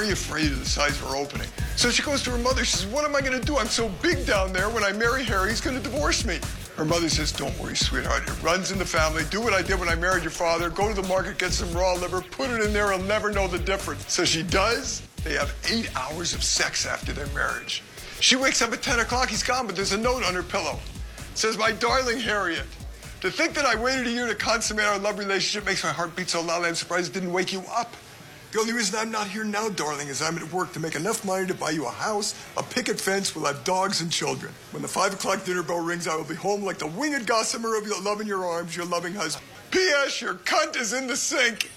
very afraid of the size of her opening. So she goes to her mother. She says, What am I going to do? I'm so big down there. When I marry Harry, he's going to divorce me. Her mother says, Don't worry, sweetheart. It runs in the family. Do what I did when I married your father. Go to the market, get some raw liver, put it in there. He'll never know the difference. So she does. They have eight hours of sex after their marriage. She wakes up at 10 o'clock. He's gone, but there's a note on her pillow. It says, My darling Harriet, to think that I waited a year to consummate our love relationship makes my heart beat so loud I'm surprised it didn't wake you up. The only reason I'm not here now, darling, is I'm at work to make enough money to buy you a house, a picket fence, we'll have dogs and children. When the five o'clock dinner bell rings, I will be home like the winged gossamer of your love in your arms, your loving husband. P.S. Your cunt is in the sink.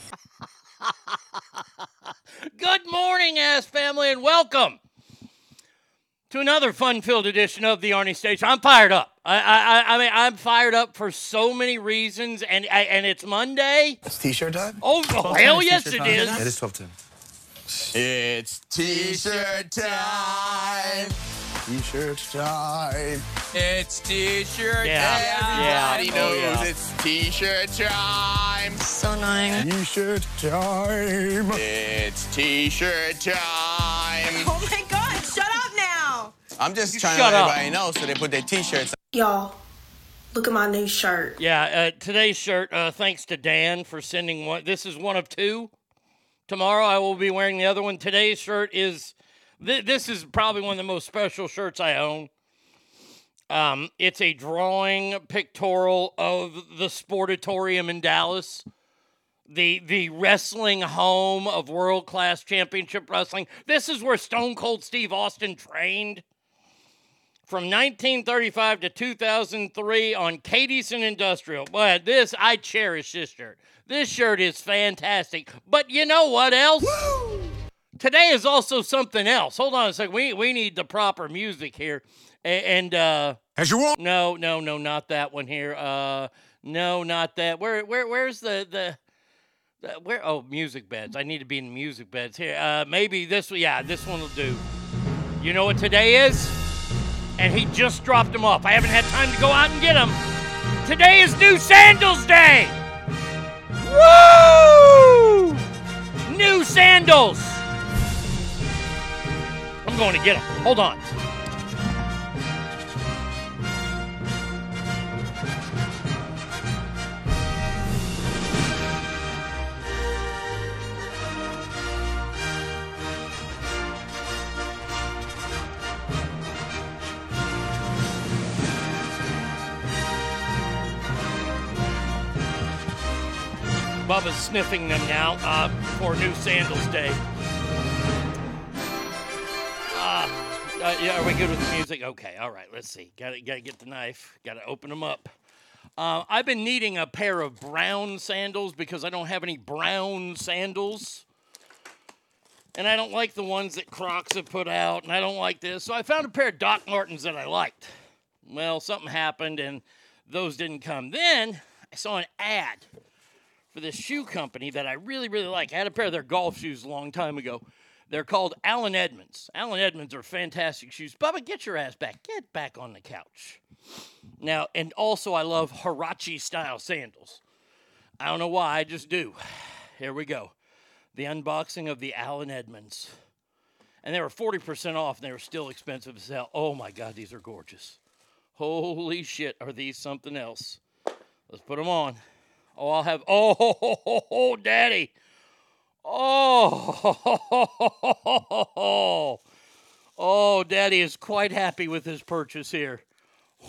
Good morning, ass family, and welcome to another fun-filled edition of the Arnie Station. I'm fired up. I, I, I mean, I'm fired up for so many reasons, and I, and it's Monday. It's t-shirt time? Oh, oh hell yes, it It is. is 12 10. It's t-shirt time. T-shirt time. It's t-shirt Yeah, time. yeah, Everybody oh, knows yeah. it's t-shirt time. So annoying. T-shirt time. It's t-shirt time. Oh my god, shut up now! I'm just You trying to let up. everybody know so they put their t-shirts Y'all, look at my new shirt. Yeah, uh, today's shirt. Uh, thanks to Dan for sending one. This is one of two. Tomorrow I will be wearing the other one. Today's shirt is. Th- this is probably one of the most special shirts I own. Um, it's a drawing pictorial of the Sportatorium in Dallas, the the wrestling home of world class championship wrestling. This is where Stone Cold Steve Austin trained from 1935 to 2003 on Cadiz and Industrial. But this, I cherish this shirt. This shirt is fantastic. But you know what else? Today is also something else. Hold on a second. We we need the proper music here. And uh As you want. no, no, no, not that one here. Uh no, not that. Where where where's the the where? Oh, music beds. I need to be in music beds here. Uh, maybe this. Yeah, this one will do. You know what today is? And he just dropped them off. I haven't had time to go out and get them. Today is New Sandals Day. Woo! New sandals. I'm going to get them. Hold on. Bubba's sniffing them now uh, for New Sandals Day. Uh, uh, yeah, are we good with the music? Okay, all right. Let's see. Got to got to get the knife. Got to open them up. Uh, I've been needing a pair of brown sandals because I don't have any brown sandals. And I don't like the ones that Crocs have put out, and I don't like this. So I found a pair of Doc Martens that I liked. Well, something happened, and those didn't come. Then I saw an ad for this shoe company that I really, really like. I had a pair of their golf shoes a long time ago. They're called Allen Edmonds. Allen Edmonds are fantastic shoes. Bubba, get your ass back. Get back on the couch. Now, and also I love Huarache style sandals. I don't know why, I just do. Here we go. The unboxing of the Allen Edmonds. And they were 40% off and they were still expensive as hell. Oh my God, these are gorgeous. Holy shit, are these something else? Let's put them on. Oh, I'll have. Oh, ho, ho, ho, daddy. Oh, oh, daddy is quite happy with his purchase here.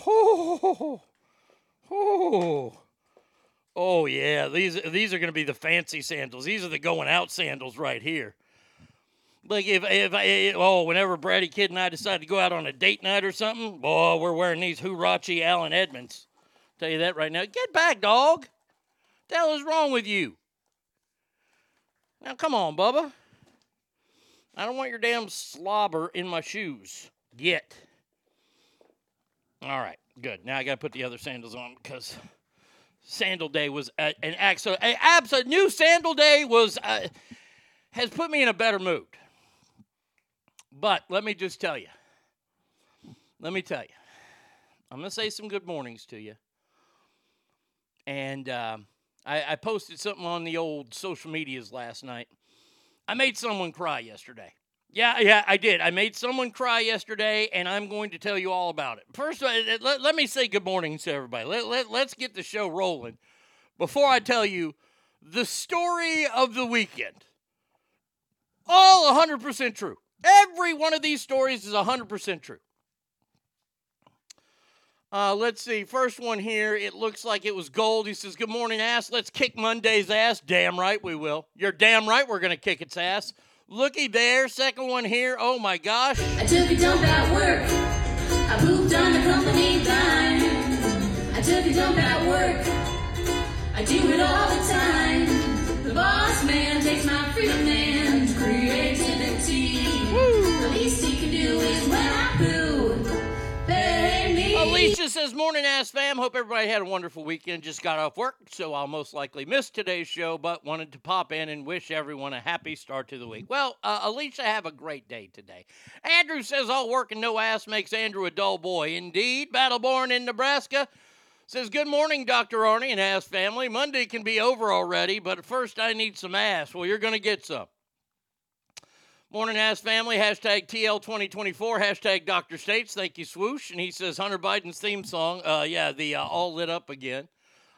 Oh, oh, oh yeah. These these are going to be the fancy sandals. These are the going out sandals right here. Like if if I, oh whenever Brady Kid and I decide to go out on a date night or something, boy, we're wearing these Huarache Allen Edmonds. Tell you that right now. Get back, dog. The hell is wrong with you? Now, come on, Bubba. I don't want your damn slobber in my shoes. Get. All right, good. Now I got to put the other sandals on because Sandal Day was a, an absolute, an absolute new Sandal Day was uh, has put me in a better mood. But let me just tell you. Let me tell you. I'm gonna say some good mornings to you. And um, I, I posted something on the old social medias last night. I made someone cry yesterday. Yeah, yeah, I did. I made someone cry yesterday, and I'm going to tell you all about it. First, uh, let, let me say good morning to everybody. Let, let, let's get the show rolling before I tell you the story of the weekend. All 100% true. Every one of these stories is 100% true. Uh, let's see. First one here. It looks like it was gold. He says, Good morning, ass. Let's kick Monday's ass. Damn right we will. You're damn right we're going to kick its ass. Looky there. Second one here. Oh my gosh. I took a dump at work. I pooped on the company. I took a dump at work. I do it all the time. The boss man takes my freedom Alicia says, Morning, ass fam. Hope everybody had a wonderful weekend. Just got off work, so I'll most likely miss today's show, but wanted to pop in and wish everyone a happy start to the week. Well, uh, Alicia, have a great day today. Andrew says, All work and no ass makes Andrew a dull boy. Indeed, Battleborn in Nebraska says, Good morning, Dr. Arnie and ass family. Monday can be over already, but first I need some ass. Well, you're going to get some. Morning Ass Family, hashtag TL2024, hashtag Dr. States. Thank you, Swoosh. And he says Hunter Biden's theme song, uh, yeah, the uh, All Lit Up Again.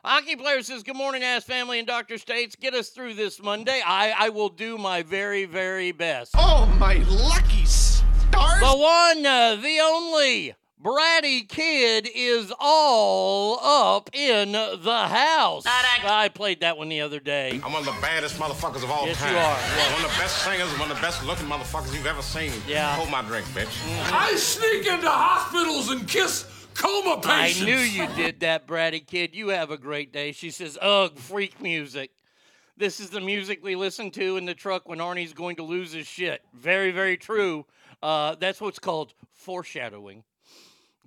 Hockey player says, Good morning, Ass Family and Dr. States. Get us through this Monday. I, I will do my very, very best. Oh, my lucky stars! The one, uh, the only, Bratty Kid is all up in the house. I played that one the other day. I'm one of the baddest motherfuckers of all Yes, time. you are. Yeah. One of the best singers, one of the best looking motherfuckers you've ever seen. Yeah. Hold my drink, bitch. I sneak into hospitals and kiss coma patients. I knew you did that, Bratty Kid. You have a great day. She says, Ugh, freak music. This is the music we listen to in the truck when Arnie's going to lose his shit. Very, very true. Uh, that's what's called foreshadowing.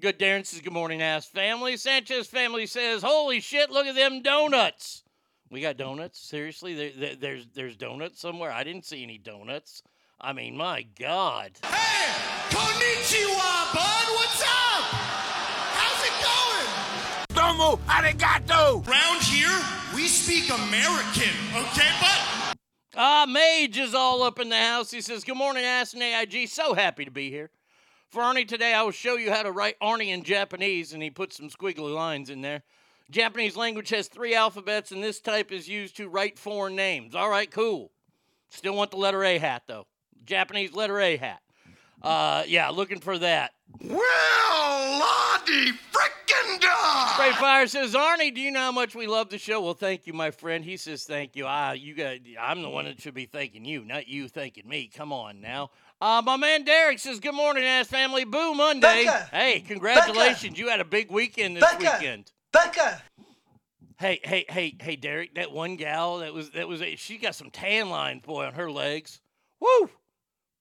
Good Darren says, Good morning, ass family. Sanchez family says, Holy shit, look at them donuts. We got donuts. Seriously, there, there, there's there's donuts somewhere. I didn't see any donuts. I mean, my God. Hey, konnichiwa, bud. What's up? How's it going? Domo arigato. Round here, we speak American, okay, bud? Ah, Mage is all up in the house. He says, Good morning, Ass and AIG. So happy to be here. For Arnie today, I will show you how to write Arnie in Japanese, and he put some squiggly lines in there. Japanese language has three alphabets, and this type is used to write foreign names. All right, cool. Still want the letter A hat, though. Japanese letter A hat. Uh, yeah, looking for that. Well, Lottie frickin' dog! Straight Fire says, Arnie, do you know how much we love the show? Well, thank you, my friend. He says, thank you. Ah, you got. I'm the one that should be thanking you, not you thanking me. Come on now. Uh, my man Derek says, good morning, ass family. Boo Monday. Becca! Hey, congratulations. You had a big weekend this Becca! weekend. Becca! Hey, hey, hey, hey, Derek. That one gal that was that was she got some tan lines, boy, on her legs. Woo,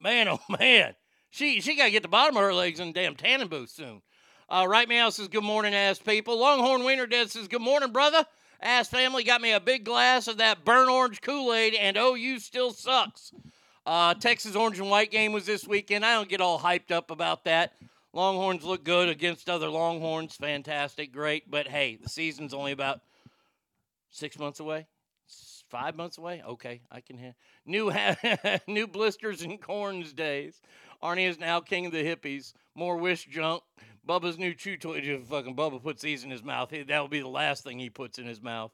man, oh man. She she got to get the bottom of her legs in the damn tanning booth soon. Uh, right Meow says, Good morning, ass people. Longhorn Wiener Dead says, Good morning, brother. Ass family got me a big glass of that burnt orange Kool Aid, and OU still sucks. Uh, Texas Orange and White game was this weekend. I don't get all hyped up about that. Longhorns look good against other Longhorns. Fantastic, great. But hey, the season's only about six months away. Five months away? Okay, I can hear. New ha- new blisters and corns days. Arnie is now king of the hippies. More wish junk. Bubba's new chew toy. If fucking Bubba puts these in his mouth, that will be the last thing he puts in his mouth.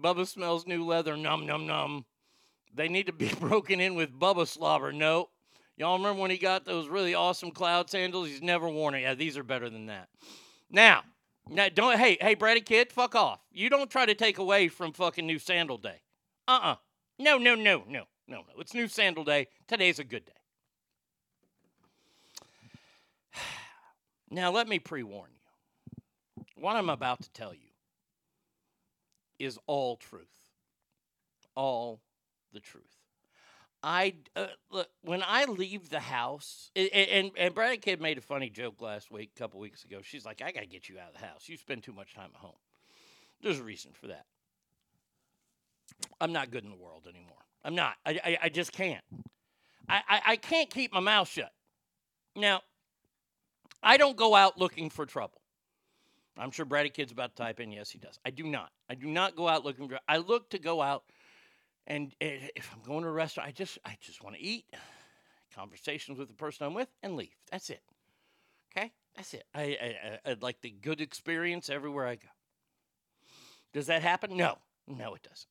Bubba smells new leather. Num num num. They need to be broken in with Bubba slobber. No. Y'all remember when he got those really awesome cloud sandals? He's never worn it. Yeah, these are better than that. Now, now don't hey, hey, Brady kid, fuck off. You don't try to take away from fucking new sandal day. Uh-uh. No, no, no, no, no, no. It's new sandal day. Today's a good day. Now let me pre-warn you. What I'm about to tell you is all truth. All the truth. I uh, look when I leave the house, a- a- and and Brad Kid made a funny joke last week, a couple weeks ago. She's like, "I gotta get you out of the house. You spend too much time at home." There's a reason for that. I'm not good in the world anymore. I'm not. I I, I just can't. I, I I can't keep my mouth shut. Now, I don't go out looking for trouble. I'm sure Brady Kid's about to type in. Yes, he does. I do not. I do not go out looking for. I look to go out, and eh, if I'm going to a restaurant, I just I just want to eat, conversations with the person I'm with, and leave. That's it. Okay, that's it. I, I I- like the good experience everywhere I go. Does that happen? No, no, it doesn't.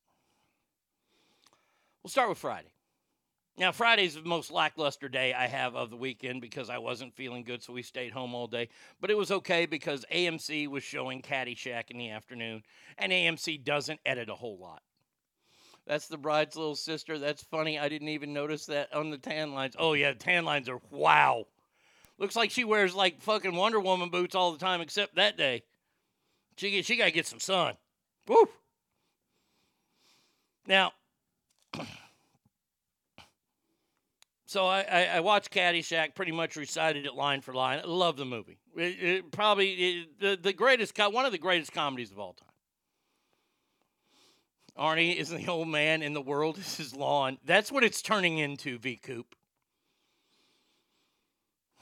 We'll start with Friday. Now, Friday's the most lackluster day I have of the weekend because I wasn't feeling good, so we stayed home all day. But it was okay because AMC was showing Caddyshack in the afternoon, and AMC doesn't edit a whole lot. That's the bride's little sister. That's funny. I didn't even notice that on the tan lines. Oh, yeah, tan lines are wow. Looks like she wears like fucking Wonder Woman boots all the time, except that day. She, get- she got to get some sun. Woo! Now, So I, I, I watched Caddyshack, pretty much recited it line for line. I love the movie. It, it probably it, the the greatest, one of the greatest comedies of all time. Arnie is the old man in the world is his lawn. That's what it's turning into, V Coop.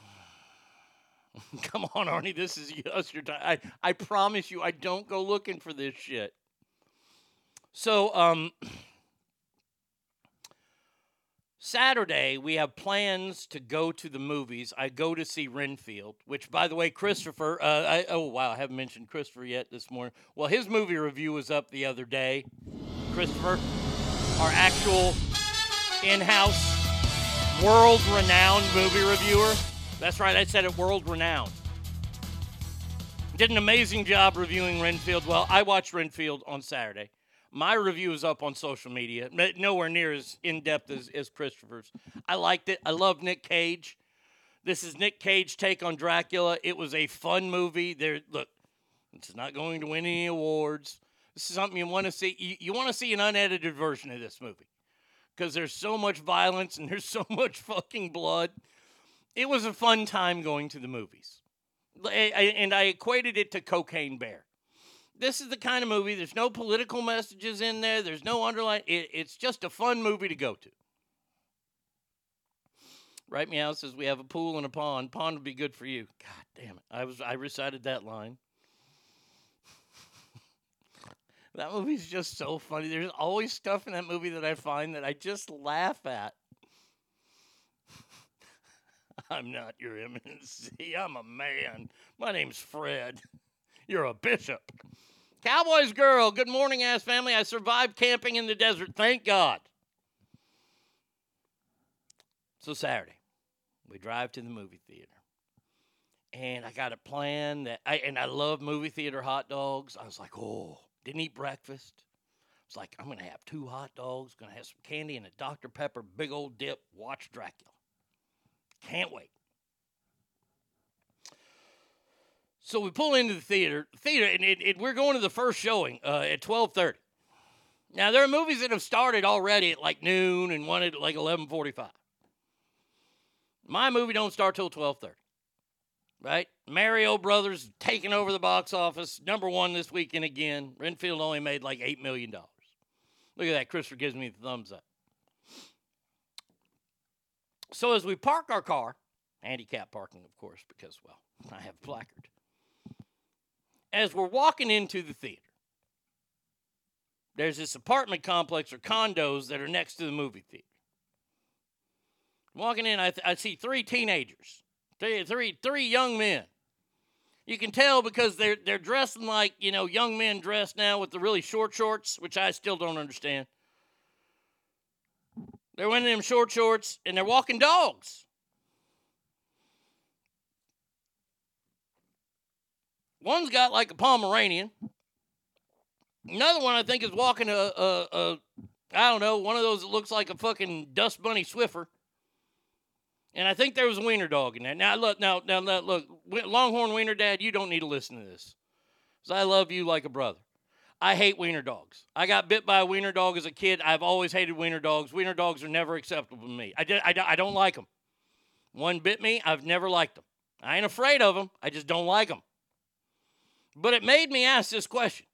Come on, Arnie, this is us your time. I, I promise you, I don't go looking for this shit. So, um, Saturday, we have plans to go to the movies. I go to see Renfield, which, by the way, Christopher, uh, I, oh, wow, I haven't mentioned Christopher yet this morning. Well, his movie review was up the other day. Christopher, our actual in house, world renowned movie reviewer. That's right, I said it world renowned. Did an amazing job reviewing Renfield. Well, I watched Renfield on Saturday. My review is up on social media, nowhere near as in depth as, as Christopher's. I liked it. I love Nick Cage. This is Nick Cage take on Dracula. It was a fun movie. There, look, it's not going to win any awards. This is something you want to see. You, you want to see an unedited version of this movie because there's so much violence and there's so much fucking blood. It was a fun time going to the movies, I- I- and I equated it to Cocaine Bear. This is the kind of movie. There's no political messages in there. There's no underlying. It, it's just a fun movie to go to. Right meow says we have a pool and a pond. Pond would be good for you. God damn it! I was I recited that line. that movie's just so funny. There's always stuff in that movie that I find that I just laugh at. I'm not your eminency. I'm a man. My name's Fred. You're a bishop. Cowboys girl, good morning, ass family. I survived camping in the desert. Thank God. So Saturday, we drive to the movie theater. And I got a plan that I and I love movie theater hot dogs. I was like, oh, didn't eat breakfast. It's like, I'm gonna have two hot dogs, gonna have some candy and a Dr. Pepper, big old dip, watch Dracula. Can't wait. So we pull into the theater, theater, and it, it, we're going to the first showing uh, at twelve thirty. Now there are movies that have started already at like noon and one at like eleven forty five. My movie don't start till twelve thirty. Right? Mario Brothers taking over the box office, number one this weekend again. Renfield only made like eight million dollars. Look at that. Christopher gives me the thumbs up. So as we park our car, handicap parking, of course, because well, I have a placard. As we're walking into the theater, there's this apartment complex or condos that are next to the movie theater. Walking in, I, th- I see three teenagers, three, three, three young men. You can tell because they're they're dressing like you know young men dress now with the really short shorts, which I still don't understand. They're wearing them short shorts and they're walking dogs. One's got like a Pomeranian. Another one I think is walking a, a, a I don't know, one of those that looks like a fucking dust bunny Swiffer. And I think there was a wiener dog in there. Now look, now, now, now look, Longhorn Wiener Dad, you don't need to listen to this, because I love you like a brother. I hate wiener dogs. I got bit by a wiener dog as a kid. I've always hated wiener dogs. Wiener dogs are never acceptable to me. I, did, I, I don't like them. One bit me. I've never liked them. I ain't afraid of them. I just don't like them. But it made me ask this question.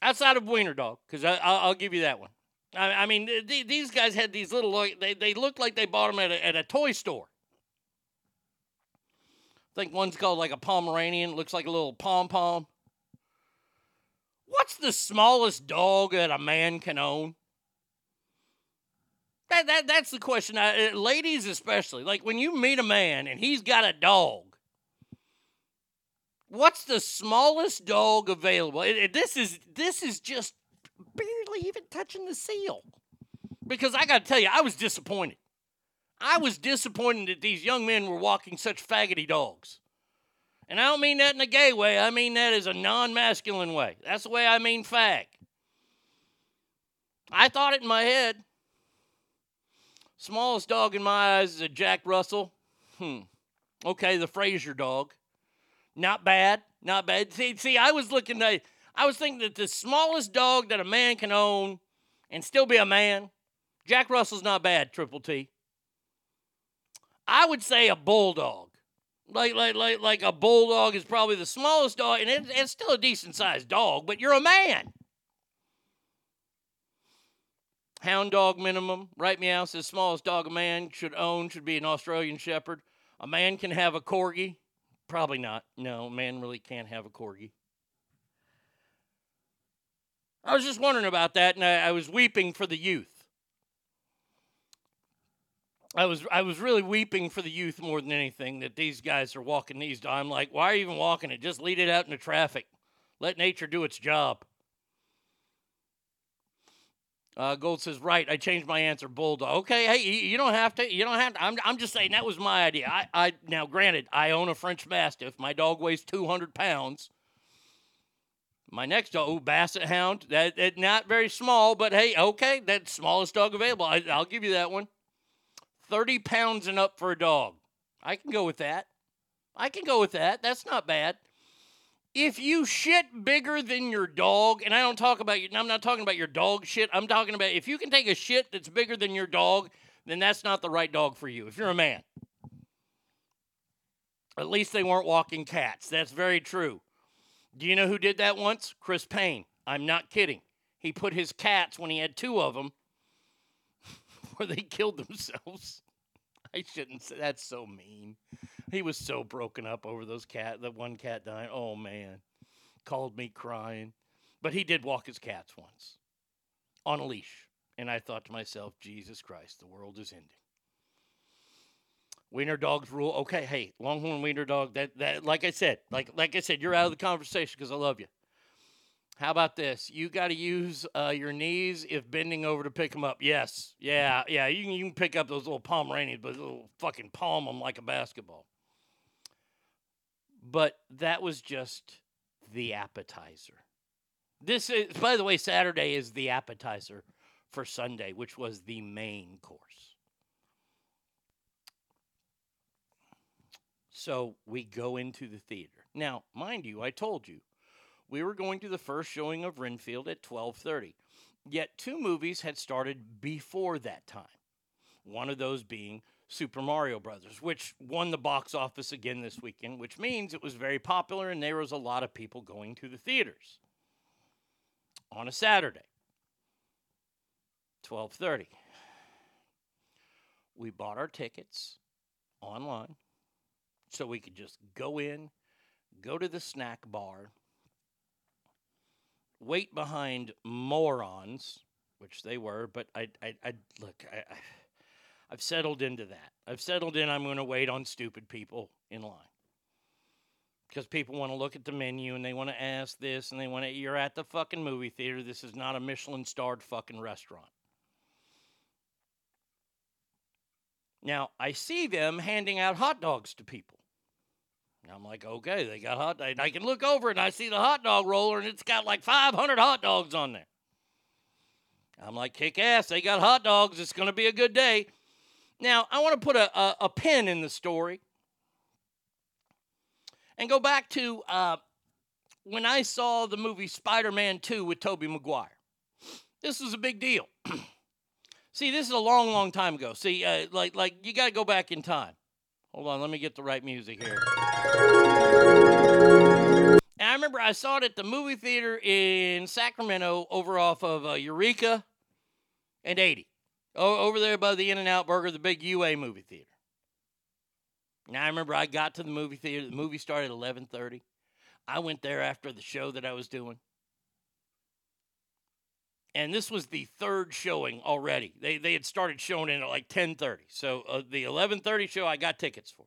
Outside of wiener dog, because I'll give you that one. I, I mean, th- these guys had these little, they, they looked like they bought them at a, at a toy store. I think one's called like a Pomeranian. Looks like a little pom pom. What's the smallest dog that a man can own? That, that that's the question. I, uh, ladies especially, like when you meet a man and he's got a dog. What's the smallest dog available? It, it, this is this is just barely even touching the seal. Because I got to tell you, I was disappointed. I was disappointed that these young men were walking such faggoty dogs. And I don't mean that in a gay way, I mean that as a non masculine way. That's the way I mean fag. I thought it in my head. Smallest dog in my eyes is a Jack Russell. Hmm. Okay, the Frasier dog. Not bad. Not bad. See, see, I was looking at, I was thinking that the smallest dog that a man can own and still be a man, Jack Russell's not bad, Triple T. I would say a bulldog like like like like a bulldog is probably the smallest dog, and it, it's still a decent sized dog, but you're a man. Hound dog minimum, right meow says smallest dog a man should own should be an Australian Shepherd. A man can have a corgi. Probably not. No, man really can't have a corgi. I was just wondering about that, and I, I was weeping for the youth. I was I was really weeping for the youth more than anything that these guys are walking these. I'm like, why are you even walking it? Just lead it out into traffic. Let nature do its job. Uh, Gold says, right. I changed my answer. Bulldog. Okay. Hey, you, don't have to. You don't have to. I'm, I'm just saying that was my idea. I, I now, granted, I own a French Mastiff. My dog weighs 200 pounds. My next dog, ooh, Basset Hound. That, that not very small, but hey, okay, that's smallest dog available. I, I'll give you that one. 30 pounds and up for a dog. I can go with that. I can go with that. That's not bad. If you shit bigger than your dog, and I don't talk about you, I'm not talking about your dog shit. I'm talking about if you can take a shit that's bigger than your dog, then that's not the right dog for you. If you're a man, at least they weren't walking cats. That's very true. Do you know who did that once? Chris Payne. I'm not kidding. He put his cats when he had two of them where they killed themselves. I shouldn't say that's so mean. He was so broken up over those cat that one cat dying. Oh man. Called me crying. But he did walk his cats once on a leash. And I thought to myself, Jesus Christ, the world is ending. Wiener dogs rule. Okay, hey, Longhorn Wiener dog. That that like I said, like like I said, you're out of the conversation because I love you. How about this? You got to use uh, your knees if bending over to pick them up. Yes, yeah, yeah. You can you can pick up those little Pomeranians, but little fucking palm them like a basketball. But that was just the appetizer. This is, by the way, Saturday is the appetizer for Sunday, which was the main course. So we go into the theater. Now, mind you, I told you we were going to the first showing of Renfield at 12:30. Yet two movies had started before that time. One of those being Super Mario Brothers, which won the box office again this weekend, which means it was very popular and there was a lot of people going to the theaters on a Saturday. 12:30. We bought our tickets online so we could just go in, go to the snack bar, wait behind morons, which they were, but I, I, I look, I, I, I've settled into that. I've settled in. I'm going to wait on stupid people in line because people want to look at the menu and they want to ask this and they want to. You're at the fucking movie theater. This is not a Michelin-starred fucking restaurant. Now I see them handing out hot dogs to people. And I'm like, okay, they got hot. I can look over and I see the hot dog roller and it's got like 500 hot dogs on there. I'm like, kick ass. They got hot dogs. It's going to be a good day. Now, I want to put a, a, a pin in the story and go back to uh, when I saw the movie Spider Man 2 with Tobey Maguire. This was a big deal. See, this is a long, long time ago. See, uh, like, like you got to go back in time. Hold on, let me get the right music here. And I remember I saw it at the movie theater in Sacramento over off of uh, Eureka and 80. O- over there by the In N Out Burger, the big UA movie theater. Now I remember I got to the movie theater. The movie started at 11:30. I went there after the show that I was doing. And this was the third showing already. They, they had started showing in at like 10:30. So uh, the 11:30 show I got tickets for.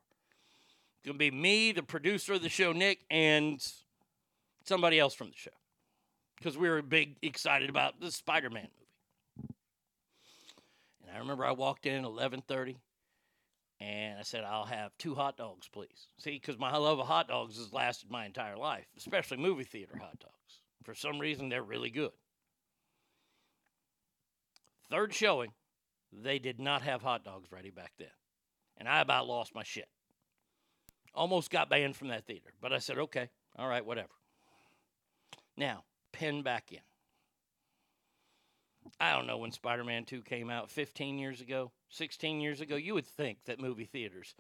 It's gonna be me, the producer of the show, Nick, and somebody else from the show, because we were big excited about the Spider-Man movie. And I remember I walked in at 11:30, and I said, "I'll have two hot dogs, please." See, because my love of hot dogs has lasted my entire life, especially movie theater hot dogs. For some reason, they're really good. Third showing, they did not have hot dogs ready back then. And I about lost my shit. Almost got banned from that theater. But I said, okay, all right, whatever. Now, pin back in. I don't know when Spider Man 2 came out, 15 years ago, 16 years ago. You would think that movie theaters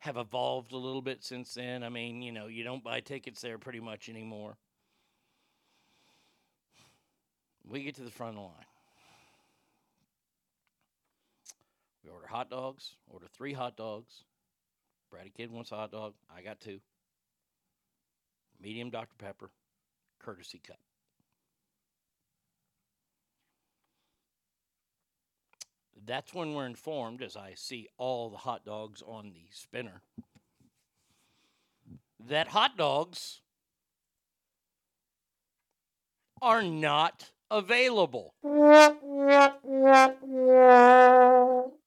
have evolved a little bit since then. I mean, you know, you don't buy tickets there pretty much anymore. We get to the front of the line. We order hot dogs, order three hot dogs. Bratty Kid wants a hot dog. I got two. Medium Dr. Pepper, courtesy cup. That's when we're informed, as I see all the hot dogs on the spinner, that hot dogs are not available.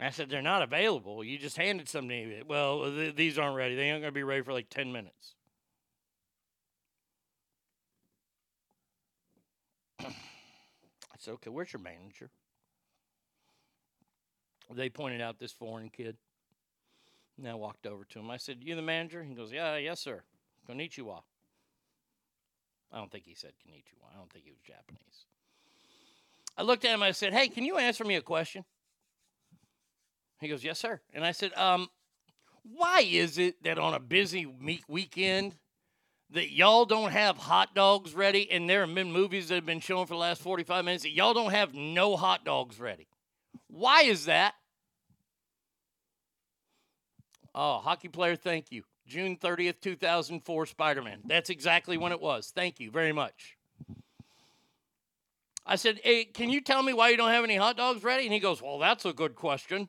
I said, they're not available. You just handed some to me. Well, th- these aren't ready. They aren't going to be ready for like 10 minutes. I said, okay, where's your manager? They pointed out this foreign kid. And I walked over to him. I said, You the manager? He goes, Yeah, yes, sir. Konnichiwa. I don't think he said konnichiwa. I don't think he was Japanese. I looked at him. I said, Hey, can you answer me a question? He goes, Yes, sir. And I said, um, Why is it that on a busy meek weekend that y'all don't have hot dogs ready, and there have been movies that have been shown for the last 45 minutes that y'all don't have no hot dogs ready. Why is that? Oh, hockey player, thank you. June 30th, 2004, Spider Man. That's exactly when it was. Thank you very much. I said, hey, can you tell me why you don't have any hot dogs ready? And he goes, well, that's a good question.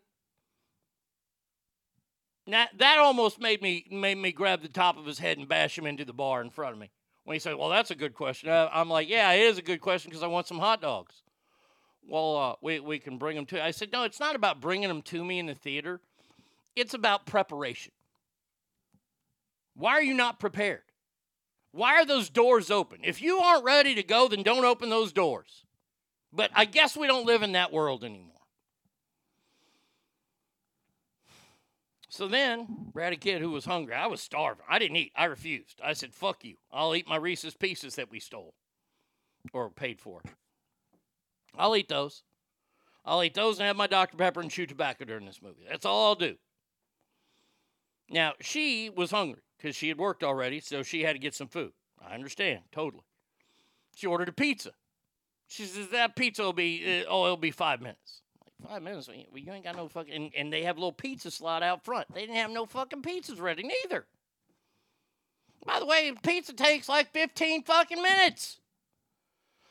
Now, that almost made me made me grab the top of his head and bash him into the bar in front of me. When he said, well, that's a good question. Uh, I'm like, yeah, it is a good question because I want some hot dogs. Well, uh, we, we can bring them to I said, no, it's not about bringing them to me in the theater. It's about preparation. Why are you not prepared? Why are those doors open? If you aren't ready to go, then don't open those doors. But I guess we don't live in that world anymore. So then, Brad, a kid who was hungry, I was starving. I didn't eat. I refused. I said, fuck you. I'll eat my Reese's Pieces that we stole or paid for. I'll eat those. I'll eat those and have my Dr. Pepper and chew tobacco during this movie. That's all I'll do. Now, she was hungry because she had worked already, so she had to get some food. I understand, totally. She ordered a pizza. She says, that pizza will be, uh, oh, it'll be five minutes. Five minutes? We, you ain't got no fucking, and, and they have a little pizza slot out front. They didn't have no fucking pizzas ready neither. By the way, pizza takes like 15 fucking minutes.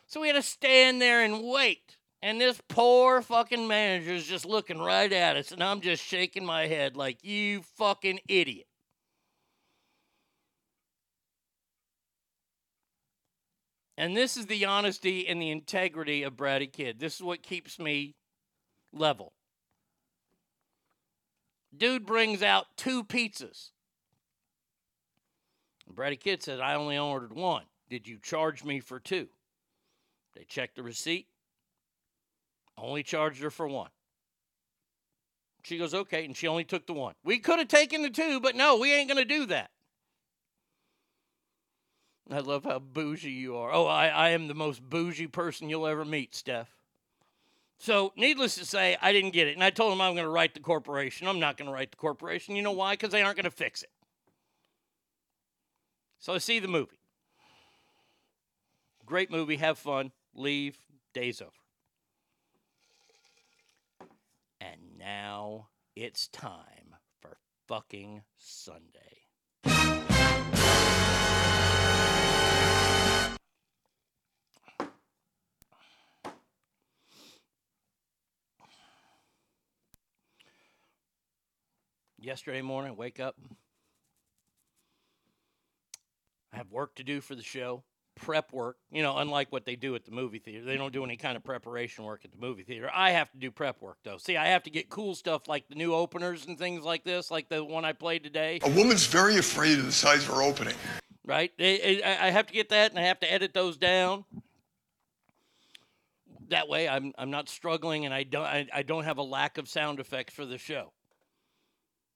So we had to stand there and wait. And this poor fucking manager is just looking right at us, and I'm just shaking my head like, you fucking idiot. And this is the honesty and the integrity of Bratty Kid. This is what keeps me level. Dude brings out two pizzas. Bratty Kid said, I only ordered one. Did you charge me for two? They checked the receipt. Only charged her for one. She goes, okay, and she only took the one. We could have taken the two, but no, we ain't going to do that. I love how bougie you are. Oh, I, I am the most bougie person you'll ever meet, Steph. So, needless to say, I didn't get it. And I told him I'm going to write the corporation. I'm not going to write the corporation. You know why? Because they aren't going to fix it. So, I see the movie. Great movie. Have fun. Leave. Day's over. And now it's time for fucking Sunday. Yesterday morning, wake up. I have work to do for the show, prep work. You know, unlike what they do at the movie theater, they don't do any kind of preparation work at the movie theater. I have to do prep work, though. See, I have to get cool stuff like the new openers and things like this, like the one I played today. A woman's very afraid of the size of her opening. right? I, have to get that, and I have to edit those down. That way, I'm I'm not struggling, and I don't I, I don't have a lack of sound effects for the show.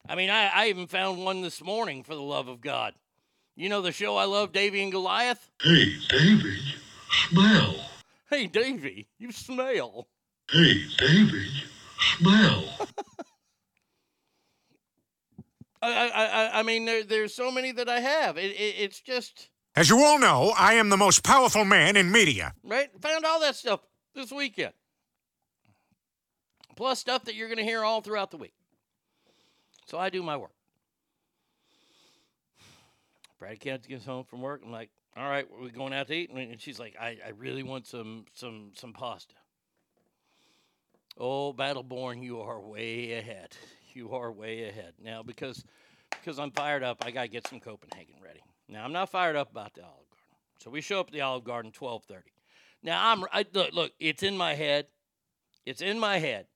I mean, I, I even found one this morning for the love of God. You know the show I love, Davy and Goliath. Hey, David, smell. Hey, Davy, you smell. Hey, David, smell. I I I, I mean, there, there's so many that I have. It, it it's just As you all know, I am the most powerful man in media. right. Found all that stuff this weekend. Plus stuff that you're going to hear all throughout the week. So I do my work. Brad Kent gets home from work. I'm like, all right, we're going out to eat, and she's like, I, I really want some some some pasta. Oh, Battleborn, you are way ahead. You are way ahead now because because I'm fired up. I gotta get some Copenhagen ready. Now I'm not fired up about the Olive Garden. So we show up at the Olive Garden 12:30. Now I'm I, look look. It's in my head. It's in my head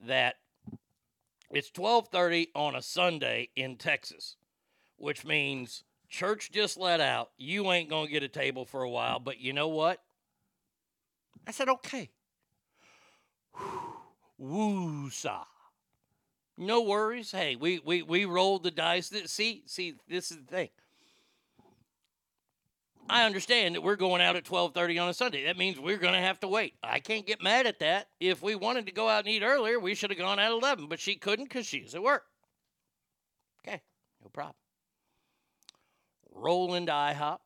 that it's 12:30 on a Sunday in Texas, which means church just let out. You ain't going to get a table for a while, but you know what? I said, "Okay." Woo-sa. No worries. Hey, we we we rolled the dice. See, see, this is the thing. I understand that we're going out at 12:30 on a Sunday. That means we're going to have to wait. I can't get mad at that. If we wanted to go out and eat earlier, we should have gone at 11, but she couldn't cuz she's at work. Okay, no problem. roll into IHOP,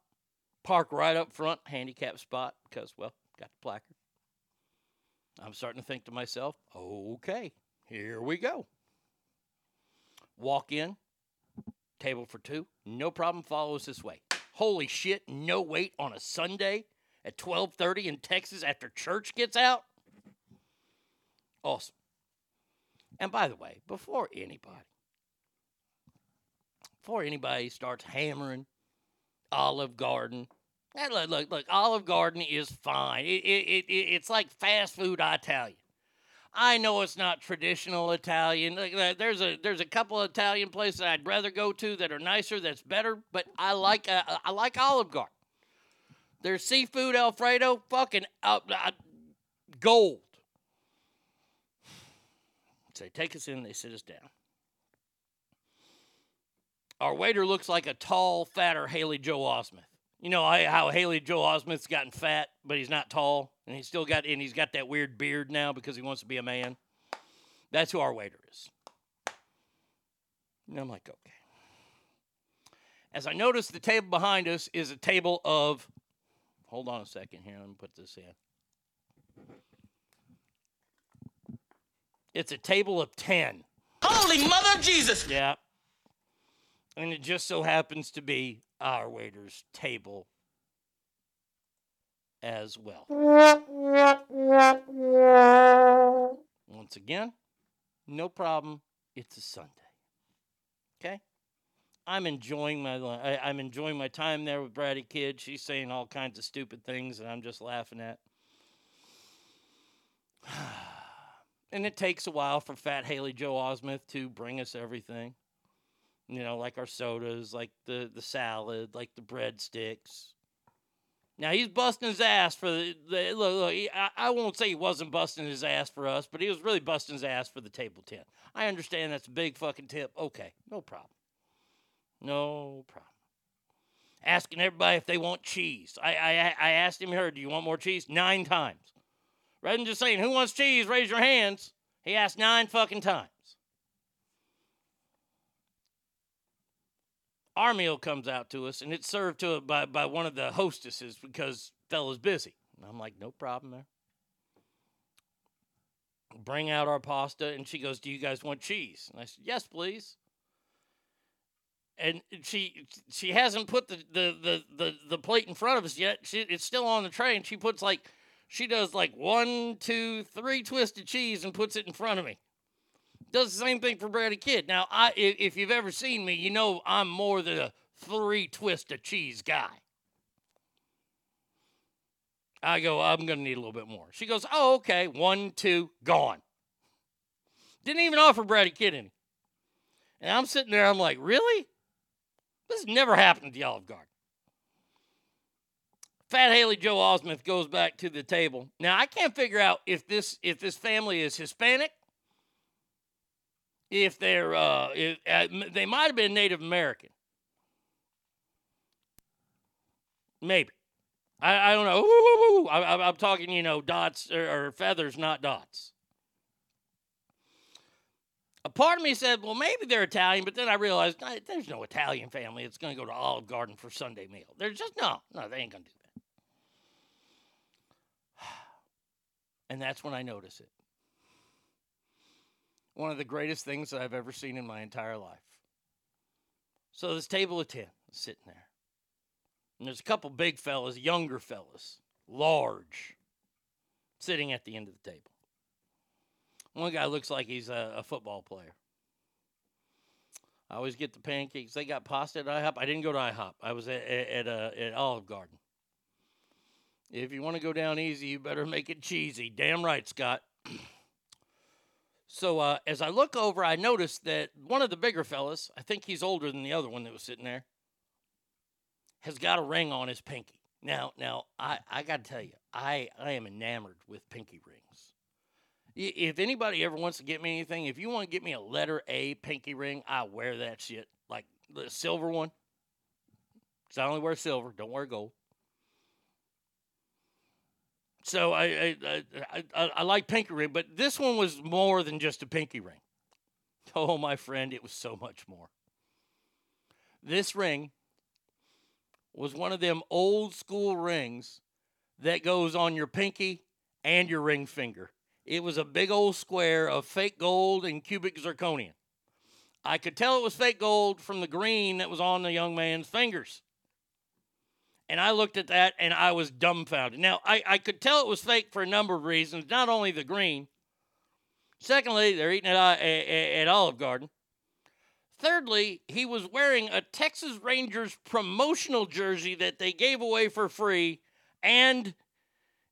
park right up front, handicap spot, because, well, got the placard. I'm starting to think to myself, okay, here we go. Walk in, table for two, no problem, follow us this way. Holy shit, no wait on a Sunday at 12:30 in Texas after church gets out? Awesome. And by the way, before anybody before anybody starts hammering Olive Garden, look, look, look, Olive Garden is fine. It, it, it, it's like fast food Italian. I know it's not traditional Italian. Uh, There's a there's a couple of Italian places I'd rather go to that are nicer, that's better. But I like uh, I like Olive Garden. Their seafood Alfredo, fucking uh, uh, gold. So they take us in, they sit us down. Our waiter looks like a tall, fatter Haley Joel Osment. You know I- how Haley Joel Osment's gotten fat, but he's not tall, and he's still got and he's got that weird beard now because he wants to be a man. That's who our waiter is. And I'm like, okay. As I notice, the table behind us is a table of. Hold on a second here. Let me put this in. It's a table of 10. Holy Mother Jesus! Yeah. And it just so happens to be our waiter's table as well. Once again, no problem. It's a Sunday. Okay? I'm enjoying my I, I'm enjoying my time there with Bratty Kid. She's saying all kinds of stupid things that I'm just laughing at. and it takes a while for Fat Haley Joe Osmith to bring us everything. You know, like our sodas, like the the salad, like the breadsticks. Now he's busting his ass for the, the look. look he, I, I won't say he wasn't busting his ass for us, but he was really busting his ass for the table ten. I understand that's a big fucking tip. Okay, no problem. No problem. Asking everybody if they want cheese. I I I asked him here, do you want more cheese? Nine times. Rather than just saying, who wants cheese? Raise your hands. He asked nine fucking times. Our meal comes out to us, and it's served to by, by one of the hostesses because fella's busy. And I'm like, no problem there. Bring out our pasta, and she goes, "Do you guys want cheese?" And I said, "Yes, please." And she she hasn't put the the the the, the plate in front of us yet. She, it's still on the tray, and she puts like she does like one, two, three twisted cheese and puts it in front of me. Does the same thing for Bratty Kid. Now, I if you've ever seen me, you know I'm more than a three of cheese guy. I go, I'm gonna need a little bit more. She goes, Oh, okay, one, two, gone. Didn't even offer Bratty Kid any. And I'm sitting there, I'm like, really? This has never happened at the Olive Garden. Fat Haley Joe Osmith goes back to the table. Now I can't figure out if this if this family is Hispanic, if they're uh, if, uh they might have been Native American, maybe. I, I don't know. Woo, woo, woo. I, I'm talking, you know, dots or, or feathers, not dots. A part of me said, well, maybe they're Italian, but then I realized there's no Italian family that's going to go to Olive Garden for Sunday meal. There's just no, no, they ain't going to do that. And that's when I notice it. One of the greatest things that I've ever seen in my entire life. So this table of 10 is sitting there. And there's a couple big fellas, younger fellas, large, sitting at the end of the table. One guy looks like he's a, a football player. I always get the pancakes. They got pasta at IHOP. I didn't go to IHOP. I was at, at, uh, at Olive Garden. If you want to go down easy, you better make it cheesy. Damn right, Scott. so uh, as I look over, I notice that one of the bigger fellas, I think he's older than the other one that was sitting there, has got a ring on his pinky. Now, now I, I got to tell you, I, I am enamored with pinky rings. If anybody ever wants to get me anything, if you want to get me a letter A pinky ring, I wear that shit. Like the silver one. Because I only wear silver, don't wear gold. So I I, I I I like pinky ring, but this one was more than just a pinky ring. Oh, my friend, it was so much more. This ring was one of them old school rings that goes on your pinky and your ring finger. It was a big old square of fake gold and cubic zirconium. I could tell it was fake gold from the green that was on the young man's fingers. And I looked at that and I was dumbfounded. Now, I, I could tell it was fake for a number of reasons, not only the green. Secondly, they're eating it at, uh, at, at Olive Garden. Thirdly, he was wearing a Texas Rangers promotional jersey that they gave away for free, and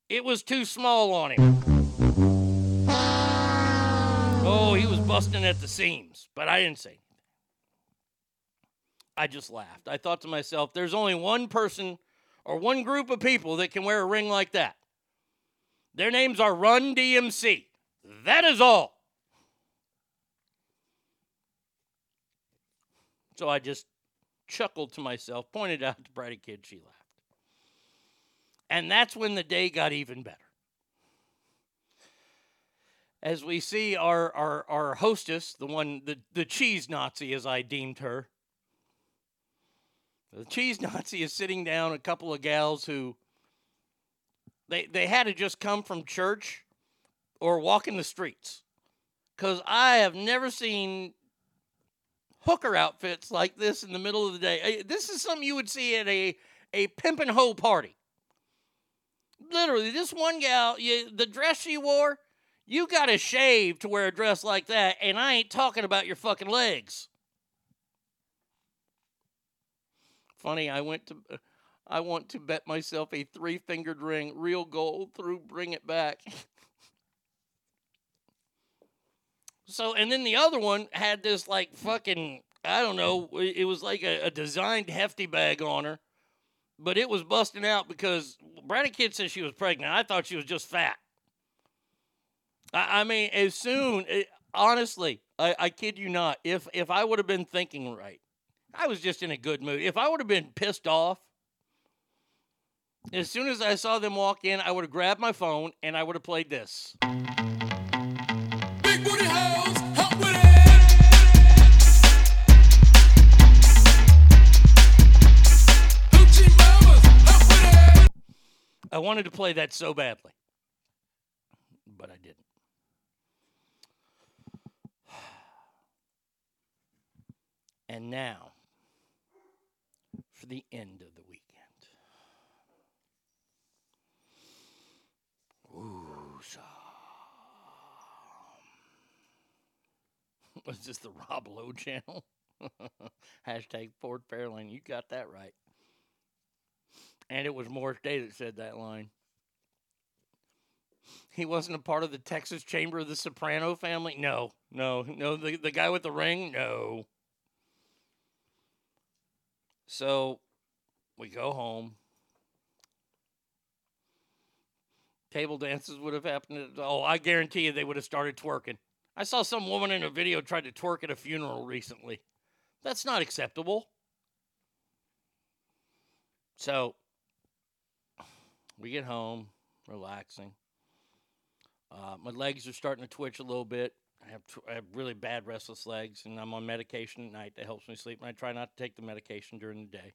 it was too small on him. Oh, he was busting at the seams, but I didn't say anything. I just laughed. I thought to myself, there's only one person or one group of people that can wear a ring like that. Their names are Run DMC. That is all. So I just chuckled to myself, pointed out to Bratty Kid, she laughed. And that's when the day got even better. As we see our, our, our hostess, the one, the, the cheese Nazi, as I deemed her, the cheese Nazi is sitting down a couple of gals who they they had to just come from church or walk in the streets. Cause I have never seen hooker outfits like this in the middle of the day. This is something you would see at a a pimp and hoe party. Literally, this one gal, you, the dress she wore, you got to shave to wear a dress like that, and I ain't talking about your fucking legs. Funny, I went to, I want to bet myself a three fingered ring, real gold, through Bring It Back. so, and then the other one had this like fucking, I don't know, it was like a, a designed hefty bag on her, but it was busting out because Bratty Kid said she was pregnant. I thought she was just fat. I, I mean, as soon, eh, honestly, I, I kid you not, if if I would have been thinking right, I was just in a good mood. If I would have been pissed off, as soon as I saw them walk in, I would have grabbed my phone and I would have played this. Big booty hoes, help with it. Hoochie mamas, help with it. I wanted to play that so badly, but I didn't. And now the end of the weekend. Was this the Rob Lowe channel? Hashtag Ford Fairlane. You got that right. And it was Morris Day that said that line. He wasn't a part of the Texas Chamber of the Soprano family? No, no, no. The, the guy with the ring? No. So we go home. Table dances would have happened. Oh, I guarantee you they would have started twerking. I saw some woman in a video tried to twerk at a funeral recently. That's not acceptable. So we get home, relaxing. Uh, my legs are starting to twitch a little bit. I have, tr- I have really bad restless legs, and I'm on medication at night that helps me sleep. And I try not to take the medication during the day.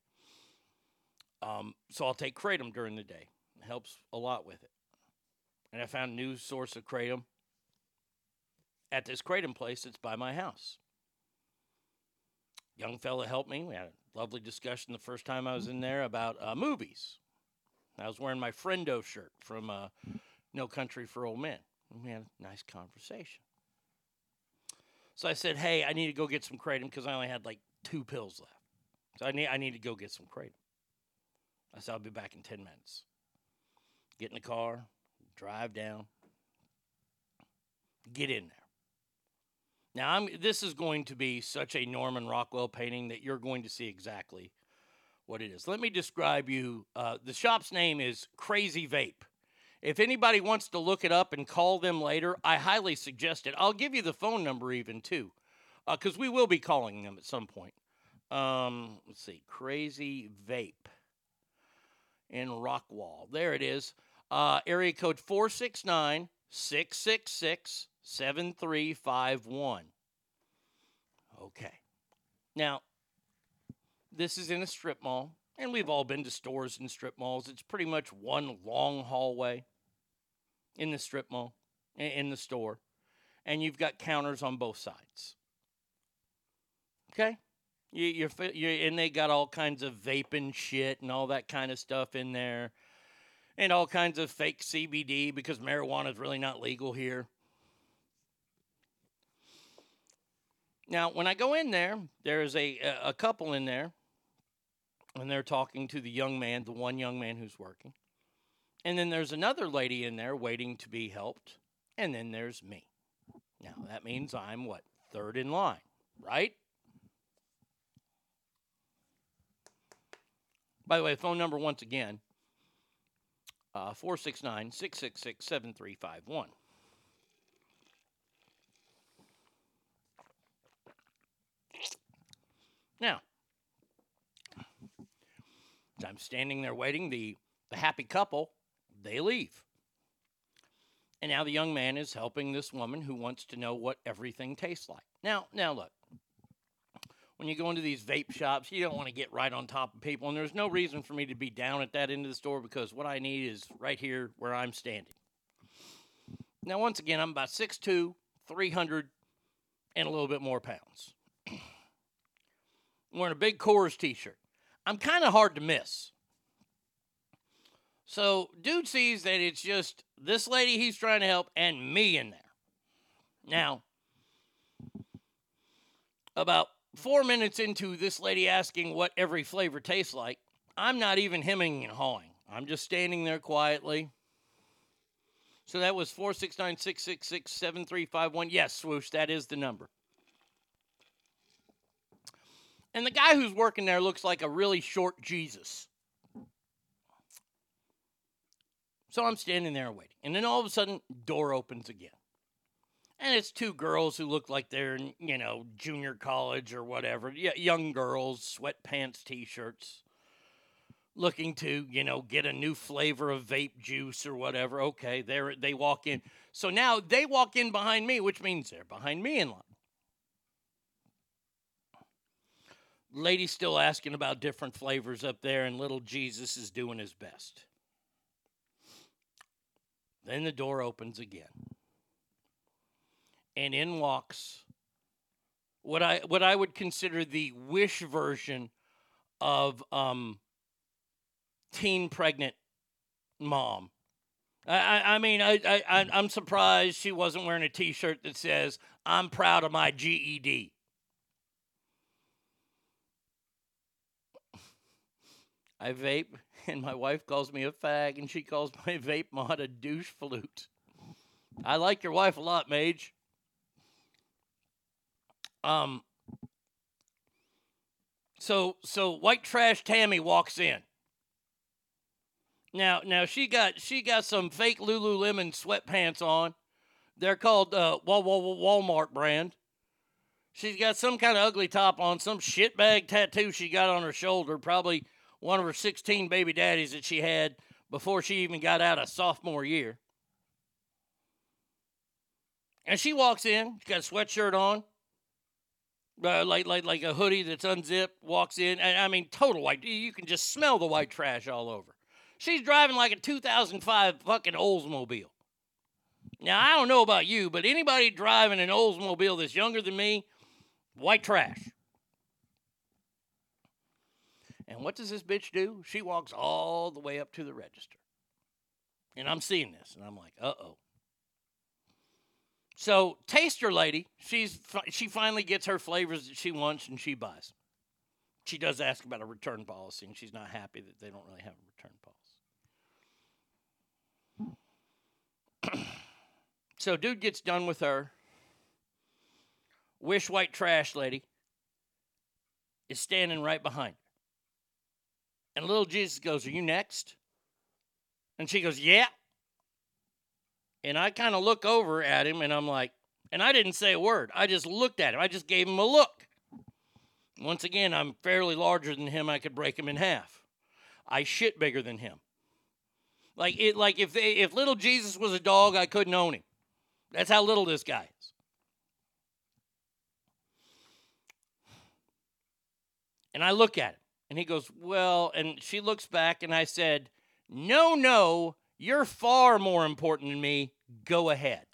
Um, so I'll take kratom during the day. It helps a lot with it. And I found a new source of kratom at this kratom place that's by my house. Young fella helped me. We had a lovely discussion the first time I was in there about uh, movies. I was wearing my friendo shirt from uh, No Country for Old Men. And we had a nice conversation. So I said, "Hey, I need to go get some kratom because I only had like two pills left. So I need I need to go get some kratom." I said, "I'll be back in ten minutes." Get in the car, drive down, get in there. Now, I'm, this is going to be such a Norman Rockwell painting that you're going to see exactly what it is. Let me describe you. Uh, the shop's name is Crazy Vape. If anybody wants to look it up and call them later, I highly suggest it. I'll give you the phone number even too, because we will be calling them at some point. Um, let's see, Crazy Vape in Rockwall. There it is. Uh, area code 469 666 7351. Okay. Now, this is in a strip mall. and we've all been to stores in strip malls. It's pretty much one long hallway in the strip mall, in the store, and you've got counters on both sides. Okay? You, you're, fi- you and they got all kinds of vaping shit and all that kind of stuff in there, and all kinds of fake CBD because marijuana is really not legal here. Now, when I go in there, there's a a- a couple in there, and they're talking to the young man, the one young man who's working, and then there's another lady in there waiting to be helped, and then there's me. Now that means I'm what third in line, right? By the way, phone number once again uh, 469 666 7351. Now, as I'm standing there waiting, the, the happy couple, they leave. And now the young man is helping this woman who wants to know what everything tastes like. Now, now look. When you go into these vape shops, you don't want to get right on top of people, and there's no reason for me to be down at that end of the store because what I need is right here where I'm standing. Now, once again, I'm about 6'2, 300, and a little bit more pounds. I'm wearing a big Coors t shirt. I'm kind of hard to miss. So, dude sees that it's just this lady he's trying to help and me in there. Now, about four minutes into this lady asking what every flavor tastes like, I'm not even hemming and hawing. I'm just standing there quietly. So that was 469 666 7351. Yes, swoosh, that is the number. And the guy who's working there looks like a really short Jesus. So I'm standing there waiting. And then all of a sudden, door opens again. And it's two girls who look like they're you know, junior college or whatever. Young girls, sweatpants, t shirts, looking to, you know, get a new flavor of vape juice or whatever. Okay, they they walk in. So now they walk in behind me, which means they're behind me in line. Lady's still asking about different flavors up there, and little Jesus is doing his best. Then the door opens again. And in walks what I what I would consider the wish version of um teen pregnant mom. I, I, mean I, I I- I'm surprised she wasn't wearing a T-shirt that says "I'm proud of my GED." I vape, and my wife calls me a fag, and she calls my vape mod a douche flute. I like your wife a lot, Mage. Um. So so white trash Tammy walks in. Now now she got she got some fake Lululemon sweatpants on. They're called uh, Wal- Wal- Walmart brand. She's got some kind of ugly top on, some shitbag tattoo she got on her shoulder, probably one of her 16 baby daddies that she had before she even got out of sophomore year. And she walks in, she's got a sweatshirt on, uh, like like like a hoodie that's unzipped. Walks in, and I mean, total white. You can just smell the white trash all over. She's driving like a 2005 fucking Oldsmobile. Now I don't know about you, but anybody driving an Oldsmobile that's younger than me, white trash. And what does this bitch do? She walks all the way up to the register. And I'm seeing this, and I'm like, uh oh. So, taster lady, she's she finally gets her flavors that she wants and she buys. She does ask about a return policy, and she's not happy that they don't really have a return policy. so, dude gets done with her. Wish white trash lady is standing right behind. And little Jesus goes, Are you next? And she goes, Yeah. And I kind of look over at him and I'm like, and I didn't say a word. I just looked at him. I just gave him a look. Once again, I'm fairly larger than him. I could break him in half. I shit bigger than him. Like it like if they, if little Jesus was a dog, I couldn't own him. That's how little this guy is. And I look at him And he goes, Well, and she looks back, and I said, No, no, you're far more important than me. Go ahead.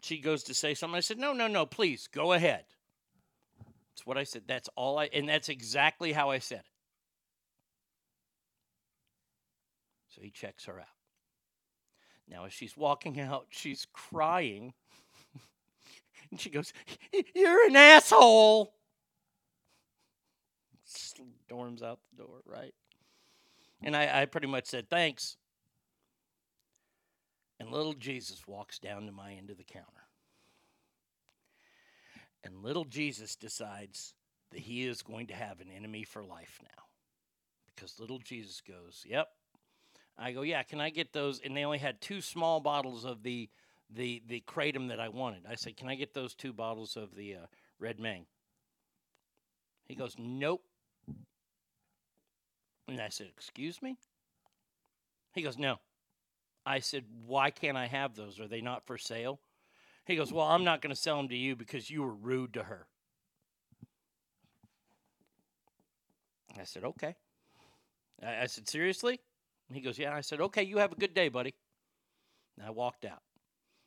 She goes to say something. I said, No, no, no, please, go ahead. That's what I said. That's all I, and that's exactly how I said it. So he checks her out. Now, as she's walking out, she's crying. and she goes, You're an asshole. Storms out the door, right? And I, I pretty much said, Thanks. And little Jesus walks down to my end of the counter. And little Jesus decides that he is going to have an enemy for life now. Because little Jesus goes, Yep. I go, Yeah, can I get those? And they only had two small bottles of the the the kratom that I wanted. I said, Can I get those two bottles of the uh, red mang? He goes, Nope. And I said, Excuse me? He goes, No. I said, Why can't I have those? Are they not for sale? He goes, Well, I'm not going to sell them to you because you were rude to her. I said, Okay. I, said, Seriously? And he goes, Yeah. I said, Okay, you have a good day, buddy. And I walked out.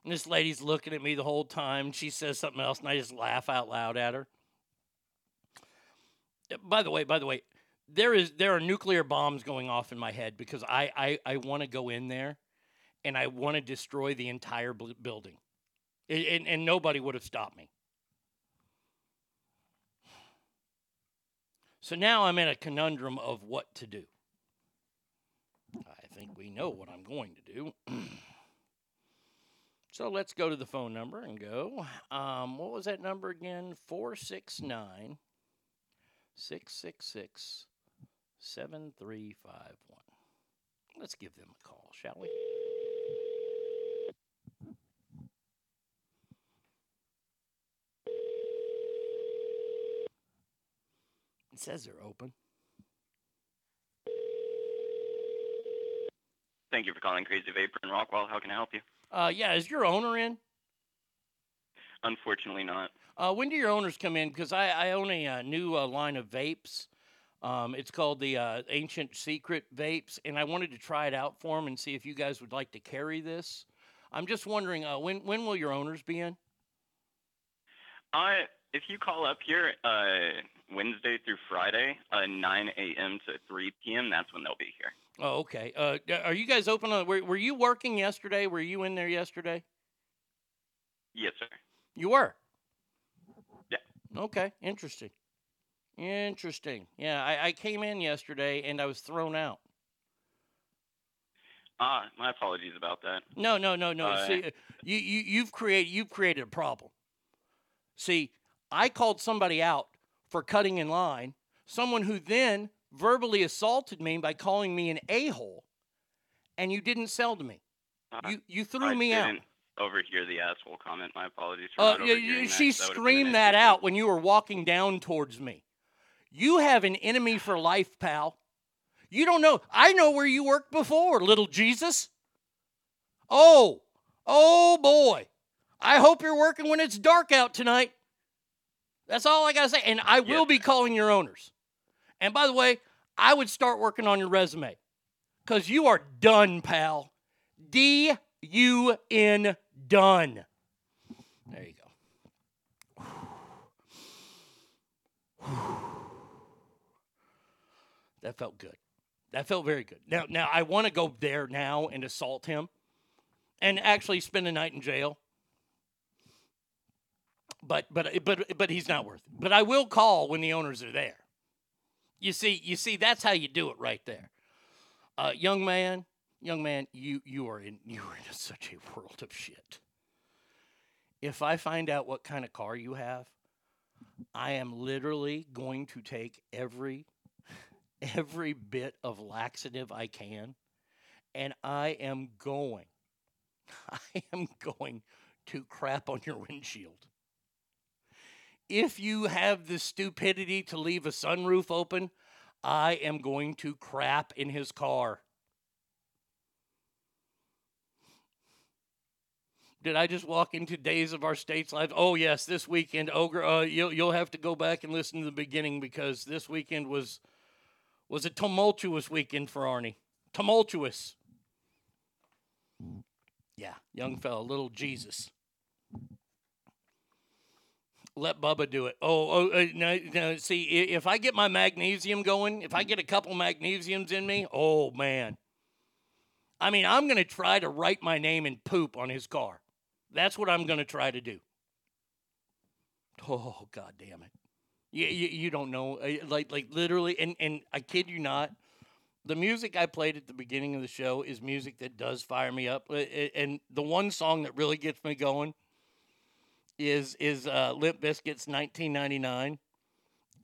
And this lady's looking at me the whole time. She says something else, and I just laugh out loud at her. By the way, by the way, there is there are nuclear bombs going off in my head because I I, I want to go in there, and I want to destroy the entire building, and, and, and nobody would have stopped me. So now I'm in a conundrum of what to do. I think we know what I'm going to do. so let's go to the phone number and go. Um, what was that number again? 469 666 7351. Let's give them a call, shall we? It says they're open. Thank you for calling Crazy Vapor in Rockwall. How can I help you? Uh, yeah, is your owner in? Unfortunately, not. Uh, when do your owners come in? Because I, I own a, uh new uh, line of vapes. Um, it's called the uh, Ancient Secret Vapes, and I wanted to try it out for them and see if you guys would like to carry this. I'm just wondering uh, when when will your owners be in? Uh, if you call up here uh, Wednesday through Friday, uh, 9 a.m. to 3 p.m., that's when they'll be here. Oh, okay. Uh, are you guys open? On, were, were you working yesterday? Were you in there yesterday? Yes, sir. You were. Yeah. Okay. Interesting. Interesting. Yeah, I, I came in yesterday and I was thrown out. Ah, my apologies about that. No, no, no, no. Uh, See, uh, you, you you've created you've created a problem. See, I called somebody out for cutting in line, someone who then verbally assaulted me by calling me an a-hole, and you didn't sell to me. Uh, You you threw I me out. didn't overhear the asshole comment. My apologies for Uh, not yeah, overhearing that, she that an screamed that out when you were walking down towards me. You have an enemy for life, pal. You don't know. I know where you worked before, little Jesus. Oh, oh boy. I hope you're working when it's dark out tonight. That's all I got to say. And I will be calling your owners. And by the way, I would start working on your resume because you are done, pal. D U N, done. There you go. That felt good. That felt very good. Now, now I want to go there now and assault him, and actually spend a night in jail. But but but but he's not worth it. But I will call when the owners are there. You see, you see, that's how you do it right there. Uh, young man, young man, you you are in you are in such a world of shit. If I find out what kind of car you have, I am literally going to take every every bit of laxative I can, and I am going, I am going to crap on your windshield. If you have the stupidity to leave a sunroof open, I am going to crap in his car. Did I just walk into Days of Our States Live? Oh yes, this weekend, Ogre. Uh, you'll you'll have to go back and listen to the beginning because this weekend was was a tumultuous weekend for Arnie. Tumultuous. Yeah, young fella, little Jesus. Let Bubba do it. Oh, oh, uh, no, no. See, if I get my magnesium going, if I get a couple magnesiums in me, oh man. I mean, I'm going to try to write my name in poop on his car. That's what I'm going to try to do. Oh, god damn it. You, you, you don't know. uh, Like, like literally, and, and I kid you not, the music I played at the beginning of the show is music that does fire me up. Uh, uh, And the one song that really gets me going is is uh, Limp Bizkit's 1999.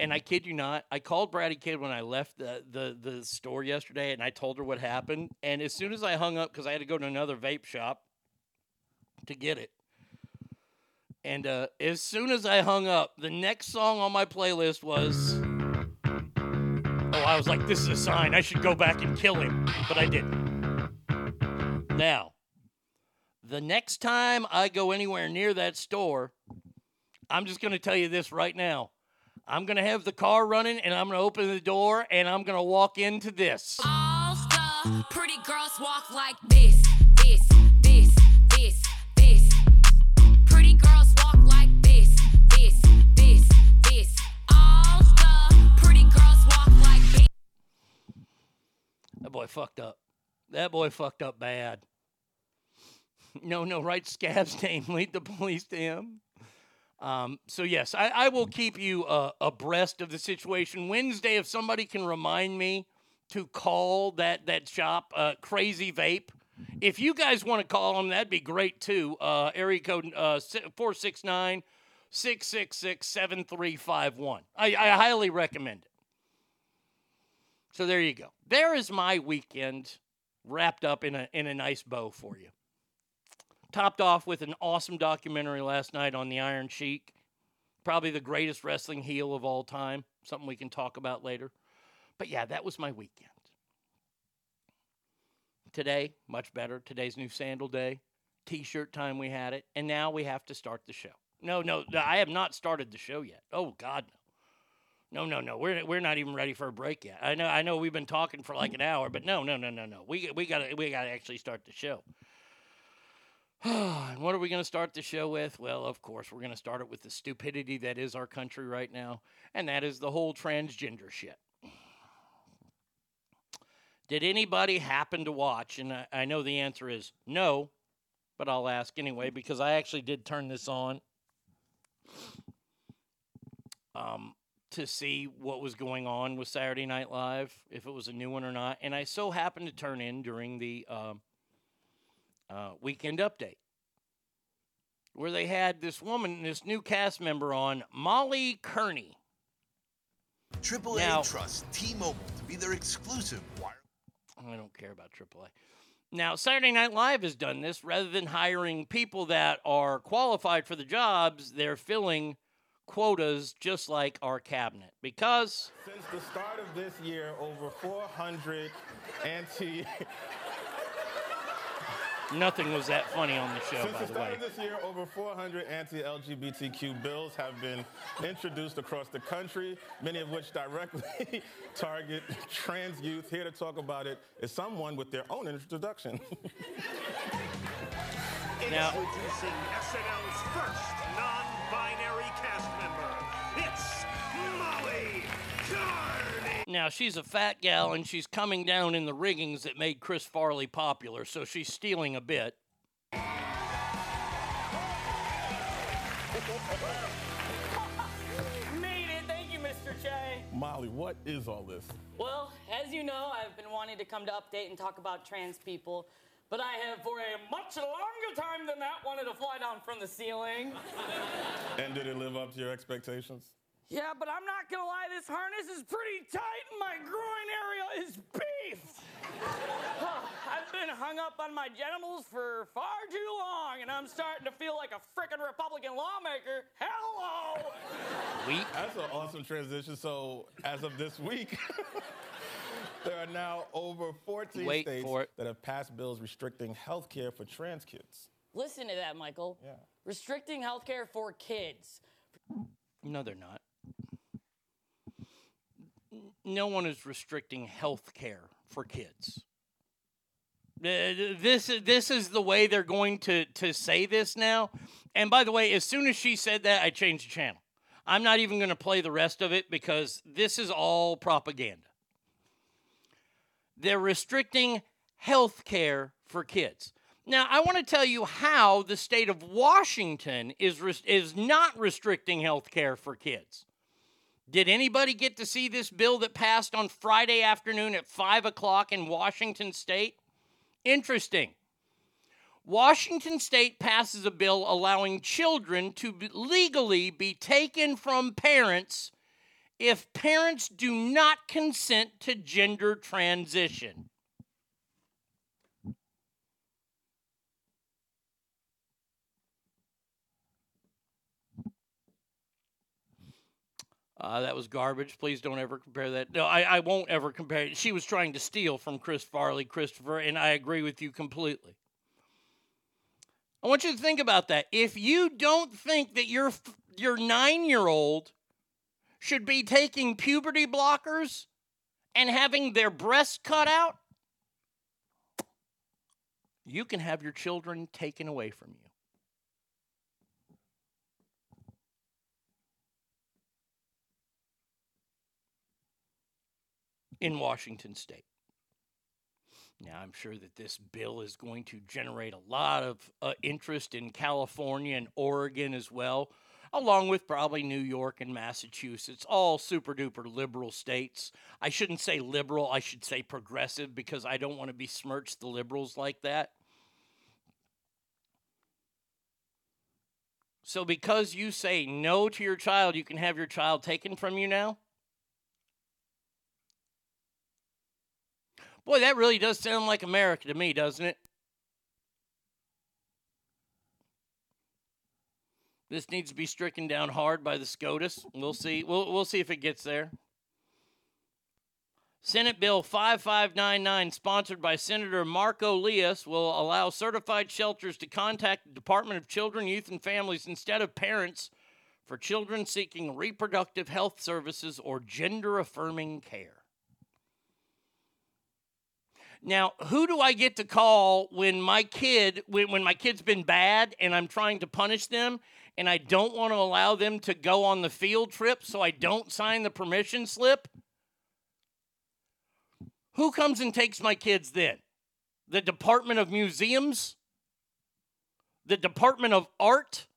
And I kid you not, I called Bratty Kid when I left the, the, the store yesterday and I told her what happened. And as soon as I hung up, because I had to go to another vape shop to get it. And uh, as soon as I hung up, the next song on my playlist was. Oh, I was like, this is a sign. I should go back and kill him. But I didn't. Now, the next time I go anywhere near that store, I'm just going to tell you this right now. I'm going to have the car running and I'm going to open the door and I'm going to walk into this. All the pretty girls walk like this, That boy fucked up. That boy fucked up bad. No, no, write Scab's name. Lead the police to him. Um, so yes, I, I will keep you uh, abreast of the situation. Wednesday, if somebody can remind me to call that that shop, uh, Crazy Vape. If you guys want to call them, that'd be great too. Uh, area code uh, 469 666 7351. I highly recommend it. So there you go. There is my weekend wrapped up in a in a nice bow for you. Topped off with an awesome documentary last night on the Iron Sheik. Probably the greatest wrestling heel of all time. Something we can talk about later. But yeah, that was my weekend. Today, much better. Today's new sandal day. T-shirt time we had it, and now we have to start the show. No, no, no, I have not started the show yet. Oh God, no. No, no, no. We're we're not even ready for a break yet. I know I know we've been talking for like an hour, but no, no, no, no, no. We we got to we got to actually start the show. and what are we going to start the show with? Well, of course, we're going to start it with the stupidity that is our country right now, and that is the whole transgender shit. Did anybody happen to watch? And I, I know the answer is no, but I'll ask anyway because I actually did turn this on um, to see what was going on with Saturday Night Live, if it was a new one or not. And I so happened to turn in during the um, uh, weekend update where they had this woman, this new cast member on, Molly Kearney. AAA Now- trusts T-Mobile to be their exclusive wire. I don't care about AAA. Now, Saturday Night Live has done this. Rather than hiring people that are qualified for the jobs, they're filling quotas just like our cabinet. Because Since the start of this year, over 400 anti. nothing was that funny on the show, Since by the the start way. of this year, over 400 anti-LGBTQ bills have been introduced across the country, many of which directly target trans youth. Here to talk about it is someone with their own introduction. Now- Introducing SNL's first non-binary Now, she's a fat gal and she's coming down in the riggings that made Chris Farley popular, so she's stealing a bit. Made it. Thank you, Mr. Che. Molly, what is all this? Well, as you know, I've been wanting to come to Update and talk about trans people, but I have, for a much longer time than that, wanted to fly down from the ceiling. And did it live up to your expectations? Yeah, but I'm not gonna lie, this harness is pretty tight and my groin area is beef. I've been hung up on my genitals for far too long, and I'm starting to feel like a frickin' Republican lawmaker. Hello! We That's an awesome transition. So, as of this week, there are now over 14 Wait states for that have passed bills restricting health care for trans kids. Listen to that, Michael. Yeah. Restricting health care for kids. No, they're not. No one is restricting health care for kids. This this is the way they're going to to say this now. And by the way, as soon as she said that, I changed the channel. I'm not even going to play the rest of it because this is all propaganda. They're restricting health care for kids. Now, I want to tell you how the state of Washington is, is not restricting health care for kids. Did anybody get to see this bill that passed on Friday afternoon at 5 o'clock in Washington state? Interesting. Washington state passes a bill allowing children to be- legally be taken from parents if parents do not consent to gender transition. Uh, that was garbage. Please don't ever compare that. No, I, I won't ever compare it. She was trying to steal from Chris Farley, Christopher, and I agree with you completely. I want you to think about that. If you don't think that your your nine year old should be taking puberty blockers and having their breasts cut out, you can have your children taken away from you. In Washington state. Now, I'm sure that this bill is going to generate a lot of uh, interest in California and Oregon as well, along with probably New York and Massachusetts, all super duper liberal states. I shouldn't say liberal, I should say progressive because I don't want to besmirch the liberals like that. So, because you say no to your child, you can have your child taken from you now? Boy, that really does sound like America to me, doesn't it? This needs to be stricken down hard by the SCOTUS. We'll see. We'll, we'll see if it gets there. Senate Bill 5599, sponsored by Senator Marko Liias, will allow certified shelters to contact the Department of Children, Youth, and Families instead of parents for children seeking reproductive health services or gender affirming care. Now, who do I get to call when my kid when, when my kid's been bad and I'm trying to punish them and I don't want to allow them to go on the field trip so I don't sign the permission slip? Who comes and takes my kids then? The Department of Museums? The Department of Art?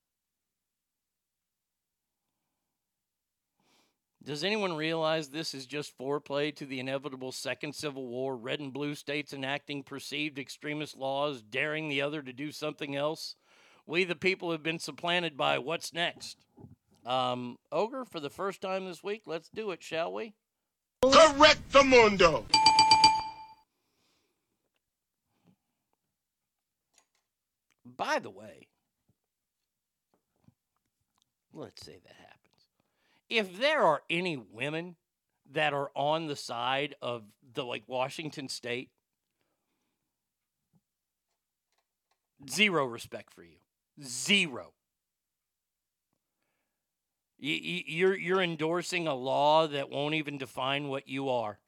Does anyone realize this is just foreplay to the inevitable second civil war, red and blue states enacting perceived extremist laws, daring the other to do something else? We, the people, have been supplanted by what's next? Um, Ogre, for the first time this week, let's do it, shall we? Correct the mundo. By the way, let's say that. If there are any women that are on the side of the like Washington state, zero respect for you. Zero. You, you, you're you're endorsing a law that won't even define what you are.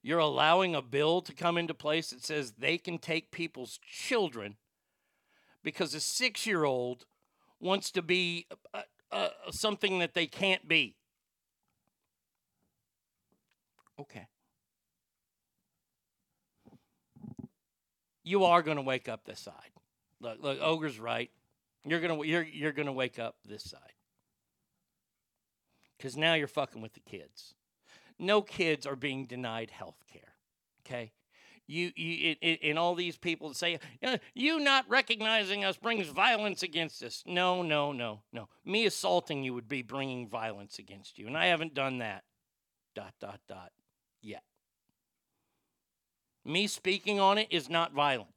You're allowing a bill to come into place that says they can take people's children because a six year old wants to be something that they can't be. Okay. You are going to wake up this side. Look, look, Ogre's right. You're gonna you're you're gonna wake up this side. Cause now you're fucking with the kids no kids are being denied health care. Okay? You, you, it, and all these people say, "Uh, you not recognizing us brings violence against us. No, no, no, no. Me assaulting you would be bringing violence against you. And I haven't done that. Dot, dot, dot. Yet. Me speaking on it is not violent.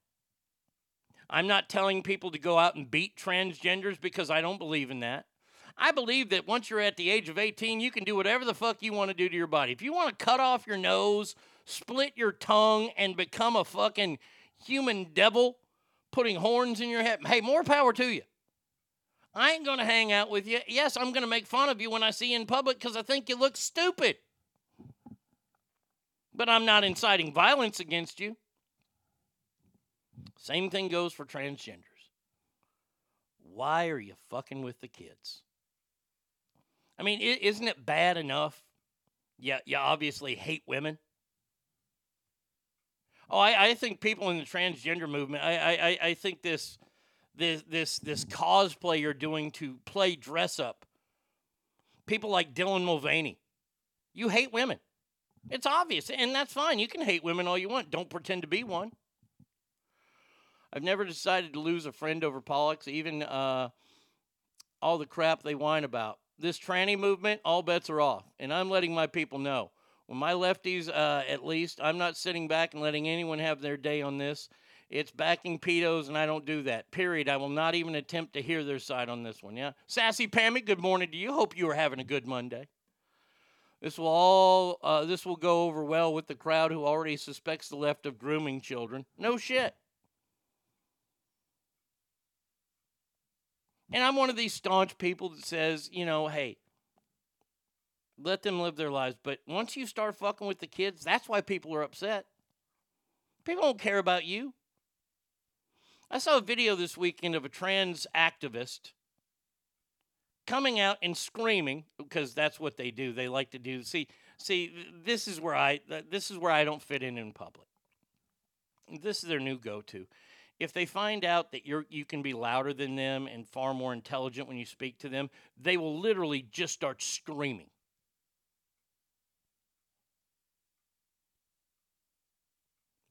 I'm not telling people to go out and beat transgenders because I don't believe in that. I believe that once you're at the age of 18, you can do whatever the fuck you want to do to your body. If you want to cut off your nose, split your tongue, and become a fucking human devil putting horns in your head. Hey, more power to you. I ain't going to hang out with you. Yes, I'm going to make fun of you when I see you in public because I think you look stupid. But I'm not inciting violence against you. Same thing goes for transgenders. Why are you fucking with the kids? I mean, isn't it bad enough? Yeah, you obviously hate women. Oh, I, I think people in the transgender movement. I, I, I- think this, this, this, this cosplay you're doing to play dress up. People like Dylan Mulvaney, you hate women. It's obvious, and that's fine. You can hate women all you want. Don't pretend to be one. I've never decided to lose a friend over politics, even uh, all the crap they whine about. This tranny movement, all bets are off, and I'm letting my people know. When my lefties, uh, at least, I'm not sitting back and letting anyone have their day on this. It's backing pedos, and I don't do that. Period. I will not even attempt to hear their side on this one. Yeah, sassy Pammy. Good morning to you. Hope you are having a good Monday. This will all uh, this will go over well with the crowd who already suspects the left of grooming children. No shit. And I'm one of these staunch people that says, you know, hey, let them live their lives. But once you start fucking with the kids, that's why people are upset. People don't care about you. I saw a video this weekend of a trans activist coming out and screaming because that's what they do. They like to do. See, see, this is where I this is where I don't fit in in public. This is their new go-to. If they find out that you're you can be louder than them and far more intelligent when you speak to them, they will literally just start screaming.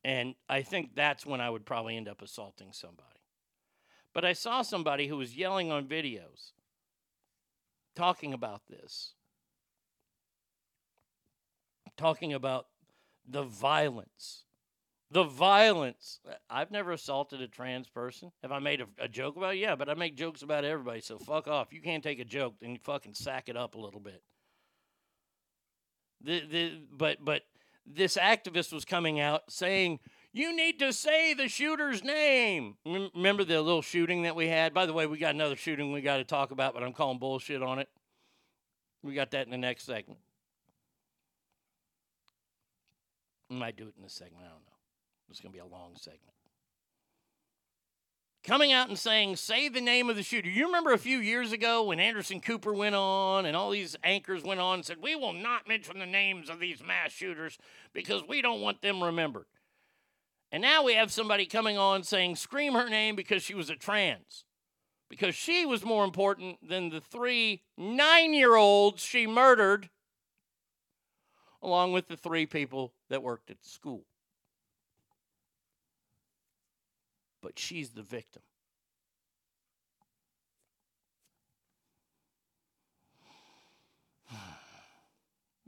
And I think that's when I would probably end up assaulting somebody. But I saw somebody who was yelling on videos talking about this, talking about the violence. The violence. I've never assaulted a trans person. Have I made a, a joke about it? Yeah, but I make jokes about everybody, so fuck off. You can't take a joke, then you fucking sack it up a little bit. The, the, but but this activist was coming out saying you need to say the shooter's name. Rem- Remember the little shooting that we had? By the way, we got another shooting we got to talk about, but I'm calling bullshit on it. We got that in the next segment. We might do it in this segment. I don't know. It's going to be a long segment. Coming out and saying, say the name of the shooter. You remember a few years ago when Anderson Cooper went on and all these anchors went on and said, we will not mention the names of these mass shooters because we don't want them remembered. And now we have somebody coming on saying, scream her name because she was a trans. Because she was more important than the three nine year olds she murdered, along with the three people that worked at the school. But she's the victim.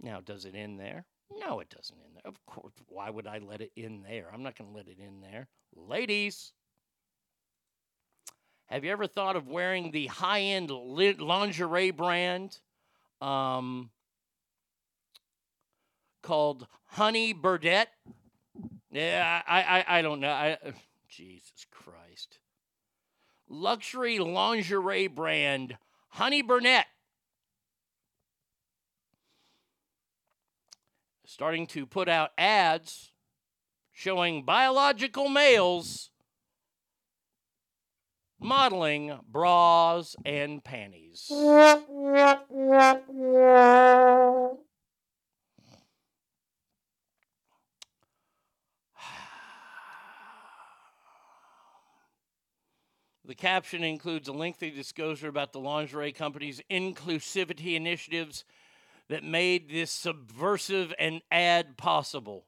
Now, does it end there? No, it doesn't end there. Of course, why would I let it in there? I'm not going to let it in there. Ladies, have you ever thought of wearing the high end lingerie brand um, called Honey Birdette? Yeah, I, I, I don't know. I, Jesus Christ. Luxury lingerie brand Honey Birdette. Starting to put out ads showing biological males modeling bras and panties. The caption includes a lengthy disclosure about the lingerie company's inclusivity initiatives that made this subversive and ad possible.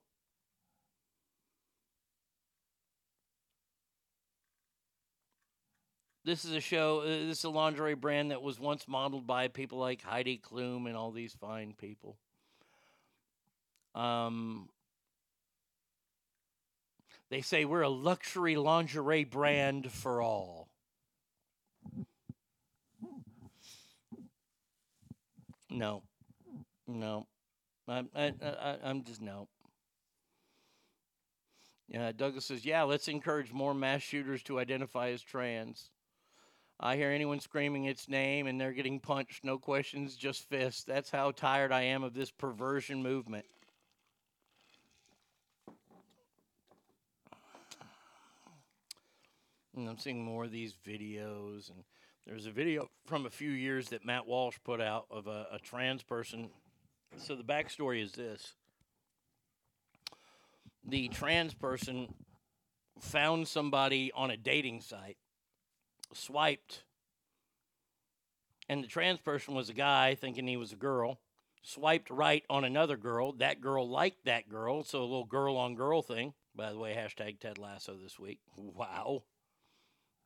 This is a show, uh, this is a lingerie brand that was once modeled by people like Heidi Klum and all these fine people. Um, they say we're a luxury lingerie brand for all. No, no, I, I, I, I'm just no. Yeah, Douglas says, yeah, let's encourage more mass shooters to identify as trans. I hear anyone screaming its name and they're getting punched, no questions, just fists. That's how tired I am of this perversion movement. And I'm seeing more of these videos, and there's a video from a few years that Matt Walsh put out of a, a trans person. So the backstory is this the trans person found somebody on a dating site, swiped, and the trans person was a guy thinking he was a girl, swiped right on another girl. That girl liked that girl, so a little girl on girl thing. By the way, hashtag Ted Lasso this week. Wow.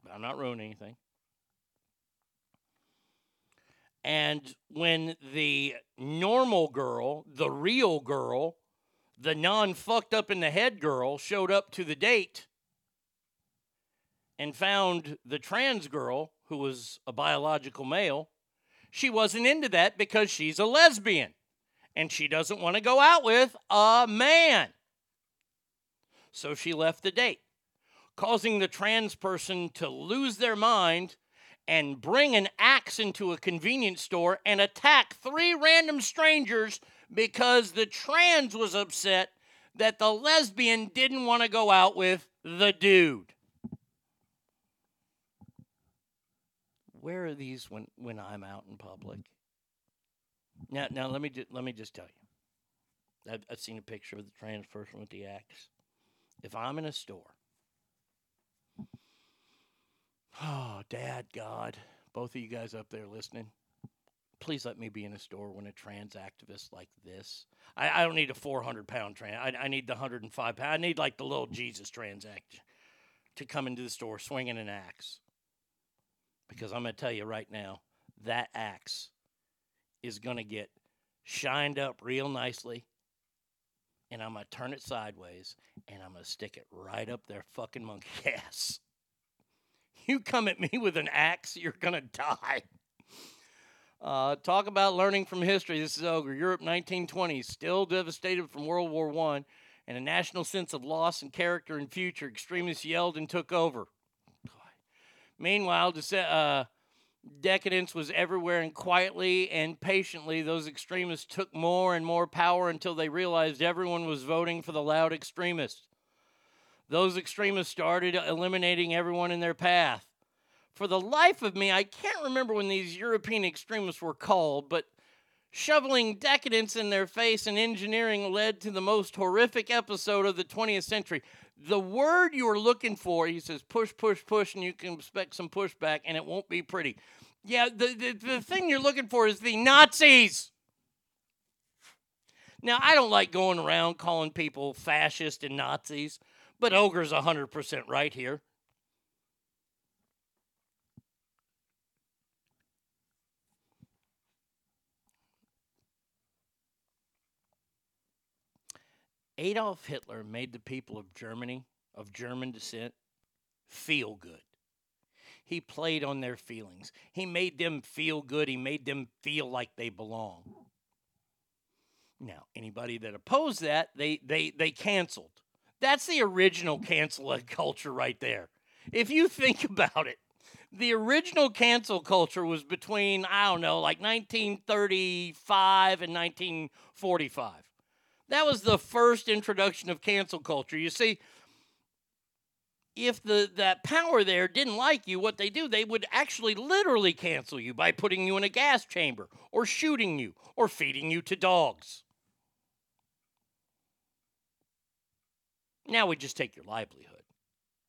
But I'm not ruining anything. And when the normal girl, the real girl, the non fucked up in the head girl showed up to the date and found the trans girl, who was a biological male, she wasn't into that because she's a lesbian and she doesn't want to go out with a man. So she left the date, causing the trans person to lose their mind and bring an axe into a convenience store and attack three random strangers because the trans was upset that the lesbian didn't want to go out with the dude. Where are these when, when I'm out in public? Now, now let me ju- let me just tell you. I've, I've seen a picture of the trans person with the axe. If I'm in a store, oh, Dad, God, both of you guys up there listening, please let me be in a store when a trans activist like this. I, I don't need a 400 pound trans. I, I need the 105 pound. I need like the little Jesus trans act to come into the store swinging an axe. Because I'm going to tell you right now, that axe is going to get shined up real nicely. And I'm going to turn it sideways and I'm going to stick it right up their fucking monkey ass. You come at me with an axe, you're going to die. Uh, talk about learning from history. This is Ogre. Europe 1920s, still devastated from World War I, and a national sense of loss and character and future. Extremists yelled and took over. Meanwhile, uh, decadence was everywhere, and quietly and patiently, those extremists took more and more power until they realized everyone was voting for the loud extremists. Those extremists started eliminating everyone in their path. For the life of me, I can't remember when these European extremists were called, but shoveling decadence in their face and engineering led to the most horrific episode of the 20th century the word you're looking for, he says, push, push, push, and you can expect some pushback, and it won't be pretty. Yeah, the, the, the thing you're looking for is the Nazis. Now, I don't like going around calling people fascist and Nazis, but Ogre's 100% right here. Adolf Hitler made the people of Germany, of German descent, feel good. He played on their feelings. He made them feel good. He made them feel like they belong. Now, anybody that opposed that, they they they canceled. That's the original cancel culture right there. If you think about it, the original cancel culture was between I don't know, like 1935 and 1945. That was the first introduction of cancel culture. You see, if the that power there didn't like you, what they do, they would actually literally cancel you by putting you in a gas chamber or shooting you or feeding you to dogs. Now we just take your livelihood.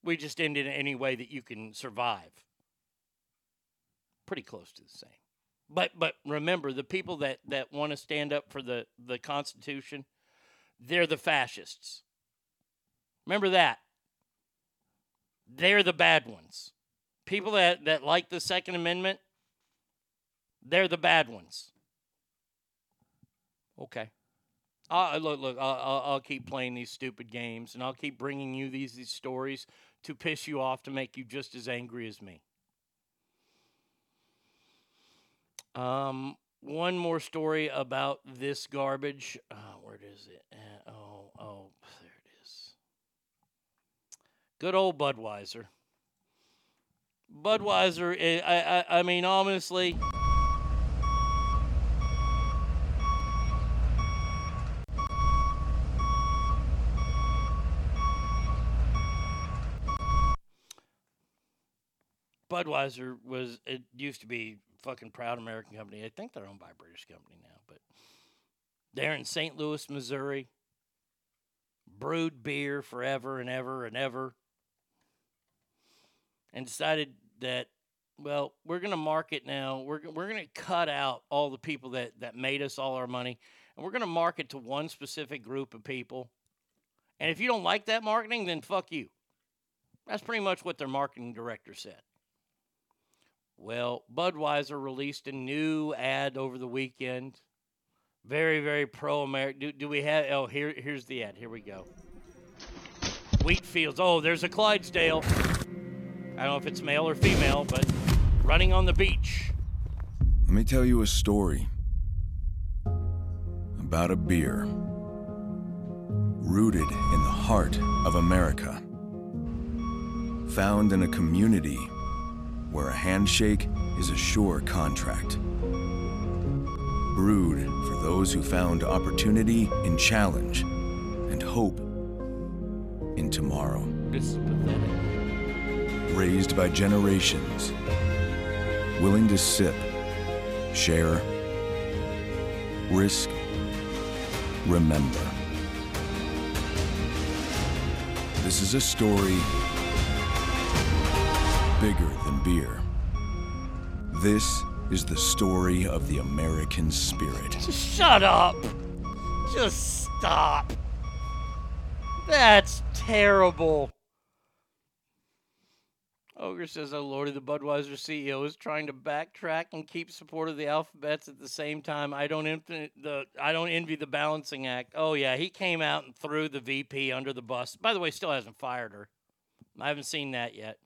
We just end it in any way that you can survive. Pretty close to the same. But but remember the people that, that want to stand up for the, the Constitution, they're the fascists. Remember that. They're the bad ones. People that, that like the Second Amendment, they're the bad ones. Okay. Uh, look, look, I'll, I'll, I'll keep playing these stupid games and I'll keep bringing you these, these stories to piss you off to make you just as angry as me. Um, one more story about this garbage. Uh, where is it? Uh, oh, oh, there it is. Good old Budweiser. Budweiser, eh, I, I, I mean, honestly. Budweiser was, it used to be fucking proud American company. I think they're owned by a British company now, but they're in St. Louis, Missouri. Brewed beer forever and ever and ever. And decided that, well, we're going to market now. We're, we're going to cut out all the people that, that made us all our money. And we're going to market to one specific group of people. And if you don't like that marketing, then fuck you. That's pretty much what their marketing director said. Well, Budweiser released a new ad over the weekend. Very, very pro American. Do, do we have? Oh, here, here's the ad. Here we go. Wheat fields. Oh, there's a Clydesdale. I don't know if it's male or female, but running on the beach. Let me tell you a story about a beer rooted in the heart of America, found in a community where a handshake is a sure contract, brewed for those who found opportunity in challenge and hope in tomorrow. This is pathetic. Raised by generations, willing to sip, share, risk, remember. This is a story bigger than beer. This is the story of the American spirit. Shut up. Just stop. That's terrible. Ogre says, "Oh Lordy, the Budweiser CEO is trying to backtrack and keep support of the alphabets at the same time. I don't the I don't envy the balancing act. Oh yeah, he came out and threw the VP under the bus. By the way, still hasn't fired her. I haven't seen that yet.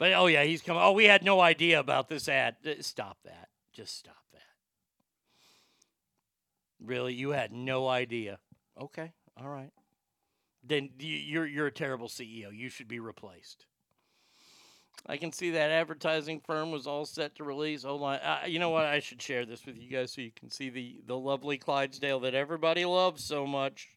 But oh yeah, he's coming. Oh, we had no idea about this ad. Uh, Stop that. Just stop that. Really, you had no idea. Okay, all right. Then you're you're a terrible CEO. You should be replaced. I can see that advertising firm was all set to release. Hold on, uh, you know what? I should share this with you guys so you can see the the lovely Clydesdale that everybody loves so much.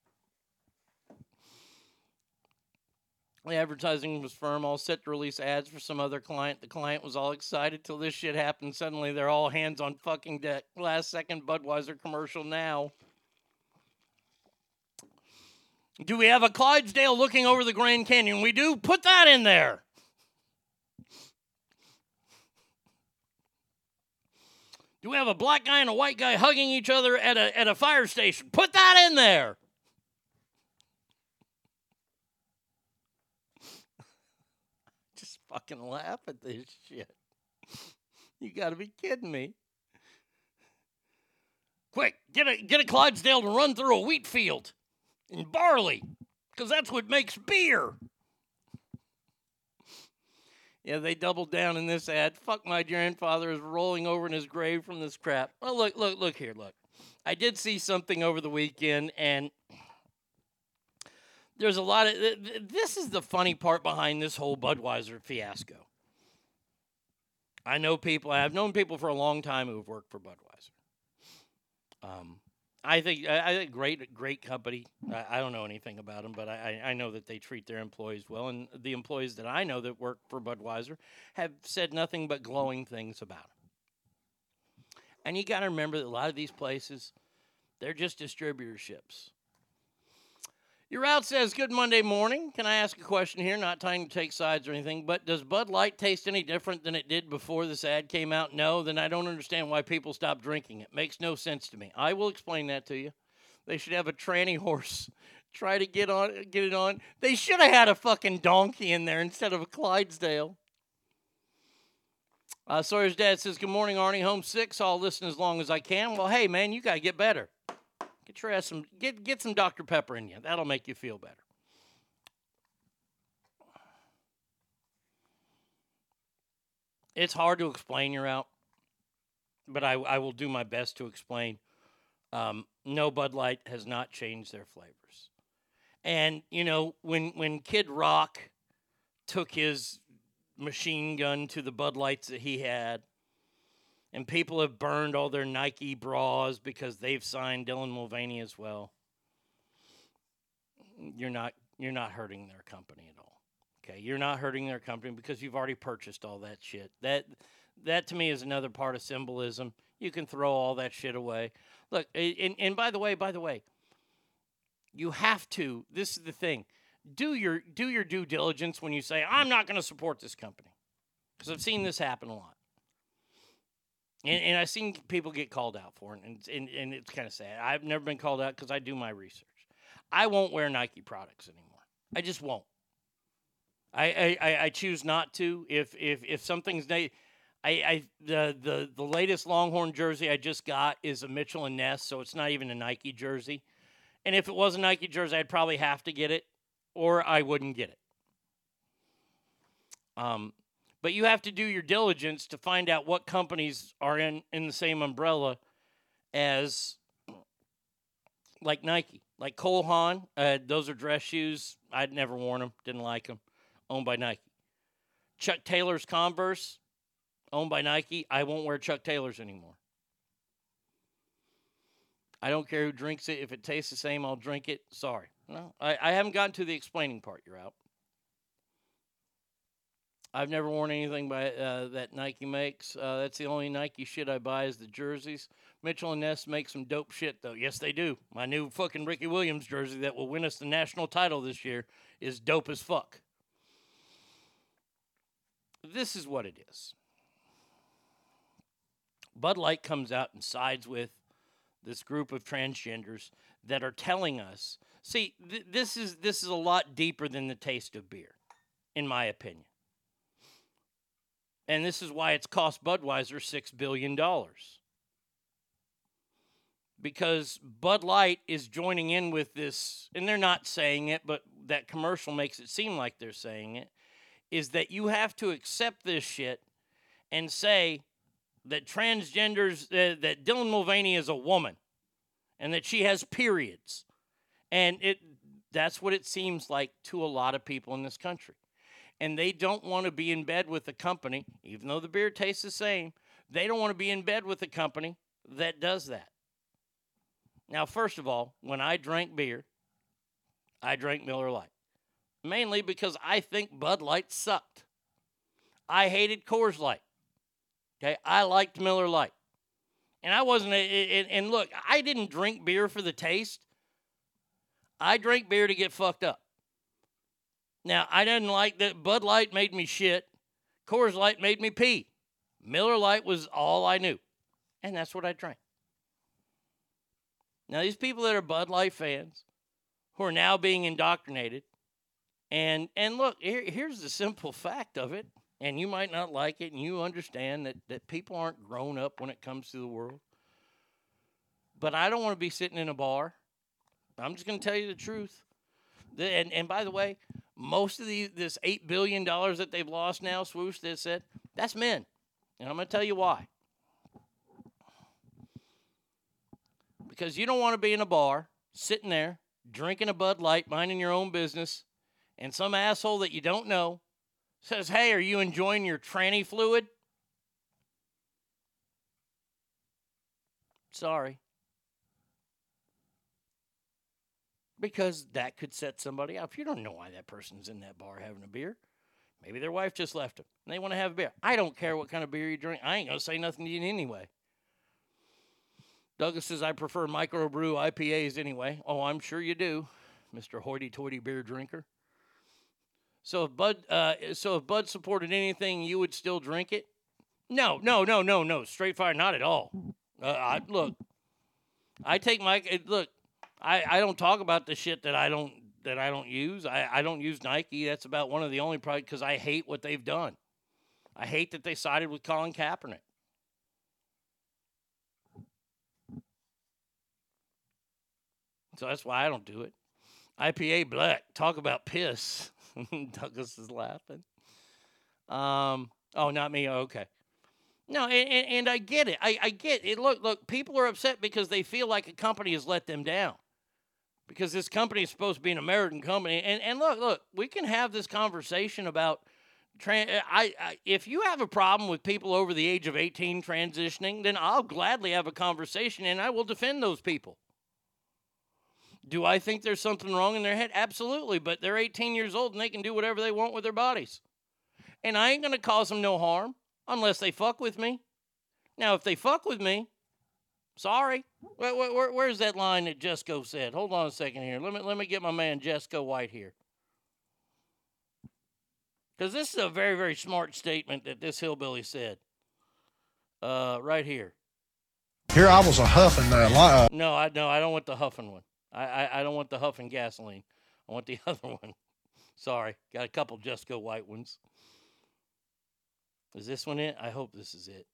The advertising was firm, all set to release ads for some other client. The client was all excited till this shit happened. Suddenly, they're all hands on fucking deck. Last second Budweiser commercial now. Do we have a Clydesdale looking over the Grand Canyon? We do. Put that in there. Do we have a black guy and a white guy hugging each other at a, at a fire station? Put that in there. Just fucking laugh at this shit. You gotta be kidding me. Quick, get a get a Clydesdale to run through a wheat field and barley, because that's what makes beer. Yeah, they doubled down in this ad. Fuck my grandfather is rolling over in his grave from this crap. Well, look, look, look here, look. I did see something over the weekend, and there's a lot of. th- th- This is the funny part behind this whole Budweiser fiasco. I know people. I've known people for a long time who have worked for Budweiser. Um, I think I think great great company. I, I don't know anything about them, but I I know that they treat their employees well, and the employees that I know that work for Budweiser have said nothing but glowing things about them. And you got to remember that a lot of these places, they're just distributorships. Your route says, Good Monday morning. Can I ask a question here? Not trying to take sides or anything, but does Bud Light taste any different than it did before this ad came out? No, then I don't understand why people stopped drinking it. Makes no sense to me. I will explain that to you. They should have a tranny horse try to get on get it on. They should have had a fucking donkey in there instead of a Clydesdale. Uh, Sawyer's dad says, Good morning, Arnie. Home sick, so I'll listen as long as I can. Well, hey, man, you got to get better. Get your ass some, get, get some Dr. Pepper in you. That'll make you feel better. It's hard to explain your out, but I, I will do my best to explain. Um, no, Bud Light has not changed their flavors. And you know, when when Kid Rock took his machine gun to the Bud Lights that he had, and people have burned all their Nike bras because they've signed Dylan Mulvaney as well. You're not you're not hurting their company at all. Okay, you're not hurting their company because you've already purchased all that shit. That that to me is another part of symbolism. You can throw all that shit away. Look, and, and by the way, by the way, you have to. This is the thing. Do your do your due diligence when you say I'm not going to support this company, because I've seen this happen a lot. And, and I've seen people get called out for it, and, and, and it's kind of sad. I've never been called out because I do my research. I won't wear Nike products anymore. I just won't. I, I, I- choose not to. If if if something's na- I, I the, the the latest Longhorn jersey I just got is a Mitchell and Ness, so it's not even a Nike jersey. And if it was a Nike jersey, I'd probably have to get it, or I wouldn't get it. Um, but you have to do your diligence to find out what companies are in in the same umbrella as like Nike, like Cole Haan. Uh, those are dress shoes. I'd never worn them. Didn't like them. Owned by Nike. Chuck Taylor's Converse, owned by Nike. I won't wear Chuck Taylor's anymore. I don't care who drinks it. If it tastes the same, I'll drink it. Sorry. No, I, I haven't gotten to the explaining part. You're out. I've never worn anything by uh, that Nike makes. Uh, that's the only Nike shit I buy is the jerseys. Mitchell and Ness make some dope shit though. Yes, they do. My new fucking Ricky Williams jersey that will win us the national title this year is dope as fuck. This is what it is. Bud Light comes out and sides with this group of transgenders that are telling us. See, th- this is this is a lot deeper than the taste of beer, in my opinion. And this is why it's cost Budweiser $6 billion. Because Bud Light is joining in with this, and they're not saying it, but that commercial makes it seem like they're saying it, is that you have to accept this shit and say that transgenders, uh, that Dylan Mulvaney is a woman and that she has periods. And it that's what it seems like to a lot of people in this country and they don't want to be in bed with a company, even though the beer tastes the same, they don't want to be in bed with a company that does that. Now, first of all, when I drank beer, I drank Miller Lite, mainly because I think Bud Light sucked. I hated Coors Light. Okay, I liked Miller Lite. And I wasn't, and and look, I didn't drink beer for the taste. I drank beer to get fucked up. Now, I didn't like that Bud Light made me shit. Coors Light made me pee. Miller Lite was all I knew. And that's what I drank. Now, these people that are Bud Light fans who are now being indoctrinated, and and look, here, here's the simple fact of it, and you might not like it, and you understand that, that people aren't grown up when it comes to the world. But I don't want to be sitting in a bar. I'm just going to tell you the truth. And, and by the way, most of the this eight billion dollars that they've lost now, swoosh that said, that's men. And I'm gonna tell you why. Because you don't want to be in a bar, sitting there, drinking a Bud Light, minding your own business, and some asshole that you don't know says, Hey, are you enjoying your tranny fluid? Sorry. Because that could set somebody up. You don't know why that person's in that bar having a beer. Maybe their wife just left them and they want to have a beer. I don't care what kind of beer you drink. I ain't going to say nothing to you anyway. Douglas says, I prefer microbrew IPAs anyway. Oh, I'm sure you do, Mr. Hoity toity beer drinker. So if Bud, uh, so if Bud supported anything, you would still drink it? No, no, no, no, no. Straight fire, not at all. Uh, I, look, I take my look. I, I don't talk about the shit that I don't that I don't use. I, I don't use Nike. That's about one of the only products because I hate what they've done. I hate that they sided with Colin Kaepernick. So that's why I don't do it. IPA black. Talk about piss. Douglas is laughing. Um. Oh, not me. Oh, okay. No, and, and, I get it. I, I get it. Look, look. People are upset because they feel like a company has let them down. Because this company is supposed to be an American company. And and look, look, we can have this conversation about. trans. I, I if you have a problem with people over the age of 18 transitioning, then I'll gladly have a conversation and I will defend those people. Do I think there's something wrong in their head? Absolutely, but they're 18 years old and they can do whatever they want with their bodies. And I ain't to cause them no harm unless they fuck with me. Now, if they fuck with me, sorry. Where, where, where's that line that Jesco said? Hold on a second here. Let me let me get my man Jesco White here. Because this is a very, very smart statement that this hillbilly said. Uh, right here. Here I was a huffing that li- uh, No, I no, I don't want the huffing one. I, I, I don't want the huffing gasoline. I want the other one. Sorry, got a couple Jesco White ones. Is this one it? I hope this is it.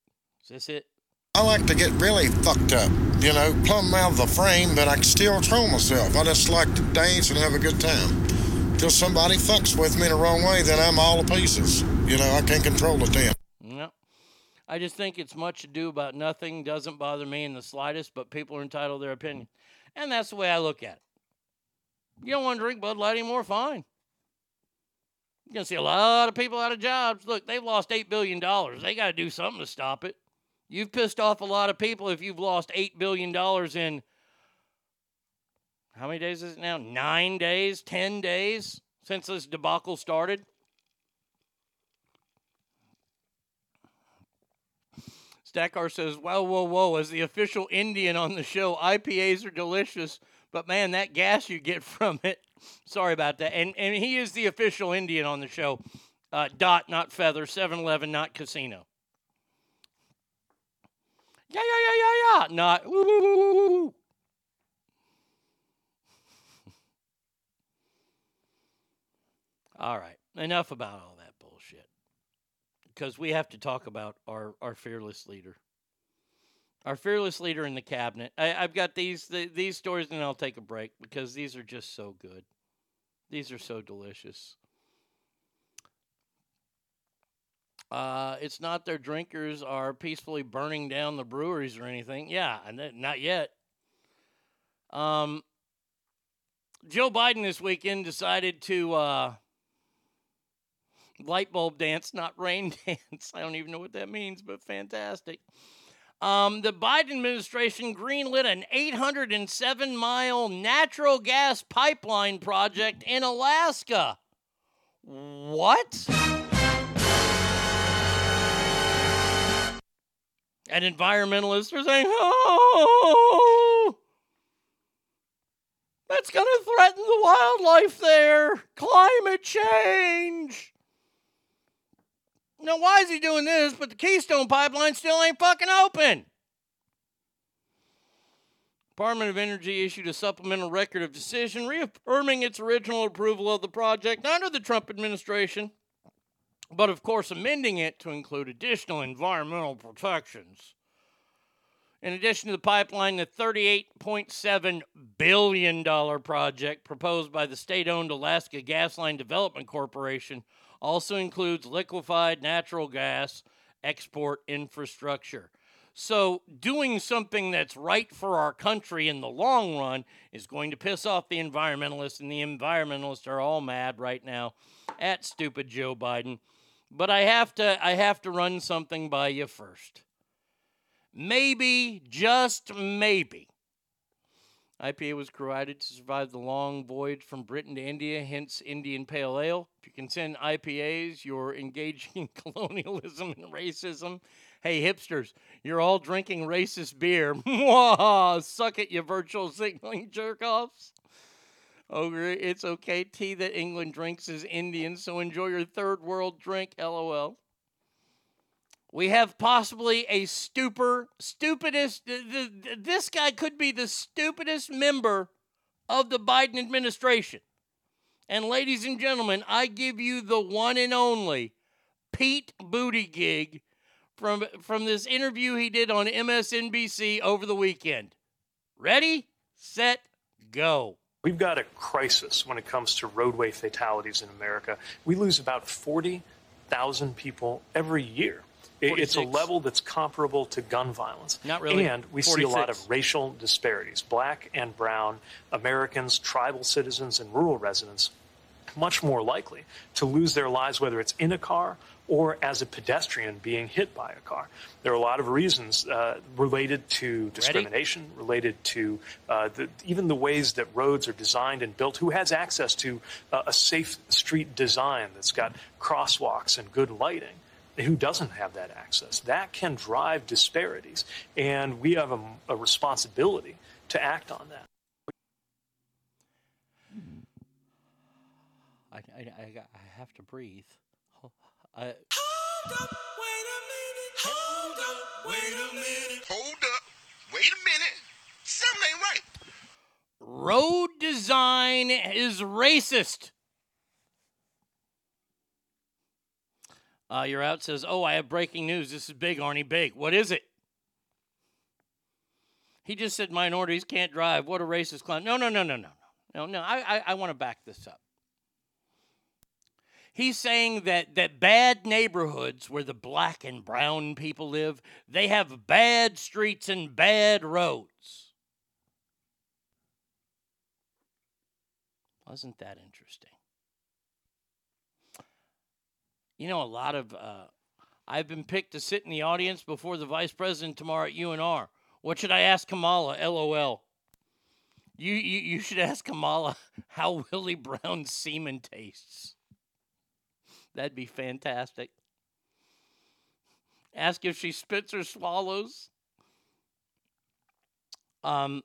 Is this it? I like to get really fucked up, you know, plumb out of the frame, but I can still control myself. I just like to dance and have a good time. Till somebody fucks with me in the wrong way, then I'm all to pieces. You know, I can't control it then. No. I just think it's much ado about nothing. Doesn't bother me in the slightest, but people are entitled to their opinion. And that's the way I look at it. You don't want to drink Bud Light anymore? Fine. You're going to see a lot of people out of jobs. Look, they've lost $8 billion. They got to do something to stop it. You've pissed off a lot of people if you've lost $8 billion in how many days is it now? Nine days, 10 days since this debacle started? Stackar says, Whoa, whoa, whoa. As the official Indian on the show, IPAs are delicious, but man, that gas you get from it. Sorry about that. And, and he is the official Indian on the show. Uh, dot, not feather. 7 Eleven, not casino. Yeah, yeah, yeah, yeah, yeah. Not. Woo, woo, woo, woo, woo. All right. Enough about all that bullshit. Because we have to talk about our, our fearless leader. Our fearless leader in the cabinet. I, I've got these the, these stories, and I'll take a break because these are just so good. These are so delicious. Uh, it's not their drinkers are peacefully burning down the breweries or anything. Yeah, not yet. Um, Joe Biden this weekend decided to uh, light bulb dance, not rain dance. I don't even know what that means, but fantastic. Um, the Biden administration greenlit an 807 mile natural gas pipeline project in Alaska. What? And environmentalists are saying, oh, that's going to threaten the wildlife there. Climate change. Now, why is he doing this? But the Keystone Pipeline still ain't fucking open. Department of Energy issued a supplemental record of decision reaffirming its original approval of the project under the Trump administration, but of course amending it to include additional environmental protections. In addition to the pipeline, the $38.7 billion project proposed by the state owned Alaska Gasline Development Corporation also includes liquefied natural gas export infrastructure. So, doing something that's right for our country in the long run is going to piss off the environmentalists, and the environmentalists are all mad right now at stupid Joe Biden. But I have to I have to run something by you first. Maybe, just maybe, IPA was created to survive the long voyage from Britain to India, hence Indian Pale Ale. If you can send IPAs, you're engaging in colonialism and racism. Hey, hipsters, you're all drinking racist beer. Suck it, you virtual signaling jerk offs. Ogre, it's okay. Tea that England drinks is Indian, so enjoy your third world drink, lol. We have possibly a stuper, stupidest. th- th- th- This guy could be the stupidest member of the Biden administration. And ladies and gentlemen, I give you the one and only Pete Buttigieg from from this interview he did on MSNBC over the weekend. Ready, set, go. We've got a crisis when it comes to roadway fatalities in America. We lose about 40,000 people every year. It- It's a level that's comparable to gun violence. Not really. And we see a lot of racial disparities. Black and brown Americans, tribal citizens, and rural residents much more likely to lose their lives, whether it's in a car or as a pedestrian being hit by a car. There are a lot of reasons uh, related to discrimination, related to uh, the, even the ways that roads are designed and built. Who has access to uh, a safe street design that's got crosswalks and good lighting? Who doesn't have that access? That can drive disparities, and we have a, a responsibility to act on that. I, I, I, I have to breathe. I, Hold up, wait a minute. Hold up, wait a minute. Something ain't right. road design is racist. Uh, you're out says, "Oh, I have breaking news. This is big, Arnie. Big. What is it?" He just said minorities can't drive. What a racist clown. No, no, no, no, no, no, no, no. I, I, I want to back this up. He's saying that that bad neighborhoods where the black and brown people live, they have bad streets and bad roads. Wasn't that interesting? You know, a lot of uh, I've been picked to sit in the audience before the vice president tomorrow at UNR. What should I ask Kamala? LOL. You you, you should ask Kamala how Willie Brown's semen tastes. That'd be fantastic. Ask if she spits or swallows. Um,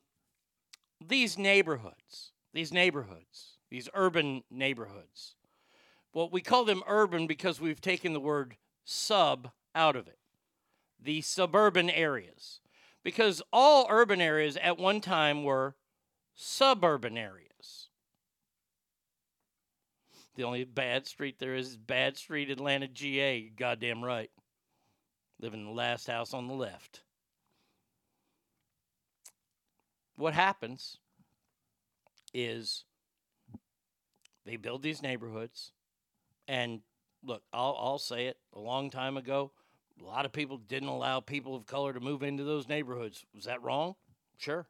these neighborhoods, these neighborhoods, these urban neighborhoods. Well, we call them urban because we've taken the word sub out of it. The suburban areas. Because all urban areas at one time were suburban areas. The only bad street there is is Bad Street, Atlanta, GA. Goddamn right. Living in the last house on the left. What happens is they build these neighborhoods, and look, I'll, I'll say it. A long time ago, a lot of people didn't allow people of color to move into those neighborhoods. Was that wrong? Sure.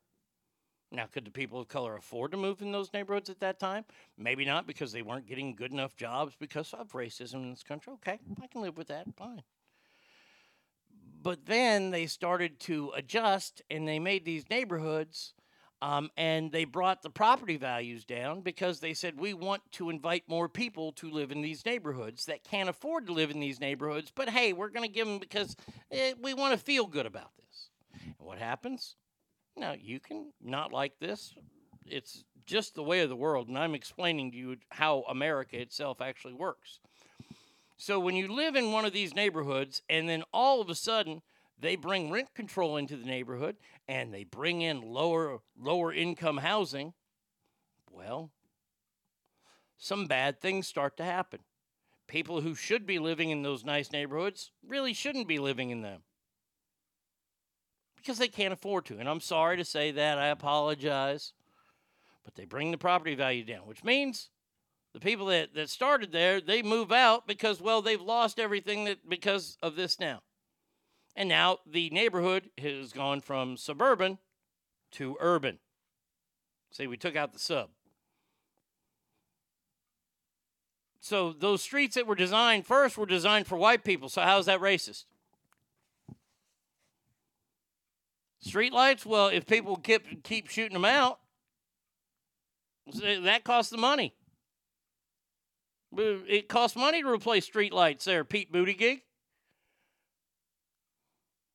Now, could the people of color afford to move in those neighborhoods at that time? Maybe not because they weren't getting good enough jobs because of racism in this country. Okay, I can live with that. Fine. But then they started to adjust and they made these neighborhoods um, and they brought the property values down because they said, we want to invite more people to live in these neighborhoods that can't afford to live in these neighborhoods. But hey, we're going to give them because eh, we want to feel good about this. And what happens? Now, you can not like this. It's just the way of the world. And I'm explaining to you how America itself actually works. So when you live in one of these neighborhoods and then all of a sudden they bring rent control into the neighborhood and they bring in lower lower income housing, well, some bad things start to happen. People who should be living in those nice neighborhoods really shouldn't be living in them because they can't afford to. And I'm sorry to say that. I apologize. But they bring the property value down, which means the people that, that started there, they move out because, well, they've lost everything that because of this now. And now the neighborhood has gone from suburban to urban. See, we took out the sub. So those streets that were designed first were designed for white people. So how is that racist? Streetlights? Well, if people keep keep shooting them out, eh, that costs the money. It costs money to replace streetlights there, Pete Buttigieg.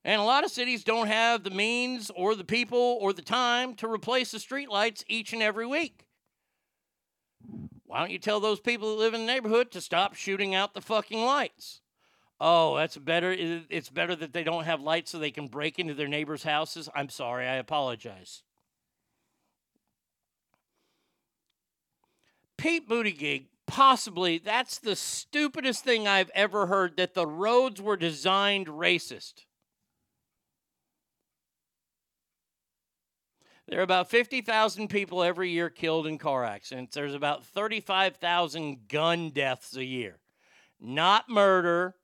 And a lot of cities don't have the means or the people or the time to replace the streetlights each and every week. Why don't you tell those people that live in the neighborhood to stop shooting out the fucking lights? Oh, that's better. It's better that they don't have lights so they can break into their neighbors' houses. I'm sorry. I apologize. Pete Buttigieg, possibly, that's the stupidest thing I've ever heard that the roads were designed racist. There are about 50,000 people every year killed in car accidents. There's about 35,000 gun deaths a year. Not murder,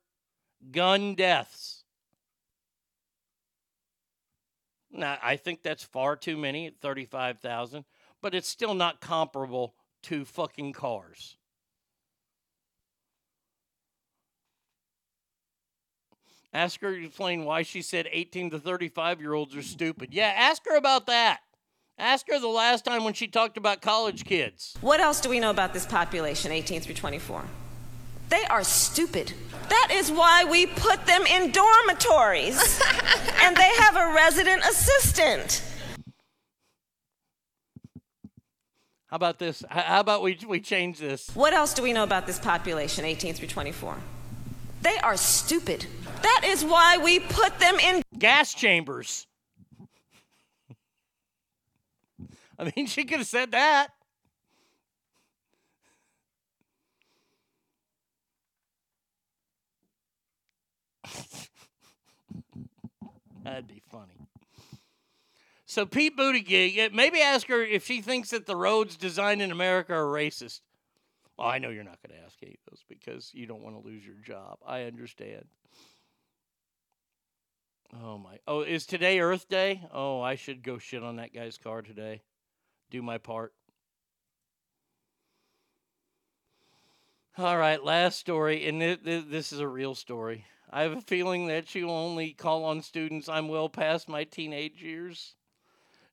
gun deaths. Now, I think that's far too many at 35,000, but it's still not comparable to fucking cars. Ask her to explain why she said 18 to 35 year olds are stupid. Yeah, ask her about that. Ask her the last time when she talked about college kids. What else do we know about this population, 18 through 24? They are stupid. That is why we put them in dormitories. and they have a resident assistant. How about this? How about we, we change this? What else do we know about this population, 18 through 24? They are stupid. That is why we put them in gas chambers. I mean, she could have said that. That'd be funny. So Pete Buttigieg, eh, maybe ask her if she thinks that the roads designed in America are racist. Well, I know you're not going to ask any of those because you don't want to lose your job. I understand. Oh my! Oh, is today Earth Day? Oh, I should go shit on that guy's car today. Do my part. All right, last story, and th- th- this is a real story. I have a feeling that will only call on students I'm well past my teenage years.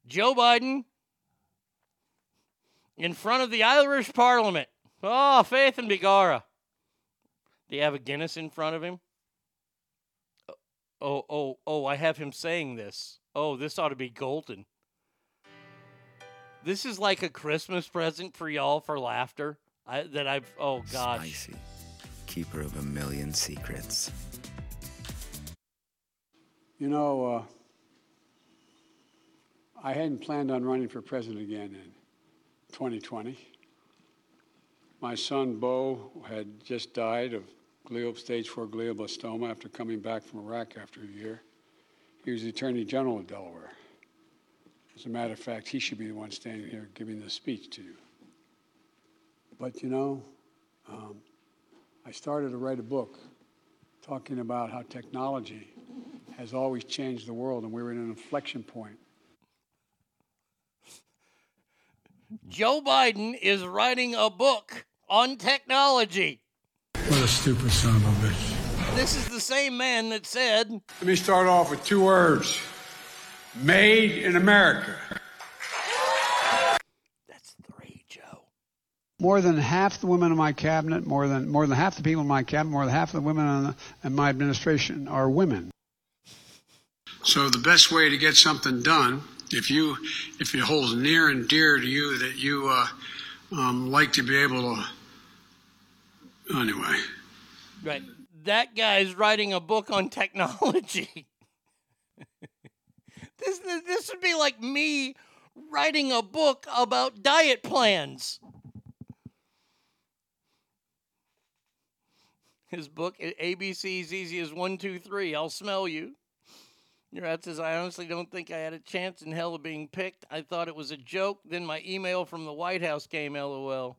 Joe Biden in front of the Irish Parliament. Oh, Faith and Begorrah. Do you have a Guinness in front of him? Oh, oh, oh, I have him saying this. Oh, this ought to be golden. This is like a Christmas present for y'all for laughter. I, that I've, oh gosh. Spicy. Keeper of a million secrets. You know, uh, I hadn't planned on running for president again in 2020. My son, Bo, had just died of glial stage 4 glioblastoma after coming back from Iraq after a year. He was the Attorney General of Delaware. As a matter of fact, he should be the one standing here giving this speech to you. But you know, um, I started to write a book talking about how technology has always changed the world, and we're in an inflection point. Joe Biden is writing a book on technology. What a stupid son of a bitch. This is the same man that said, Let me start off with two words made in America. That's three, Joe. More than half the women in my cabinet, more than more than half the people in my cabinet, more than half the women in, the, in my administration are women. So the best way to get something done, if you if it holds near and dear to you that you uh, um, like to be able to, anyway. right, that guy's writing a book on technology. this, this would be like me writing a book about diet plans. His book, ABC's Easy as One, Two, Three. I'll smell you. Your ad says, I honestly don't think I had a chance in hell of being picked. I thought it was a joke. Then my email from the White House came, lol.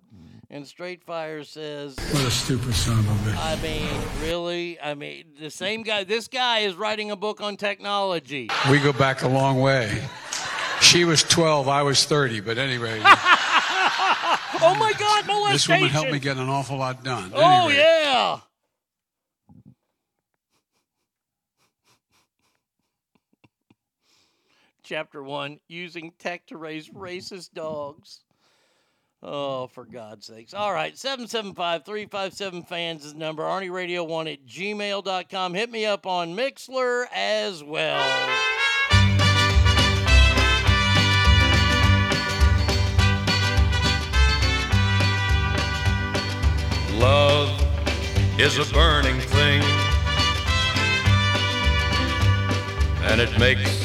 And Straight Fire says, What a stupid son of a bitch. I mean, really? I mean, the same guy, this guy is writing a book on technology. We go back a long way. She was 12, I was 30, but anyway, oh my God, molestation! this woman helped me get an awful lot done. Oh, Anyway, yeah. Chapter 1 Using Tech to Raise Racist Dogs. Oh, for God's sakes. All right, 775 357 fans is number. Arnie Radio 1 at gmail.com. Hit me up on Mixlr as well. Love is a burning thing, and it makes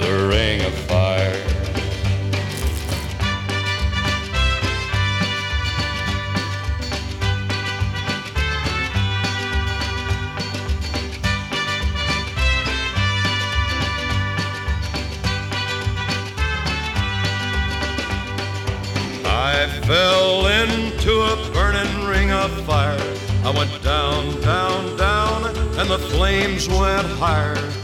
the ring of fire. I fell into a burning ring of fire. I went down, down, down, and the flames went higher.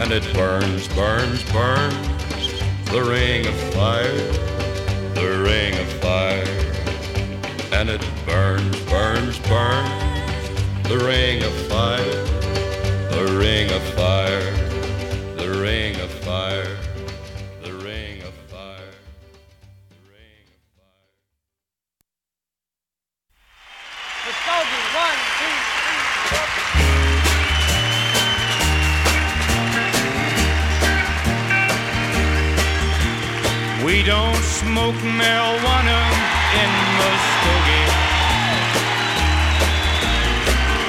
And it burns, burns, burns, the ring of fire, the ring of fire. And it burns, burns, burns, the ring of fire, the ring of fire, smoke marijuana in Muskogee.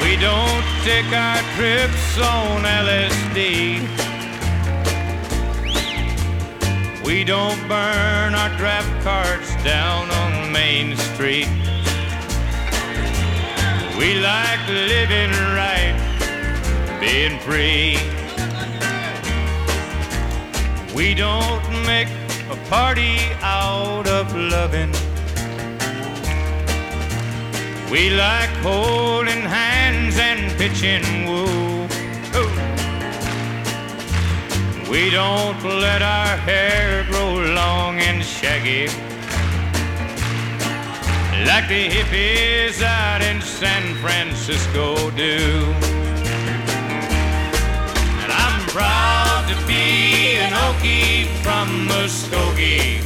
We don't take our trips on LSD. We don't burn our draft cards down on Main Street. We like living right, being free. We don't make a party out of loving. We like holding hands and pitching woo. We don't let our hair grow long and shaggy like the hippies out in San Francisco do. Proud to be an Okie from Muskogee,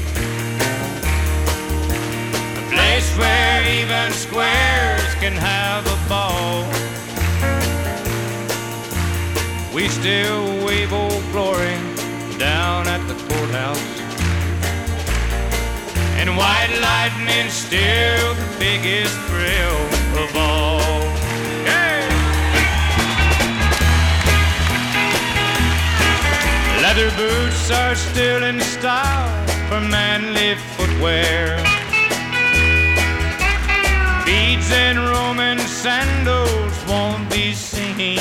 a place where even squares can have a ball. We still wave old glory down at the courthouse. And white lightning's still the biggest thrill of all. Leather boots are still in style for manly footwear. Beads and Roman sandals won't be seen.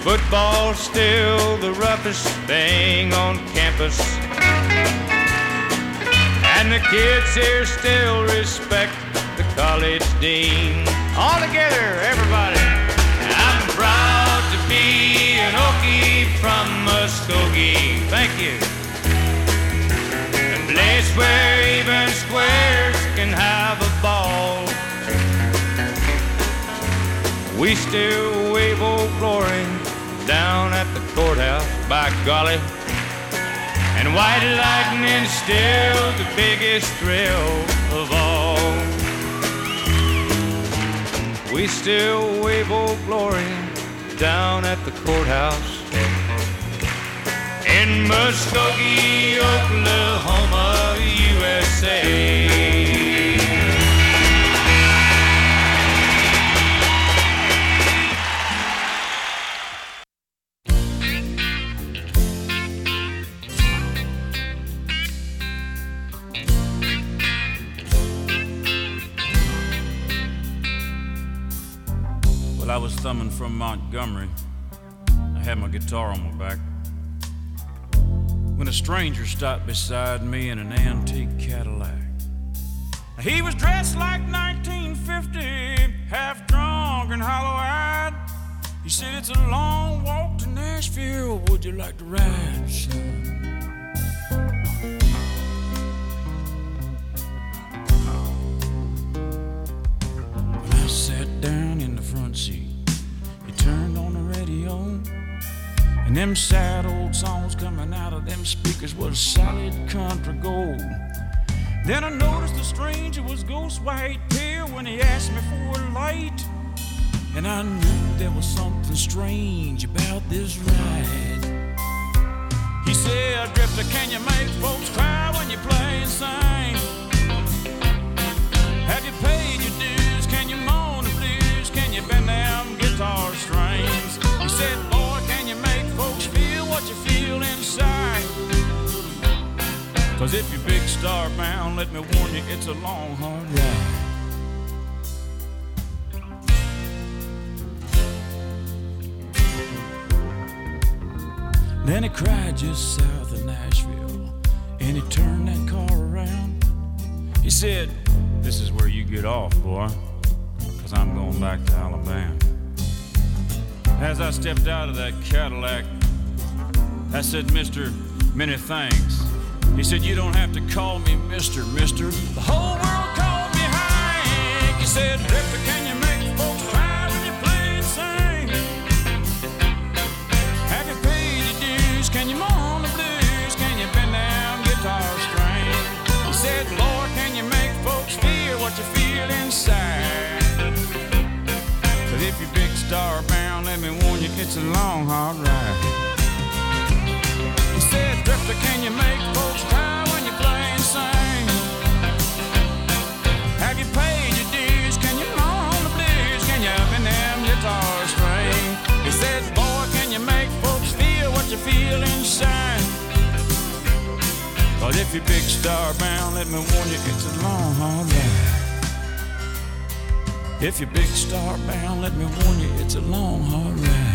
Football's still the roughest thing on campus. And the kids here still respect the college dean. All together, everybody. Muskogee. Thank you. A place where even squares can have a ball. We still wave old glory down at the courthouse, by golly. And white lightning's still the biggest thrill of all. We still wave old glory down at the courthouse in Muskogee, Oklahoma, USA. Well, I was thumbing from Montgomery. I had my guitar on my back when a stranger stopped beside me in an antique Cadillac. He was dressed like 1950, half drunk and hollow eyed. He said, It's a long walk to Nashville. Would you like to ride, son? When I sat down in the front seat, he turned on the radio them sad old songs coming out of them speakers was solid country gold. Then I noticed the stranger was ghost white pale when he asked me for a light. And I knew there was something strange about this ride. He said, Drifter, can you make folks cry when you play and sing? Cause if you're big star bound, let me warn you, it's a long, hard ride. Then he cried just south of Nashville, and he turned that car around. He said, This is where you get off, boy, because I'm going back to Alabama. As I stepped out of that Cadillac, I said, Mister, many thanks. He said, You don't have to call me Mister, Mister. The whole world called me Hank. He said, Drifter, can you make folks cry when you play and sing? Have you paid your dues? Can you moan the blues? Can you bend down guitar strings? He said, Lord, can you make folks feel what you feel inside? But if you're big star bound, let me warn you, it's a long, hard ride. He said, Drifter, can you make folks cry when you play and sing? Have you paid your dues? Can you moan the blues? Can you bend them guitar strings? He said, Boy, can you make folks feel what you feel inside? But if you're big star bound, let me warn you, it's a long, hard ride. If you're big star bound, let me warn you, it's a long, hard ride.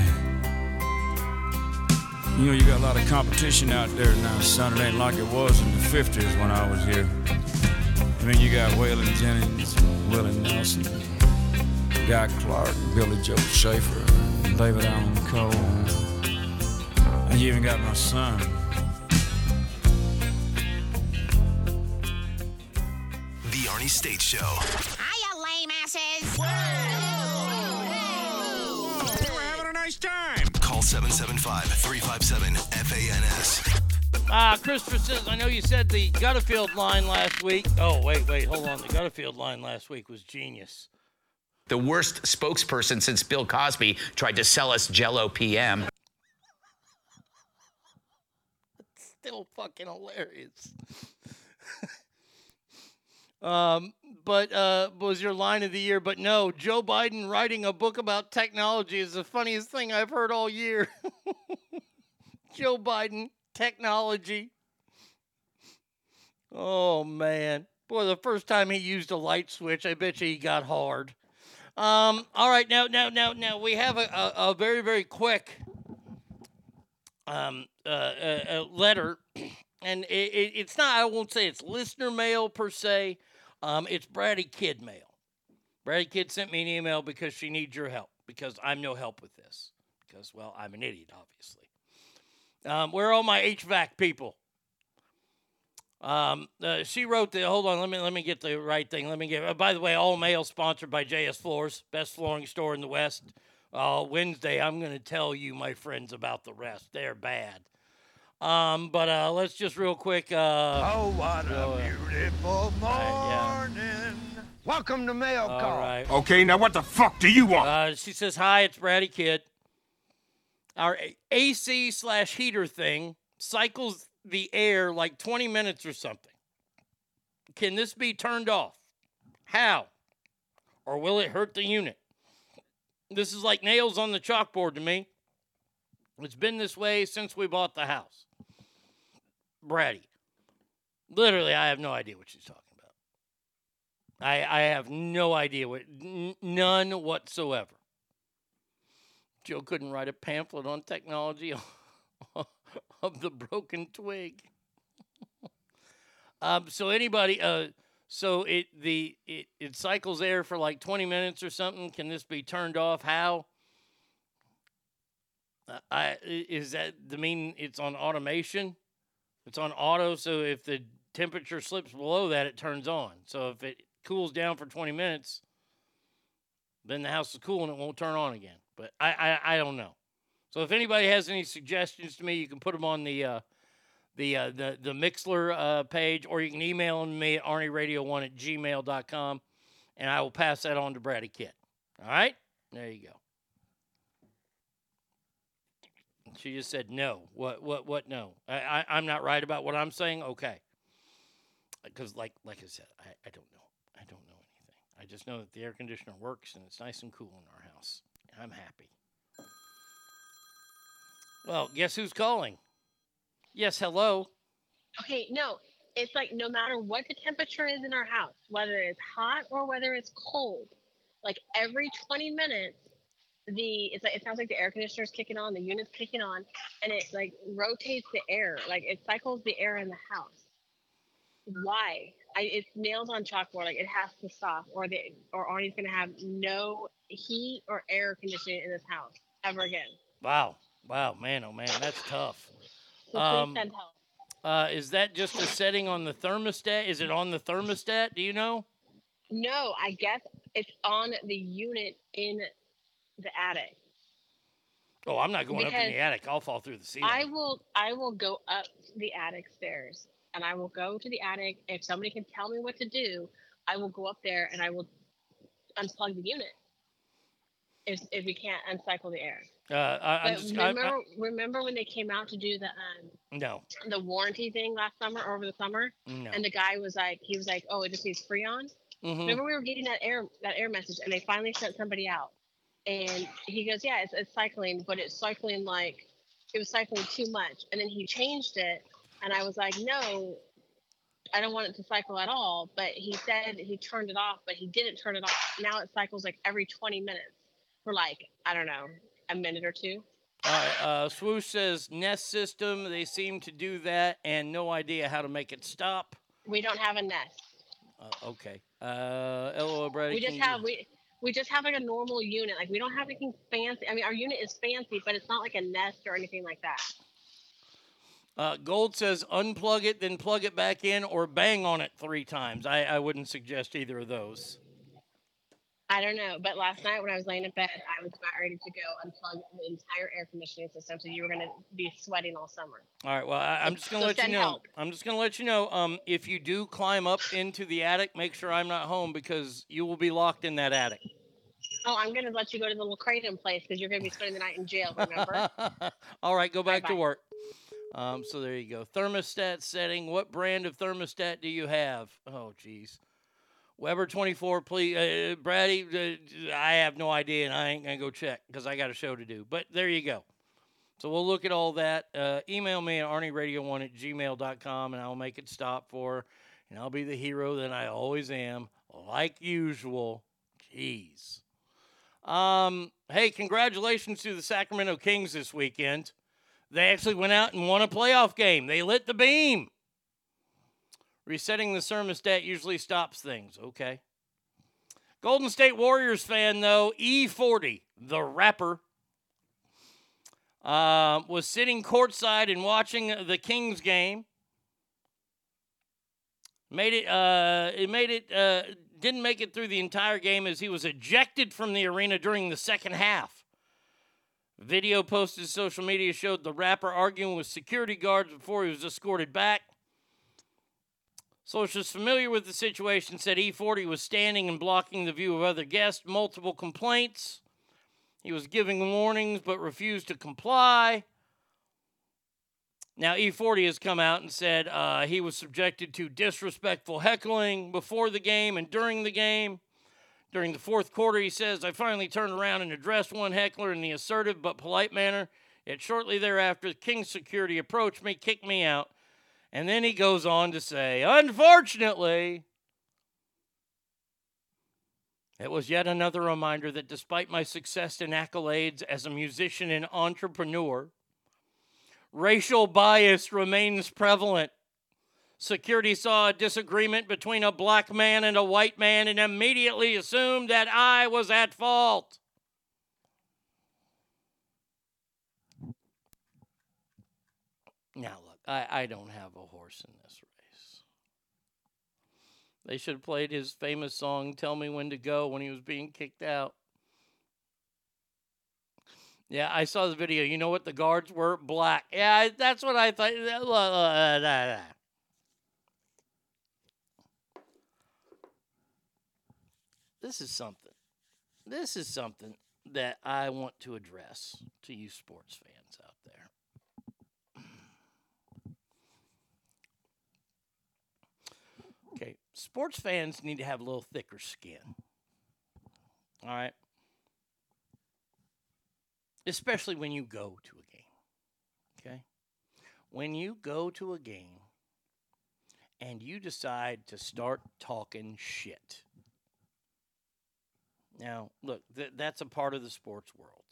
You know, you got a lot of competition out there now, son. It ain't like it was in the 50s when I was here. I mean, you got Waylon Jennings, Willie Nelson, Guy Clark, Billy Joe Shaver, David Allan Coe. And you even got my son. The Arnie State Show. Hiya, lame asses. We're having a nice time. Call 775 357 FANS. Ah, Christopher says, I know you said the Gutterfield line last week. Oh, wait, wait, hold on. The Gutterfield line last week was genius. The worst spokesperson since Bill Cosby tried to sell us Jello PM. It's Still fucking hilarious. um, but uh, was your line of the year? But no, Joe Biden writing a book about technology is the funniest thing I've heard all year. Joe Biden, technology. Oh man, boy, the first time he used a light switch, I bet you he got hard. Um, all right, now, now, now, now we have a, a, a very, very quick um, uh, a, a letter, and it, it, it's not. I won't say it's listener mail per se. Um, it's Bratty Kid mail. Bratty Kid sent me an email because she needs your help because I'm no help with this because well I'm an idiot obviously. Um, where are all my HVAC people? Um, uh, she wrote the. Hold on, let me let me get the right thing. Let me get. Uh, by the way, all mail sponsored by JS Floors, best flooring store in the West. Uh, Wednesday, I'm going to tell you, my friends, about the rest. They're bad. Um, but uh, let's just real quick. Uh, Oh, what go, a uh, beautiful yeah. morning. Welcome to Mail All Call. right. Okay, now what the fuck do you want? Uh, she says, "Hi, it's Bratty Kid. Our AC slash heater thing cycles the air like 20 minutes or something. Can this be turned off? How? Or will it hurt the unit? This is like nails on the chalkboard to me. It's been this way since we bought the house. Bratty. Literally, I have no idea what she's talking about. I, I have no idea what, n- none whatsoever. Joe couldn't write a pamphlet on technology of the broken twig. um, so anybody, uh, so it the it, it cycles air for like 20 minutes or something. Can this be turned off? How? I is that the mean it's on automation? It's on auto, so if the temperature slips below that, it turns on. So if it cools down for 20 minutes, then the house is cool and it won't turn on again. But I I, I don't know. So if anybody has any suggestions to me, you can put them on the uh, the uh, the the Mixlr uh, page, or you can email me at arnieradio1 at gmail.com, and I will pass that on to Bratty Kid. All right? There you go. She just said no. What? What? What? No. I, I I'm not right about what I'm saying. Okay. Because like like I said, I, I don't know. I don't know anything. I just know that the air conditioner works and it's nice and cool in our house. I'm happy. Well, guess who's calling? Yes, hello. Okay, no, it's like no matter what the temperature is in our house, whether it's hot or whether it's cold, like every 20 minutes, the it's like it sounds like the air conditioner's kicking on, the unit's kicking on, and it like rotates the air, like it cycles the air in the house. Why? I, it's nails on chalkboard. Like it has to stop, or the or Arnie's gonna have no heat or air conditioning in this house ever again. Wow. Wow, man, oh man, that's tough. So please Um, send help. uh, is that just a setting on the thermostat? Is it on the thermostat? Do you know? No, I guess it's on the unit in the attic. Oh, I'm not going up in the attic. I'll fall through the ceiling. I will I will go up the attic stairs and I will go to the attic. If somebody can tell me what to do, I will go up there and I will unplug the unit. If if we can't uncycle the air. uh, I, I'm But just, I, remember remember when they came out to do the um no, the warranty thing last summer or over the summer? no. And the guy was like he was like, Oh, it just needs freon. Mhm. Remember we were getting that air that air message and they finally sent somebody out. And he goes, Yeah, it's, it's cycling, but it's cycling like it was cycling too much. And then he changed it and I was like, No, I don't want it to cycle at all. But he said he turned it off, but he didn't turn it off. Now it cycles like every 20 minutes for like, I don't know, a minute or two. All right, uh, Swoosh says Nest system. They seem to do that, and no idea how to make it stop. We don't have a nest. Uh, okay. Uh, LOL, Bratty. we just can you- have we we just have like a normal unit. Like we don't have anything fancy. I mean, our unit is fancy, but it's not like a nest or anything like that. Uh, Gold says unplug it, then plug it back in, or bang on it three times. I, I wouldn't suggest either of those. I don't know, but last night when I was laying in bed, I was about ready to go unplug the entire air conditioning system, so you were gonna be sweating all summer. All right. Well, I, I'm just gonna So let you know. help. I'm just gonna let you know. Um, if you do climb up into the attic, make sure I'm not home because you will be locked in that attic. Oh, I'm gonna let you go to the little Kratom place because you're gonna be spending the night in jail. Remember? All right, go back to Bye-bye. work. Um, so there you go. Thermostat setting. What brand of thermostat do you have? Oh, geez. Weber 24, please. Uh, Bratty, uh, I have no idea, and I ain't going to go check because I got a show to do. But there you go. So we'll look at all that. Uh, email me at arnieradio1 at gmail.com, and I'll make it stop for. And I'll be the hero that I always am, like usual. Jeez. Um, hey, congratulations to the Sacramento Kings this weekend. They actually went out and won a playoff game. They lit the beam. Resetting the thermostat usually stops things. Okay. Golden State Warriors fan, though, E40, the rapper, uh, was sitting courtside and watching the Kings game. Made it, uh, it made it, uh, didn't make it through the entire game as he was ejected from the arena during the second half. Video posted to social media showed the rapper arguing with security guards before he was escorted back. Sources familiar with the situation said E40 was standing and blocking the view of other guests. Multiple complaints. He was giving warnings but refused to comply. Now, E40 has come out and said uh, he was subjected to disrespectful heckling before the game and during the game. During the fourth quarter, he says, I finally turned around and addressed one heckler in the assertive but polite manner. Yet shortly thereafter, King's security approached me, kicked me out. And then he goes on to say, Unfortunately, it was yet another reminder that despite my success and accolades as a musician and entrepreneur, racial bias remains prevalent. Security saw a disagreement between a black man and a white man and immediately assumed that I was at fault. Now, look, I, I don't have a horse in this race. They should have played his famous song, Tell Me When to Go, when he was being kicked out. Yeah, I saw the video. You know what the guards were? Black. Yeah, that's what I thought. This is something. This is something that I want to address to you sports fans out there. Okay, sports fans need to have a little thicker skin. All right. Especially when you go to a game. Okay? When you go to a game and you decide to start talking shit. Now, look, th- that's a part of the sports world.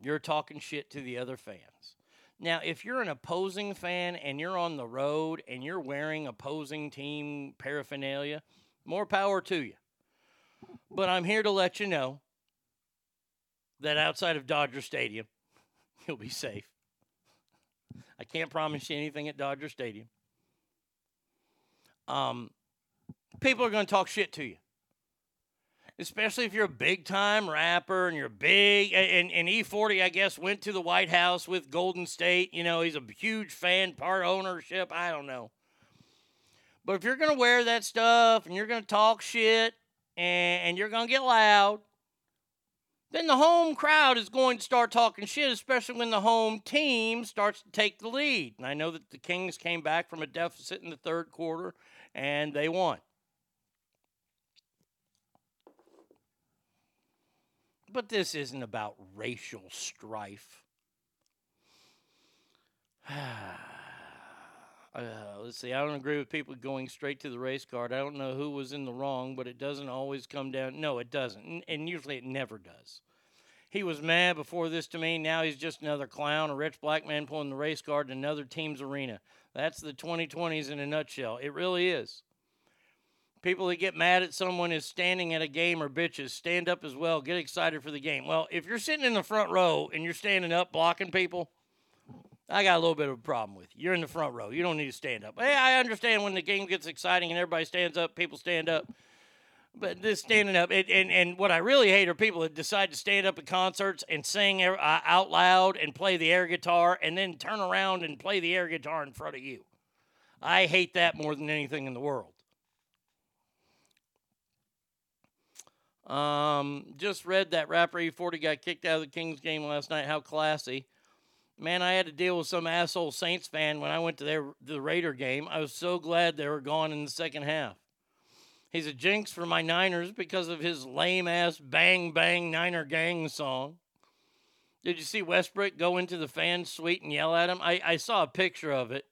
You're talking shit to the other fans. Now, if you're an opposing fan and you're on the road and you're wearing opposing team paraphernalia, more power to you. But I'm here to let you know that outside of Dodger Stadium, you'll be safe. I can't promise you anything at Dodger Stadium. Um, people are going to talk shit to you especially if you're a big time rapper and you're big. And, and E40, I guess, went to the White House with Golden State. You know, he's a huge fan, part ownership. I don't know. But if you're going to wear that stuff and you're going to talk shit and, and you're going to get loud, then the home crowd is going to start talking shit, especially when the home team starts to take the lead. And I know that the Kings came back from a deficit in the third quarter and they won. But this isn't about racial strife. Uh, let's see. I don't agree with people going straight to the race card. I don't know who was in the wrong, but it doesn't always come down. No, it doesn't. And, usually it never does. He was mad before this to me. Now he's just another clown, a rich black man pulling the race card in another team's arena. That's the 2020s in a nutshell. It really is. People that get mad at someone is standing at a game or bitches. Stand up as well. Get excited for the game. Well, if you're sitting in the front row and you're standing up blocking people, I got a little bit of a problem with you. You're in the front row. You don't need to stand up. Hey, I understand when the game gets exciting and everybody stands up, people stand up. But this standing up, it, and, and what I really hate are people that decide to stand up at concerts and sing uh, out loud and play the air guitar and then turn around and play the air guitar in front of you. I hate that more than anything in the world. Um, just read that rapper E40 got kicked out of the Kings game last night. How classy. Man, I had to deal with some asshole Saints fan when I went to their the Raider game. I was so glad they were gone in the second half. He's a jinx for my Niners because of his lame ass bang bang Niner gang song. Did you see Westbrook go into the fan suite and yell at him? I, I saw a picture of it.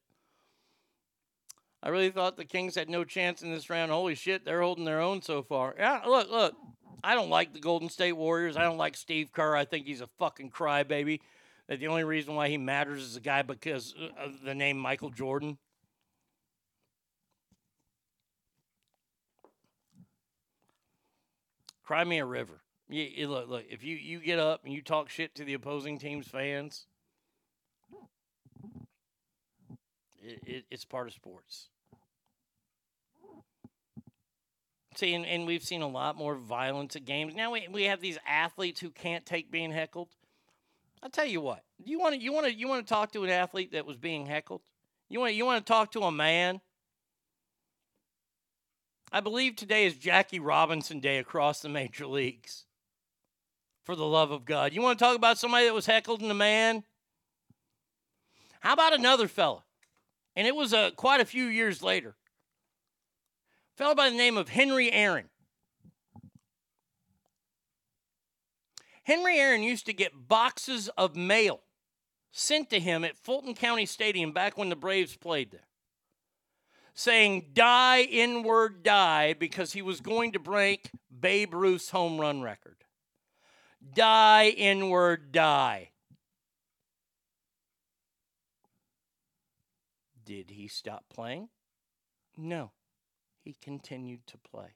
I really thought the Kings had no chance in this round. Holy shit, they're holding their own so far. Yeah, look, look. I don't like the Golden State Warriors. I don't like Steve Kerr. I think he's a fucking crybaby. The only reason why he matters is a guy because uh, of the name Michael Jordan. Cry me a river. Look, look. If you you get up and you talk shit to the opposing team's fans, it, it, it's part of sports. See, and, and we've seen a lot more violence at games. Now we, we have these athletes who can't take being heckled. I'll tell you what. You want to you want to you want to talk to an athlete that was being heckled? You want you want to talk to a man? I believe today is Jackie Robinson Day across the major leagues. For the love of God. You want to talk about somebody that was heckled in a man? How about another fella? And it was uh, quite a few years later. Fellow by the name of Henry Aaron. Henry Aaron used to get boxes of mail sent to him at Fulton County Stadium back when the Braves played there, saying, Die, inward, die, because he was going to break Babe Ruth's home run record. Die, inward, die. Did he stop playing? No. He continued to play.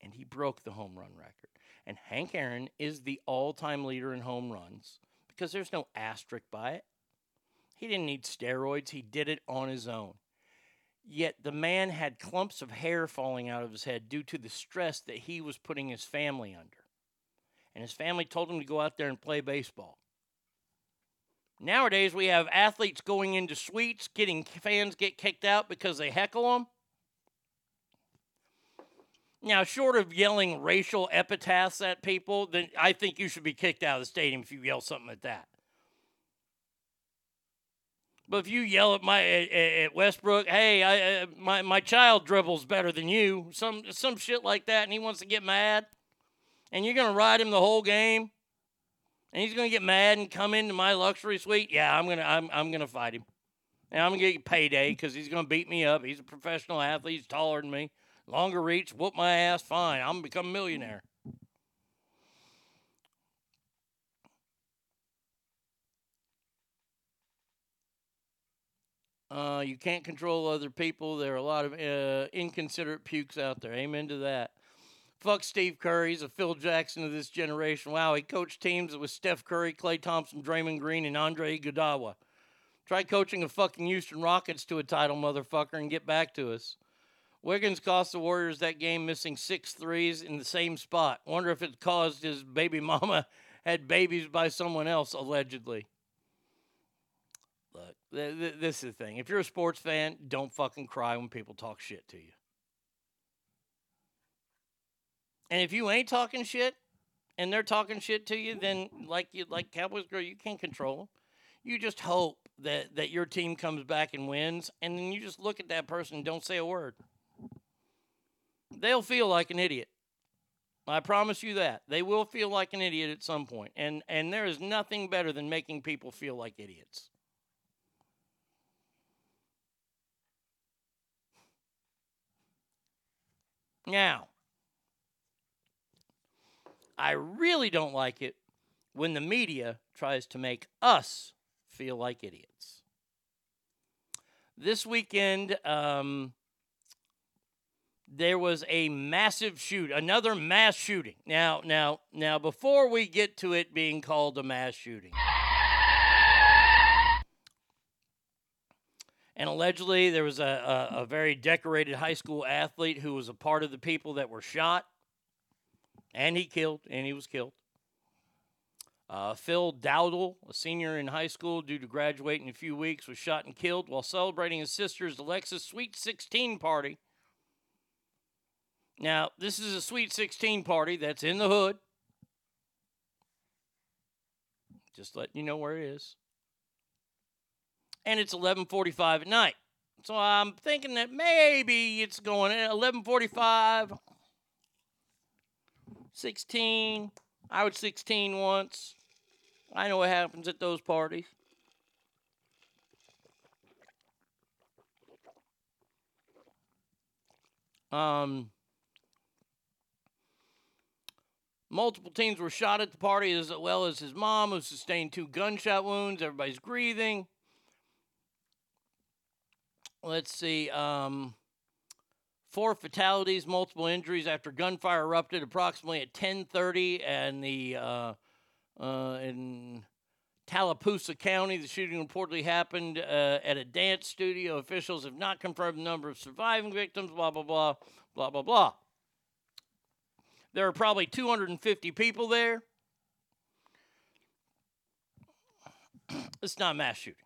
And he broke the home run record. And Hank Aaron is the all time leader in home runs because there's no asterisk by it. He didn't need steroids, he did it on his own. Yet the man had clumps of hair falling out of his head due to the stress that he was putting his family under. and his family told him to go out there and play baseball. Nowadays, we have athletes going into suites, getting fans get kicked out because they heckle them. Now, short of yelling racial epitaphs at people, then I think you should be kicked out of the stadium if you yell something at that. But if you yell at my at, at Westbrook, hey, I, uh, my my child dribbles better than you, some some shit like that, and he wants to get mad, and you're gonna ride him the whole game, and he's gonna get mad and come into my luxury suite. Yeah, I'm gonna I'm I'm gonna fight him, and I'm gonna get payday because he's gonna beat me up. He's a professional athlete. He's taller than me, longer reach. Whoop my ass. Fine. I'm gonna become a millionaire. Uh, you can't control other people. There are a lot of uh, inconsiderate pukes out there. Amen to that. Fuck Steve Curry. He's a Phil Jackson of this generation. Wow, he coached teams with Steph Curry, Klay Thompson, Draymond Green, and Andre Iguodala. Try coaching a fucking Houston Rockets to a title, motherfucker, and get back to us. Wiggins cost the Warriors that game, missing six threes in the same spot. Wonder if it caused his baby mama had babies by someone else, allegedly. Look, th- th- this is the thing. If you're a sports fan, don't fucking cry when people talk shit to you. And if you ain't talking shit and they're talking shit to you, then like you like Cowboys girl, you can't control them. You just hope that that your team comes back and wins, and then you just look at that person and don't say a word. They'll feel like an idiot. I promise you that. They will feel like an idiot at some point. And and there is nothing better than making people feel like idiots. Now, I really don't like it when the media tries to make us feel like idiots. This weekend, um, there was a massive shoot, another mass shooting. Now, now, now, before we get to it being called a mass shooting, and allegedly there was a, a, a very decorated high school athlete who was a part of the people that were shot, and he killed, and he was killed. Uh, Phil Dowdell, a senior in high school due to graduate in a few weeks, was shot and killed while celebrating his sister's Alexis Sweet 16 party. Now, this is a Sweet 16 party that's in the hood. Just letting you know where it is. And it's 11:45 at night. So I'm thinking that maybe it's going at 11:45 16 I was 16 once. I know what happens at those parties. Um, multiple teams were shot at the party, as well as his mom, who sustained two gunshot wounds. Everybody's breathing. Let's see. Um, four fatalities, multiple injuries after gunfire erupted approximately at 10:30, and the uh, uh, in Tallapoosa County. The shooting reportedly happened uh, at a dance studio. Officials have not confirmed the number of surviving victims. Blah blah blah blah blah blah. There are probably 250 people there. It's not mass shooting.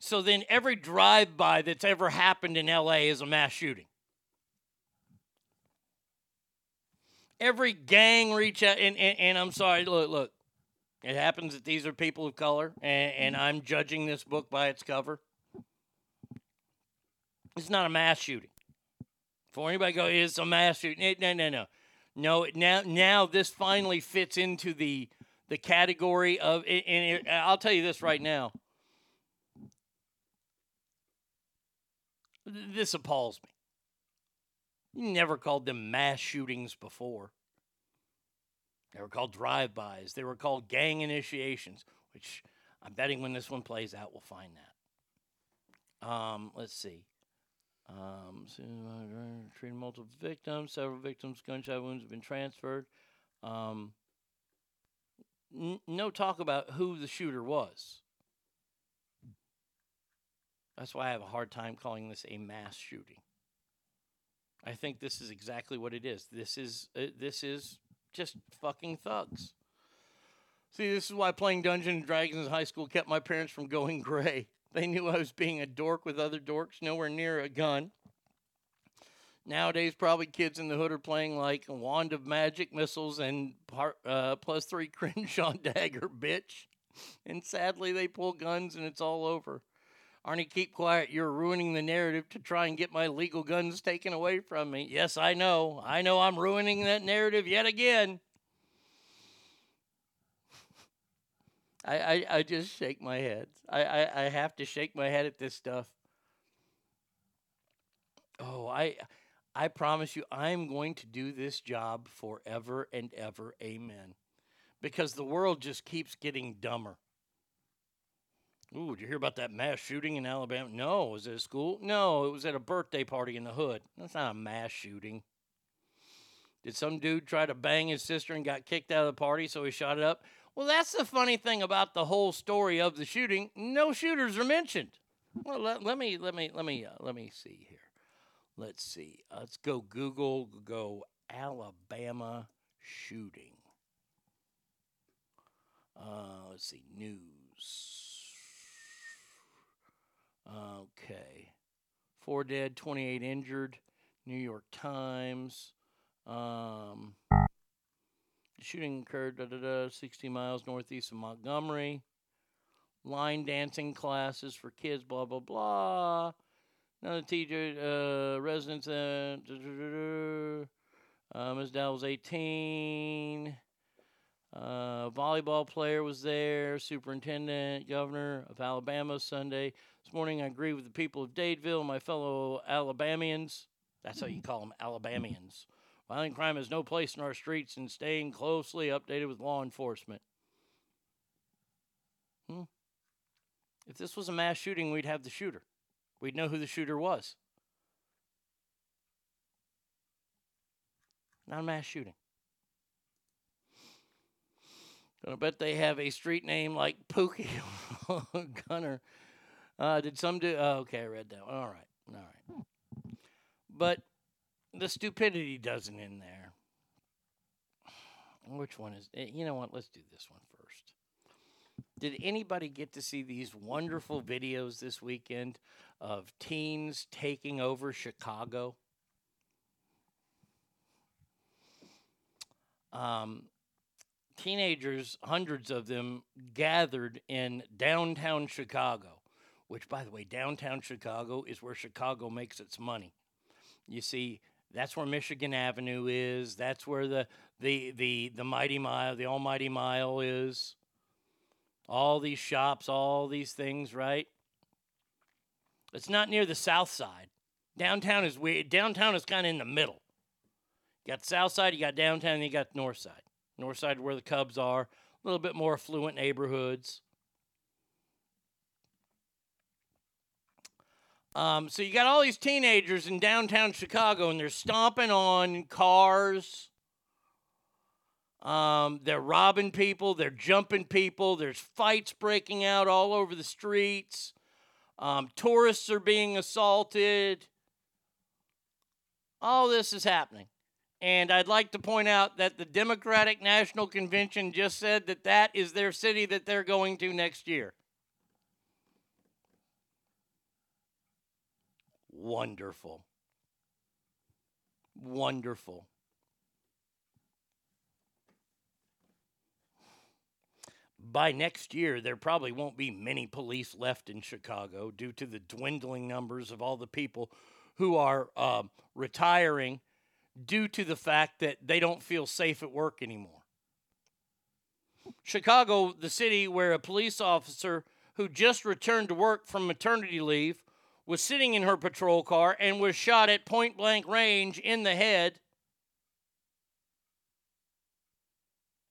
So then every drive by that's ever happened in LA is a mass shooting. Every gang reach out, and, and, and I'm sorry, look, look, it happens that these are people of color, and, and I'm judging this book by its cover. It's not a mass shooting. Before anybody go, is a mass shooting. No, no, no, no. Now, now this finally fits into the the category of, and it, I'll tell you this right now. This appalls me. You never called them mass shootings before. They were called drive-bys. They were called gang initiations, which I'm betting when this one plays out, we'll find that. Um, let's see. Um, treated multiple victims. Several victims' gunshot wounds have been transferred. Um, n- no talk about who the shooter was. That's why I have a hard time calling this a mass shooting. I think this is exactly what it is. This is uh, this is just fucking thugs. See, this is why playing Dungeons and Dragons in high school kept my parents from going gray. They knew I was being a dork with other dorks, nowhere near a gun. Nowadays, probably kids in the hood are playing like a wand of magic missiles and par- uh, plus three Crenshaw dagger, bitch. And sadly, they pull guns and it's all over. Arnie, keep quiet. You're ruining the narrative to try and get my legal guns taken away from me. Yes, I know. I know I'm ruining that narrative yet again. I, I, I just shake my head. I, I, I have to shake my head at this stuff. Oh, I I promise you I'm going to do this job forever and ever. Amen. Because the world just keeps getting dumber. Ooh, did you hear about that mass shooting in Alabama? No, was it a school? No, it was at a birthday party in the hood. That's not a mass shooting. Did some dude try to bang his sister and got kicked out of the party, so he shot it up? Well, that's the funny thing about the whole story of the shooting. No shooters are mentioned. Well, let, let me let me let me uh, let me see here. Let's see. Uh, let's go Google. Go Alabama shooting. Uh, let's see news. Okay. Four dead, 28 injured. New York Times. Um, shooting occurred da, da, da, 60 miles northeast of Montgomery. Line dancing classes for kids, blah, blah, blah. Another teacher, uh, residents, uh. Uh, Ms. Dow was 18. Uh, volleyball player was there. Superintendent, governor of Alabama Sunday. This morning, I agree with the people of Dadeville, my fellow Alabamians. That's how you call them, Alabamians. Violent crime has no place in our streets and staying closely updated with law enforcement. Hmm. If this was a mass shooting, we'd have the shooter. We'd know who the shooter was. Not a mass shooting. Gonna bet they have a street name like Pookie Gunner. Uh, did some do? Oh, okay, I read that. All right, all right. But the stupidity doesn't in there. Which one is? eh, You know what? Let's do this one first. Did anybody get to see these wonderful videos this weekend of teens taking over Chicago? Um, teenagers, hundreds of them, gathered in downtown Chicago, which, by the way, downtown Chicago is where Chicago makes its money. You see, that's where Michigan Avenue is. That's where the the the the Mighty Mile, the Almighty Mile is. All these shops, all these things, right? It's not near the South Side. Downtown is weird. Downtown is kind of in the middle. You got South Side, you got downtown, and you got North Side. North Side where the Cubs are, a little bit more affluent neighborhoods. Um, so you got all these teenagers in downtown Chicago, and they're stomping on cars. Um, they're robbing people. They're jumping people. There's fights breaking out all over the streets. Um, tourists are being assaulted. All this is happening. And I'd like to point out that the Democratic National Convention just said that that is their city that they're going to next year. Wonderful. Wonderful. By next year, there probably won't be many police left in Chicago due to the dwindling numbers of all the people who are um, retiring due to the fact that they don't feel safe at work anymore. Chicago, the city where a police officer who just returned to work from maternity leave was sitting in her patrol car and was shot at point blank range in the head.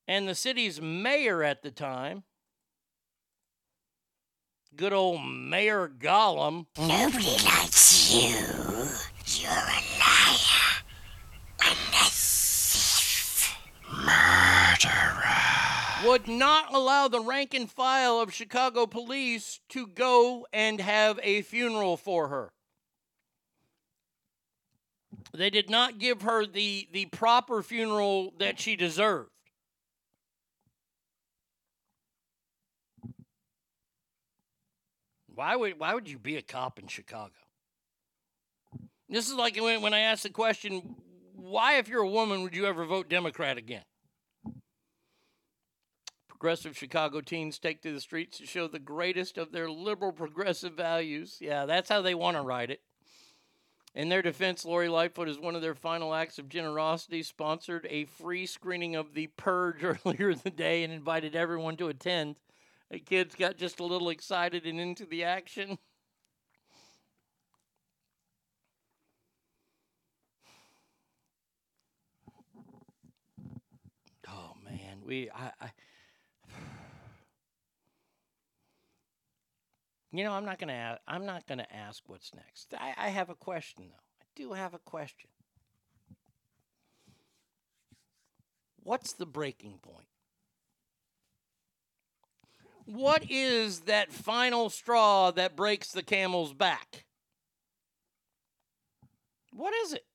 And the city's mayor at the time, good old Mayor Gollum. Nobody likes you. You're a liar and a thief. Murderer. Would not allow the rank and file of Chicago police to go and have a funeral for her. They did not give her the the proper funeral that she deserved. Why would why would you be a cop in Chicago? This is like when, when I asked the question, why if you're a woman would you ever vote Democrat again? Progressive Chicago teens take to the streets to show the greatest of their liberal progressive values. Yeah, that's how they want to write it. In their defense, Lori Lightfoot, as one of their final acts of generosity, sponsored a free screening of The Purge earlier in the day and invited everyone to attend. The kids got just a little excited and into the action. Oh man, we I, I You know, I'm not gonna ask, I'm not gonna ask what's next. I, I have a question though. I do have a question. What's the breaking point? What is that final straw that breaks the camel's back? What is it?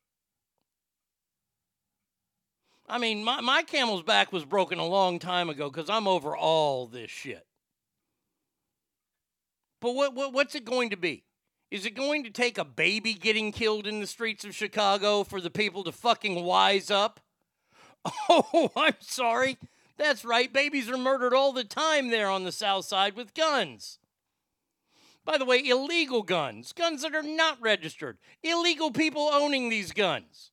I mean, my, my camel's back was broken a long time ago because I'm over all this shit. But what, what what's it going to be? Is it going to take a baby getting killed in the streets of Chicago for the people to fucking wise up? Oh, I'm sorry. That's right. Babies are murdered all the time there on the south side with guns. By the way, illegal guns, guns that are not registered, illegal people owning these guns.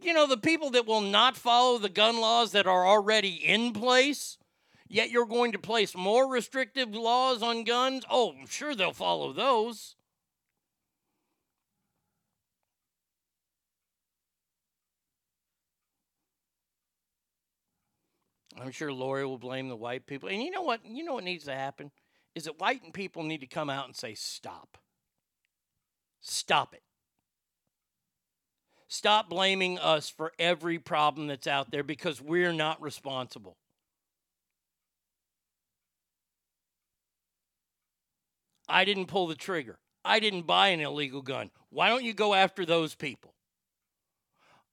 You know, the people that will not follow the gun laws that are already in place, yet you're going to place more restrictive laws on guns. Oh, I'm sure, they'll follow those. I'm sure Lori will blame the white people. And you know what? You know what needs to happen? Is that white people need to come out and say, stop. Stop it. Stop blaming us for every problem that's out there because we're not responsible. I didn't pull the trigger. I didn't buy an illegal gun. Why don't you go after those people?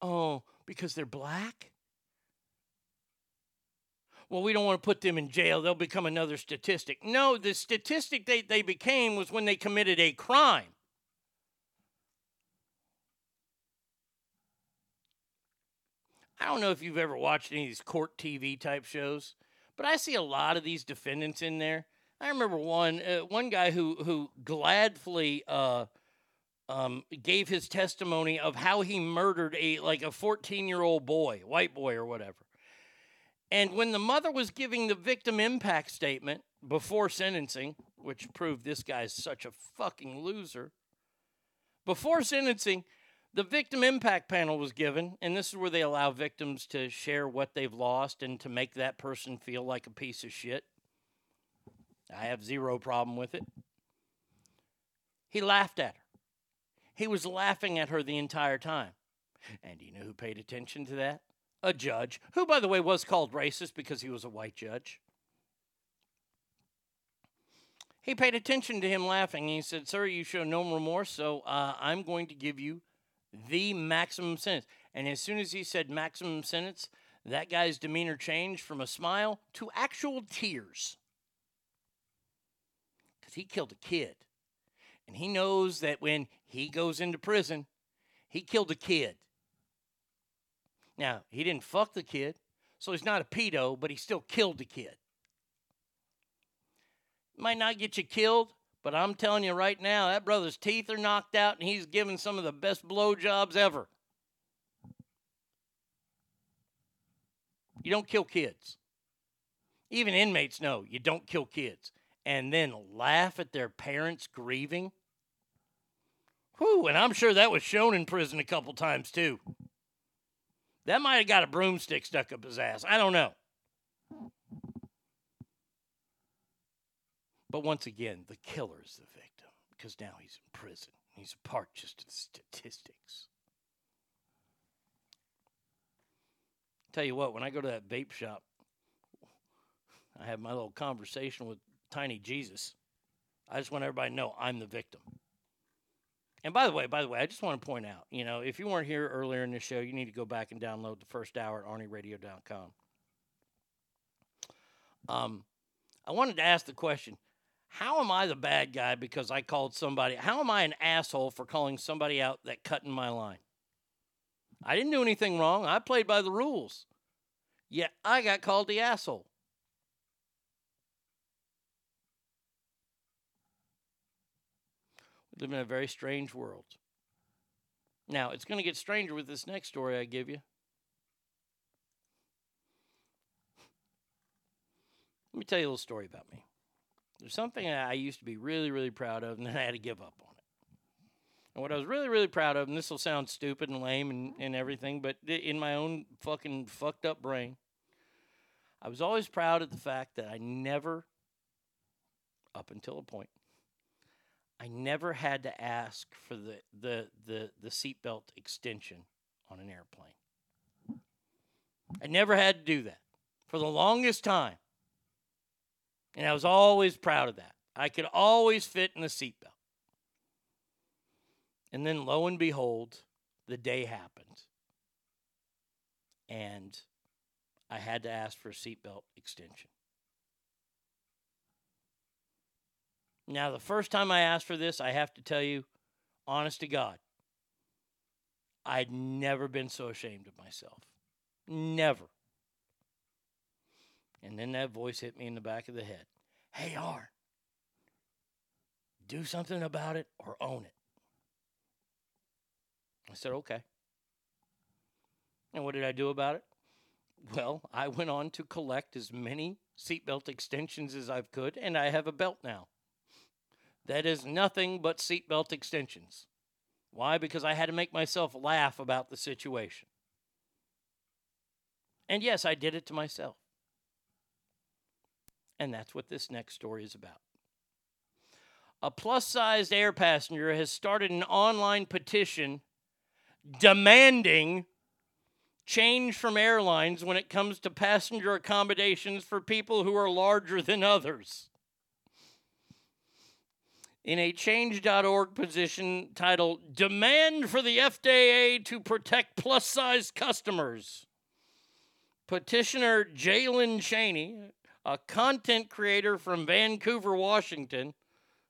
Oh, because they're black? well, we don't want to put them in jail. They'll become another statistic. No, the statistic they, they became was when they committed a crime. I don't know if you've ever watched any of these court TV type shows, but I see a lot of these defendants in there. I remember one uh, one guy who who gladly uh, um, gave his testimony of how he murdered a like a 14 year old boy, white boy or whatever. And when the mother was giving the victim impact statement before sentencing, which proved this guy's such a fucking loser, before sentencing, the victim impact panel was given, and this is where they allow victims to share what they've lost and to make that person feel like a piece of shit. I have zero problem with it. He laughed at her. He was laughing at her the entire time. And you know who paid attention to that? a judge, who, by the way, was called racist because he was a white judge. He paid attention to him laughing. He said, Sir, you show no remorse, so uh, I'm going to give you the maximum sentence. And as soon as he said maximum sentence, that guy's demeanor changed from a smile to actual tears. He killed a kid. And he knows that when he goes into prison, he killed a kid. Now, he didn't fuck the kid, so he's not a pedo, but he still killed the kid. Might not get you killed, but I'm telling you right now, that brother's teeth are knocked out and he's giving some of the best blowjobs ever. You don't kill kids. Even inmates know you don't kill kids. And then laugh at their parents grieving. Whew, and I'm sure that was shown in prison a couple times too. That might have got a broomstick stuck up his ass. I don't know. But once again, the killer is the victim because now he's in prison. He's a part just of the statistics. Tell you what, when I go to that vape shop, I have my little conversation with Tiny Jesus. I just want everybody to know I'm the victim. And by the way, by the way, I just want to point out, you know, if you weren't here earlier in the show, you need to go back and download the first hour at arnieradio.com. Um, I wanted to ask the question how am I the bad guy because I called somebody? How am I an asshole for calling somebody out that cut in my line? I didn't do anything wrong. I played by the rules. Yet I got called the asshole. Live in a very strange world. Now, it's going to get stranger with this next story I give you. Let me tell you a little story about me. There's something I used to be really, really proud of, and then I had to give up on it. And what I was really, really proud of, and this will sound stupid and lame and, and everything, but in my own fucking fucked up brain, I was always proud of the fact that I never, up until a point, I never had to ask for the the the, the seatbelt extension on an airplane. I never had to do that for the longest time. And I was always proud of that. I could always fit in the seatbelt. And then lo and behold, the day happened. And I had to ask for a seatbelt extension. Now, the first time I asked for this, I have to tell you, honest to God, I'd never been so ashamed of myself. Never. And then that voice hit me in the back of the head. Hey, R, do something about it or own it. I said, okay. And what did I do about it? Well, I went on to collect as many seatbelt extensions as I could, and I have a belt now. That is nothing but seatbelt extensions. Why? Because I had to make myself laugh about the situation. And yes, I did it to myself. And that's what this next story is about. A plus sized air passenger has started an online petition demanding change from airlines when it comes to passenger accommodations for people who are larger than others. In a change.org position titled Demand for the FDA to Protect Plus Size Customers, petitioner Jaelynn Chaney, a content creator from Vancouver, Washington.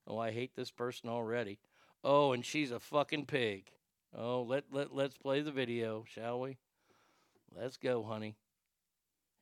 Oh, I hate this person already. Oh, and she's a fucking pig. Oh, let, let, let's play the video, shall we? Let's go, honey.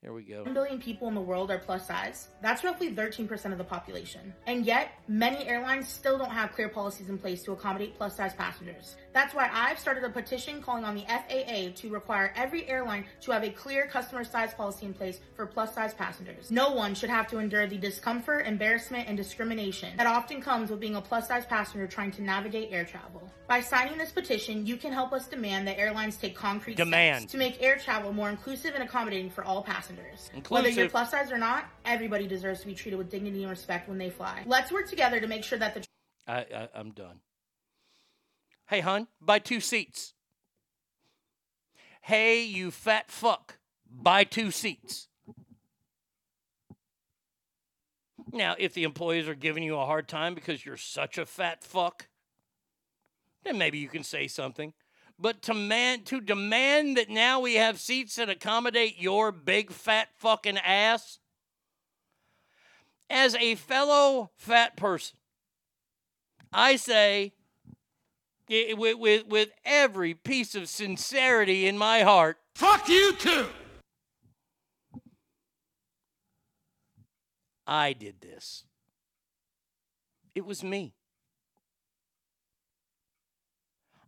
Here we go. 1 billion people in the world are plus size. That's roughly 13% of the population. And yet, many airlines still don't have clear policies in place to accommodate plus size passengers. That's why I've started a petition calling on the FAA to require every airline to have a clear customer size policy in place for plus size passengers. No one should have to endure the discomfort, embarrassment, and discrimination that often comes with being a plus size passenger trying to navigate air travel. By signing this petition, you can help us demand that airlines take concrete Demand. steps to make air travel more inclusive and accommodating for all passengers. Inclusive. Whether you're plus size or not, everybody deserves to be treated with dignity and respect when they fly. Let's work together to make sure that the I, I I'm done. Hey, hun, buy two seats. Hey, you fat fuck, buy two seats. Now, if the employees are giving you a hard time because you're such a fat fuck, then maybe you can say something. But to man to demand that now we have seats that accommodate your big fat fucking ass, as a fellow fat person, I say i- with, with, with every piece of sincerity in my heart, fuck you too. I did this. It was me.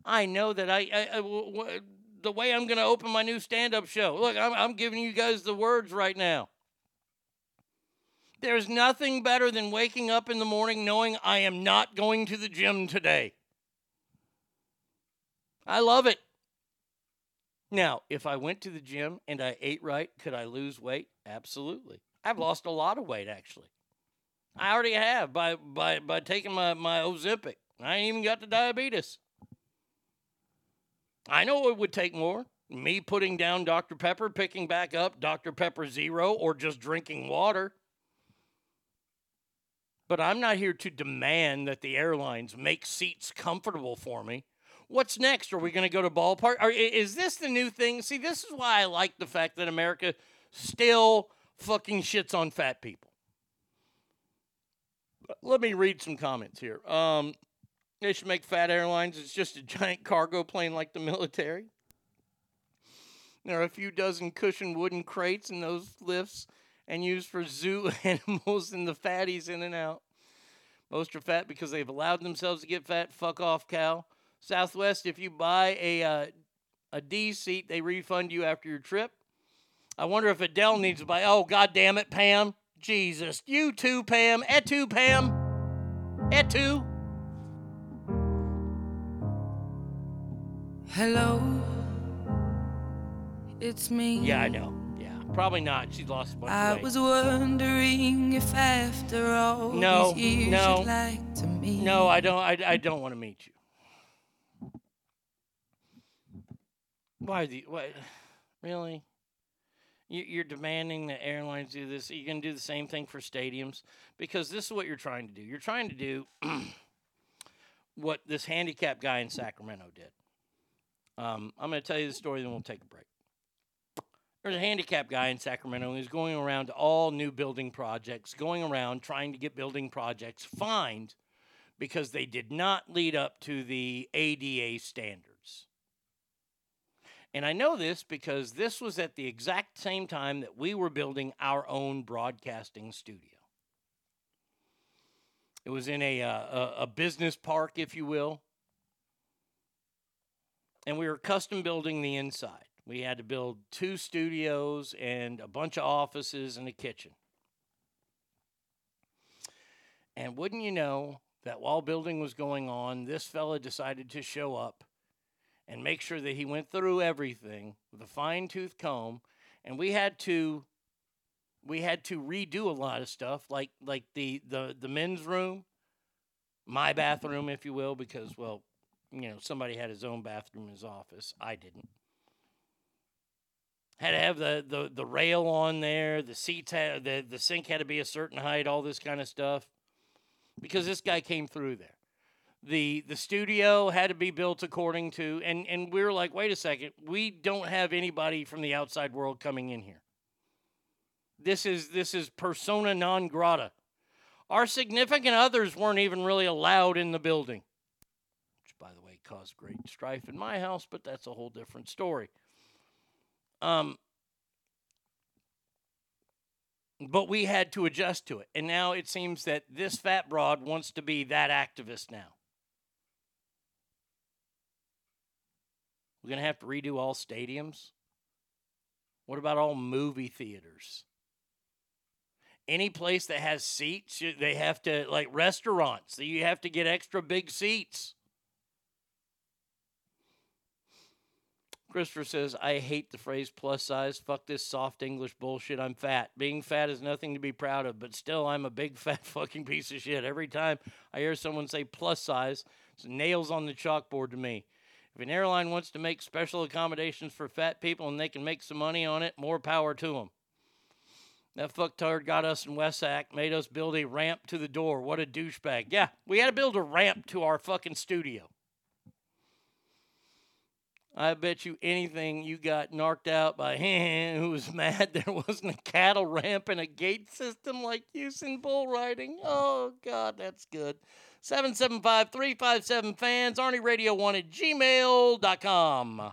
I know that I, I, I w- w- the way I'm going to open my new stand-up show. Look, I'm, I'm giving you guys the words right now. There's nothing better than waking up in the morning knowing I am not going to the gym today. I love it. Now, if I went to the gym and I ate right, could I lose weight? Absolutely. I've lost a lot of weight actually. I already have by by by taking my my Ozempic. I ain't even got the diabetes. I know it would take more. Me putting down Dr. Pepper, picking back up Dr. Pepper Zero, or just drinking water. But I'm not here to demand that the airlines make seats comfortable for me. What's next? Are we going to go to ballpark? Are, is this the new thing? See, this is why I like the fact that America still fucking shits on fat people. Let me read some comments here. Um, they should make fat airlines. It's just a giant cargo plane like the military. There are a few dozen cushioned wooden crates in those lifts and used for zoo animals and the fatties in and out. Most are fat because they've allowed themselves to get fat. Fuck off, cow. Southwest, if you buy a uh, a D seat, they refund you after your trip. I wonder if Adele needs to buy. Oh, god damn it, Pam. Jesus. You too, Pam. Et tu, Pam. Et tu. Hello, it's me. Yeah, I know. Yeah, probably not. She's lost a bunch I of weight. was wondering if after all no, these years no, you'd like to meet. no. I don't. I, I don't want to meet you. Why the what? Really? You, you're demanding that airlines do this. you going to do the same thing for stadiums because this is what you're trying to do. You're trying to do what this handicapped guy in Sacramento did. Um, I'm going to tell you the story, then we'll take a break. There's a handicapped guy in Sacramento who's going around to all new building projects, going around trying to get building projects fined because they did not lead up to the ADA standards. And I know this because this was at the exact same time that we were building our own broadcasting studio. It was in a, uh, a business park, if you will. And we were custom building the inside. We had to build two studios and a bunch of offices and a kitchen. And wouldn't you know that while building was going on, this fella decided to show up and make sure that he went through everything with a fine tooth comb. And we had to we had to redo a lot of stuff, like like the the the men's room, my bathroom, if you will, because well, you know, somebody had his own bathroom in his office. I didn't. Had to have the, the, the rail on there. The seats had the, the sink had to be a certain height. All this kind of stuff, because this guy came through there. The the studio had to be built according to, and and we were like, wait a second, we don't have anybody from the outside world coming in here. This is this is persona non grata. Our significant others weren't even really allowed in the building caused great strife in my house, but that's a whole different story. Um, but we had to adjust to it. And now it seems that this fat broad wants to be that activist now. We're going to have to redo all stadiums. What about all movie theaters? Any place that has seats, they have to, like restaurants, you have to get extra big seats. Christopher says, I hate the phrase plus size. Fuck this soft English bullshit. I'm fat. Being fat is nothing to be proud of, but still, I'm a big fat fucking piece of shit. Every time I hear someone say plus size, it's nails on the chalkboard to me. If an airline wants to make special accommodations for fat people and they can make some money on it, more power to them. That fucktard got us in Westack, made us build a ramp to the door. What a douchebag. Yeah, we had to build a ramp to our fucking studio. I bet you anything you got narked out by him who was mad there wasn't a cattle ramp and a gate system like use in bull riding. Oh, God, that's good. 775 357 fans, Arnie Radio 1 at gmail.com.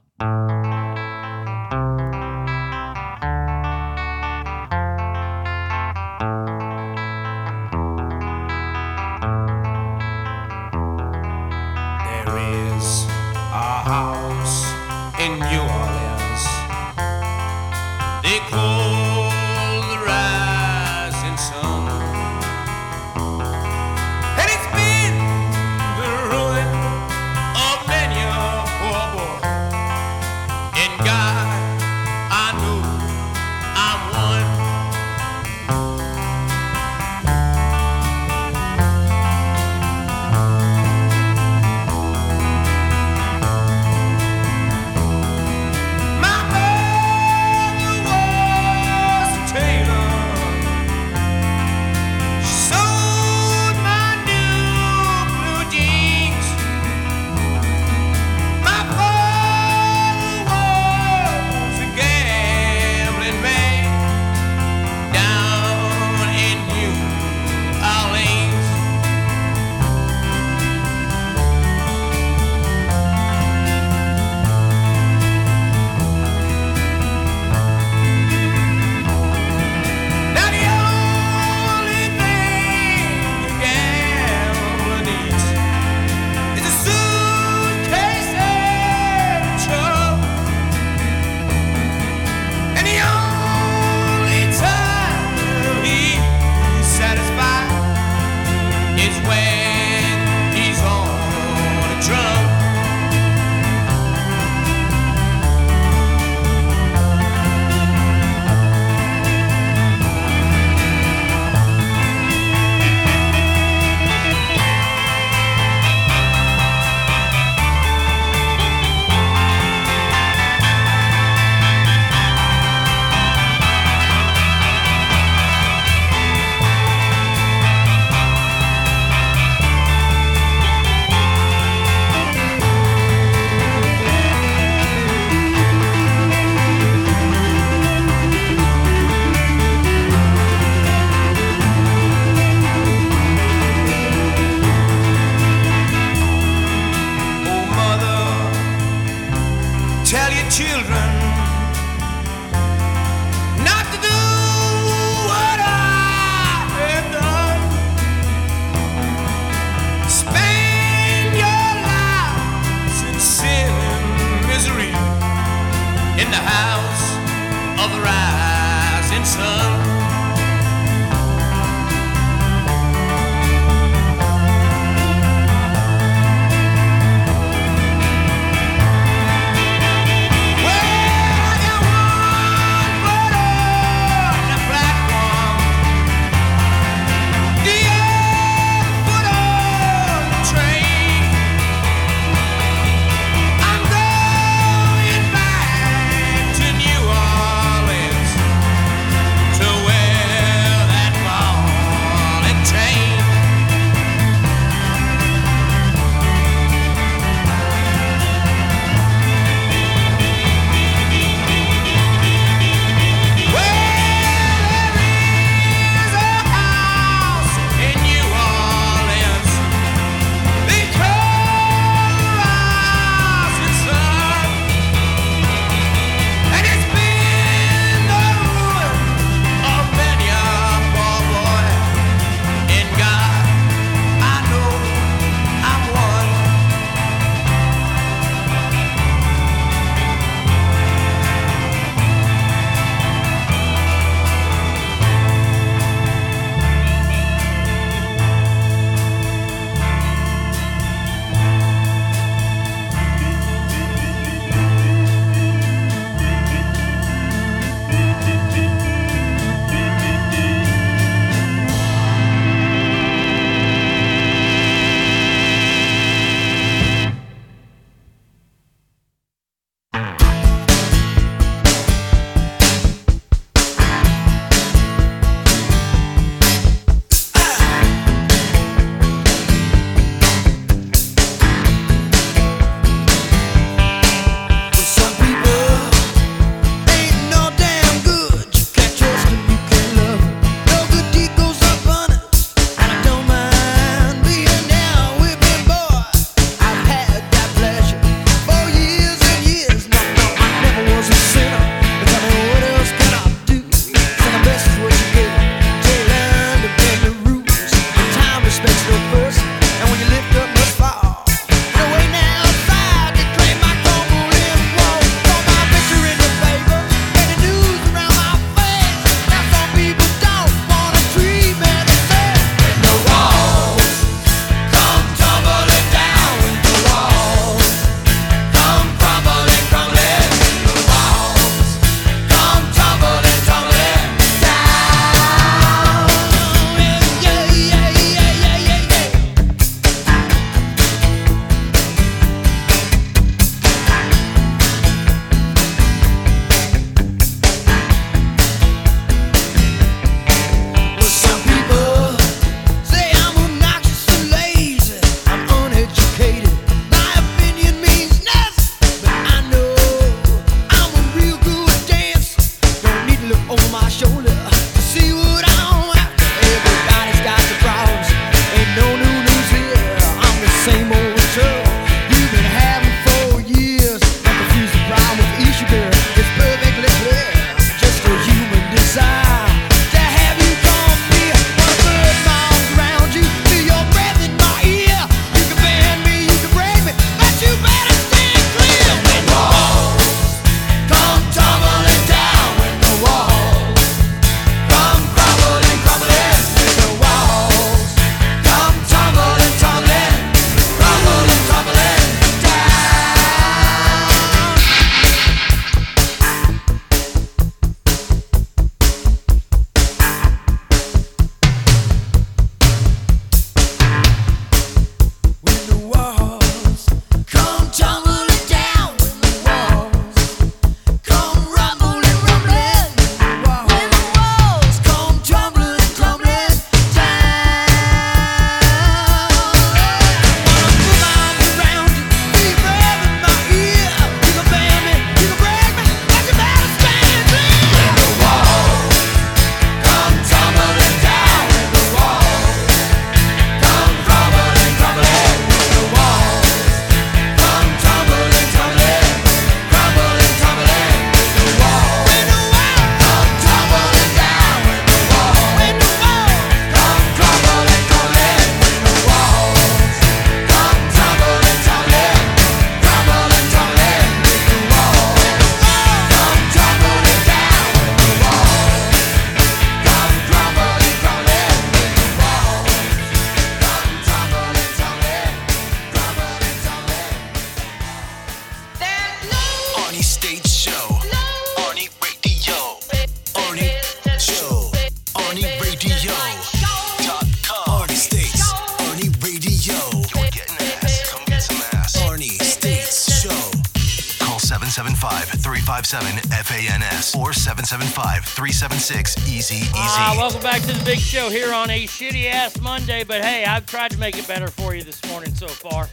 775-376-EASY EASY. Ah, welcome back to the big show here on a shitty ass Monday. But hey, I've tried to make it better for you this morning so far.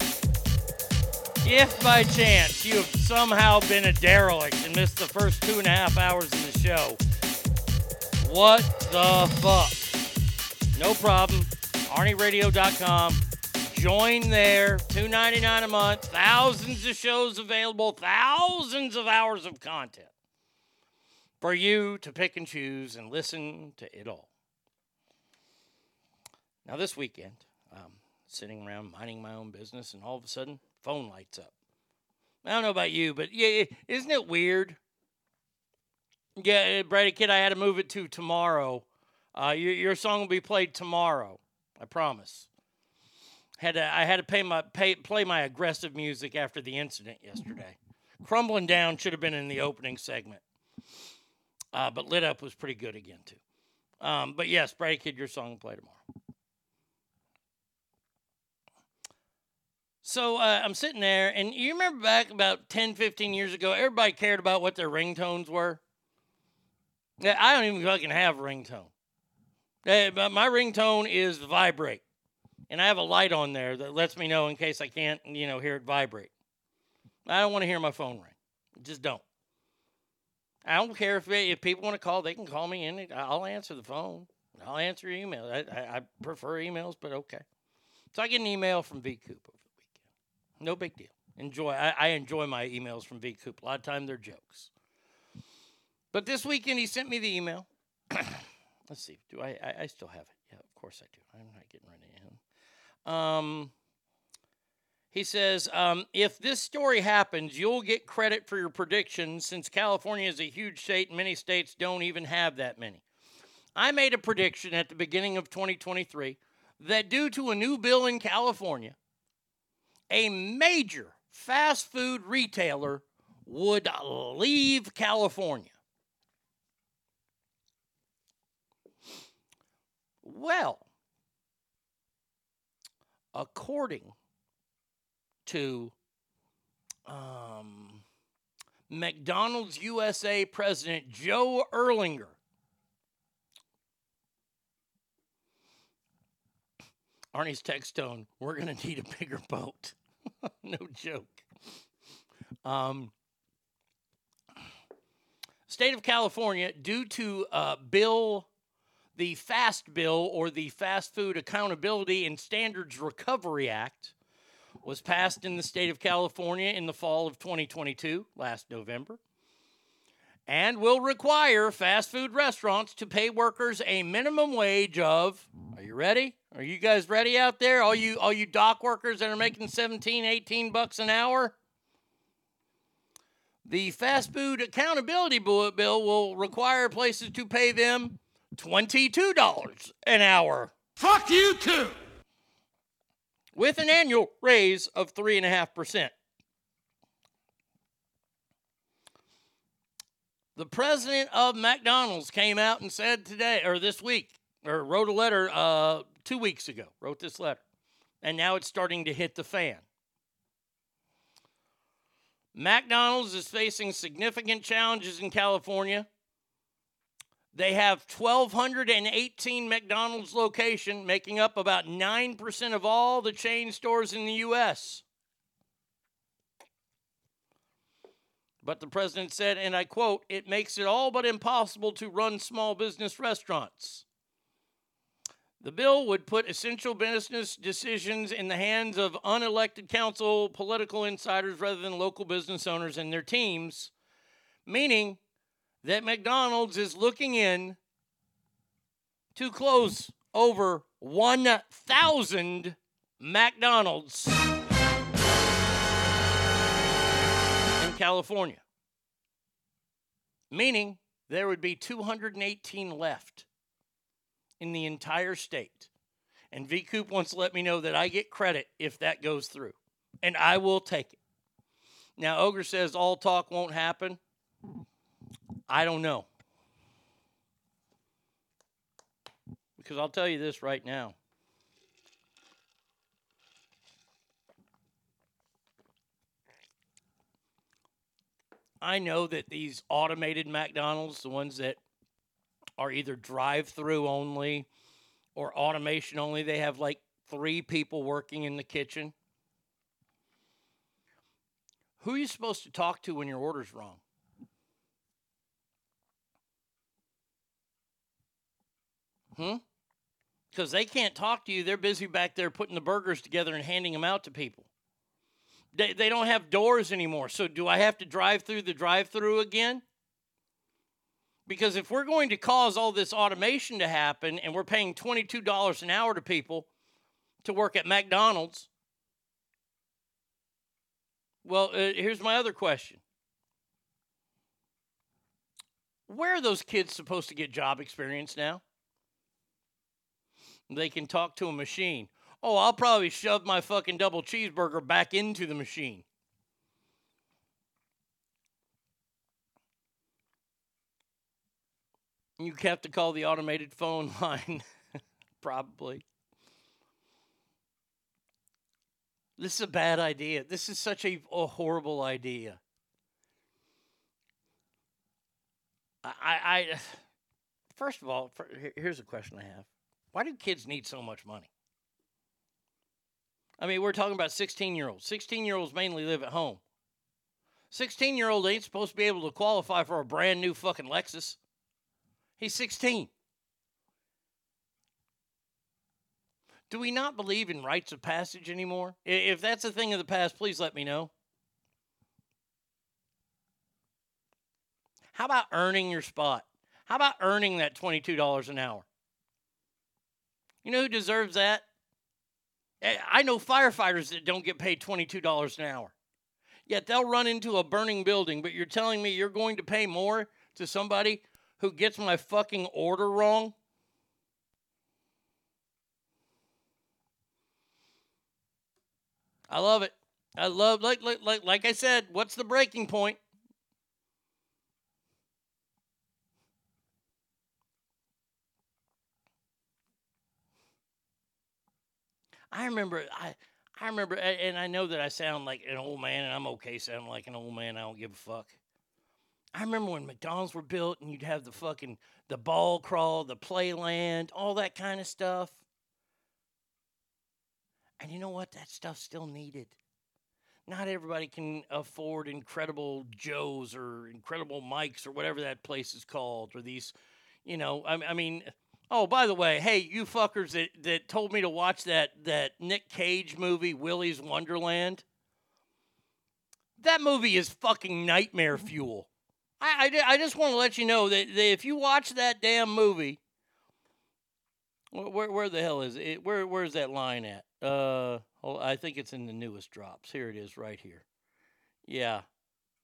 If by chance you have somehow been a derelict and missed the first two and a half hours of the show, what the fuck? No problem. ArnieRadio.com. Join there. $2.99 a month. Thousands of shows available. Thousands of hours of content for you to pick and choose and listen to it all. Now, this weekend, um, sitting around minding my own business, and all of a sudden, phone lights up. I don't know about you, but yeah, isn't it weird? Yeah, Bratty Kid, I had to move it to tomorrow. Uh, your, your song will be played tomorrow. I promise. Had to, I had to pay my pay, play my aggressive music after the incident yesterday. Crumbling down should have been in the opening segment, uh, but lit up was pretty good again too. Um, but yes, Bratty Kid, your song will play tomorrow. So uh, I'm sitting there, and you remember back about 10, 15 years ago, everybody cared about what their ringtones were. Yeah, I don't even fucking have ringtone. But my ringtone is vibrate, and I have a light on there that lets me know in case I can't, you know, hear it vibrate. I don't want to hear my phone ring. Just don't. I don't care if if people want to call, they can call me in. I'll answer the phone. I'll answer email. I, I, I prefer emails, but okay. So I get an email from V Coop over the weekend. No big deal. Enjoy. I, I enjoy my emails from V Coop. A lot of time they're jokes. But this weekend he sent me the email. Let's see. Do I, I? I still have it. Yeah, of course I do. I'm not getting rid of him. Um. He says, um, if this story happens, you'll get credit for your predictions since California is a huge state and many states don't even have that many. I made a prediction at the beginning of 2023 that due to a new bill in California, a major fast food retailer would leave California. Well, according to um, McDonald's USA president Joe Erlinger. Arnie's text tone, we're going to need a bigger boat. no joke. Um, state of California, due to uh, bill, the FAST bill or the Fast Food Accountability and Standards Recovery Act, was passed in the state of California in the fall of 2022, last November, and will require fast food restaurants to pay workers a minimum wage of Are you ready? Are you guys ready out there? All you all you dock workers that are making 17, 18 bucks an hour? The fast food accountability bill will require places to pay them $22 an hour. Fuck you too! With an annual raise of 3.5%. The president of McDonald's came out and said today, or this week, or wrote a letter uh, two weeks ago, wrote this letter. And now it's starting to hit the fan. McDonald's is facing significant challenges in California. They have 1,218 McDonald's location, making up about 9% of all the chain stores in the U.S. But the president said, and I quote, it makes it all but impossible to run small business restaurants. The bill would put essential business decisions in the hands of unelected council political insiders rather than local business owners and their teams, meaning that McDonald's is looking in to close over 1,000 McDonald's in California, meaning there would be 218 left in the entire state. And V Coop wants to let me know that I get credit if that goes through. And I will take it. Now, Ogre says all talk won't happen. I don't know. Because I'll tell you this right now. I know that these automated McDonald's, the ones that are either drive through only or automation only, they have like three people working in the kitchen. Who are you supposed to talk to when your order's wrong? Hmm? Because they can't talk to you. They're busy back there putting the burgers together and handing them out to people. They, they don't have doors anymore. So do I have to drive through the drive through again? Because if we're going to cause all this automation to happen and we're paying $22 an hour to people to work at McDonald's, well, uh, here's my other question. Where are those kids supposed to get job experience now? They can talk to a machine. Oh, I'll probably shove my fucking double cheeseburger back into the machine. You have to call the automated phone line, probably. This is a bad idea. This is such a, a horrible idea. I, I, first of all, here's a question I have: Why do kids need so much money? I mean, we're talking about 16 year olds. 16 year olds mainly live at home. 16 year old ain't supposed to be able to qualify for a brand new fucking Lexus. He's 16. Do we not believe in rites of passage anymore? If that's a thing of the past, please let me know. How about earning your spot? How about earning that $22 an hour? You know who deserves that? Eh, I know firefighters that don't get paid $22 an hour. Yet they'll run into a burning building, but you're telling me you're going to pay more to somebody who gets my fucking order wrong? I love it. I love like like like like I said, what's the breaking point? I remember I I remember and I know that I sound like an old man and I'm okay sounding like an old man. I don't give a fuck. I remember when McDonald's were built and you'd have the fucking the ball crawl, the playland, all that kind of stuff. And you know what? That stuff's still needed. Not everybody can afford incredible Joes or incredible Mikes or whatever that place is called, or these, you know, I, I mean, Oh, by the way, hey, you fuckers that, that told me to watch that that Nick Cage movie, Willy's Wonderland. That movie is fucking nightmare fuel. I, I, I just want to let you know that, that if you watch that damn movie, where, where, where the hell is it? Where where's that line at? Uh, I think it's in the newest drops. Here it is, right here. Yeah.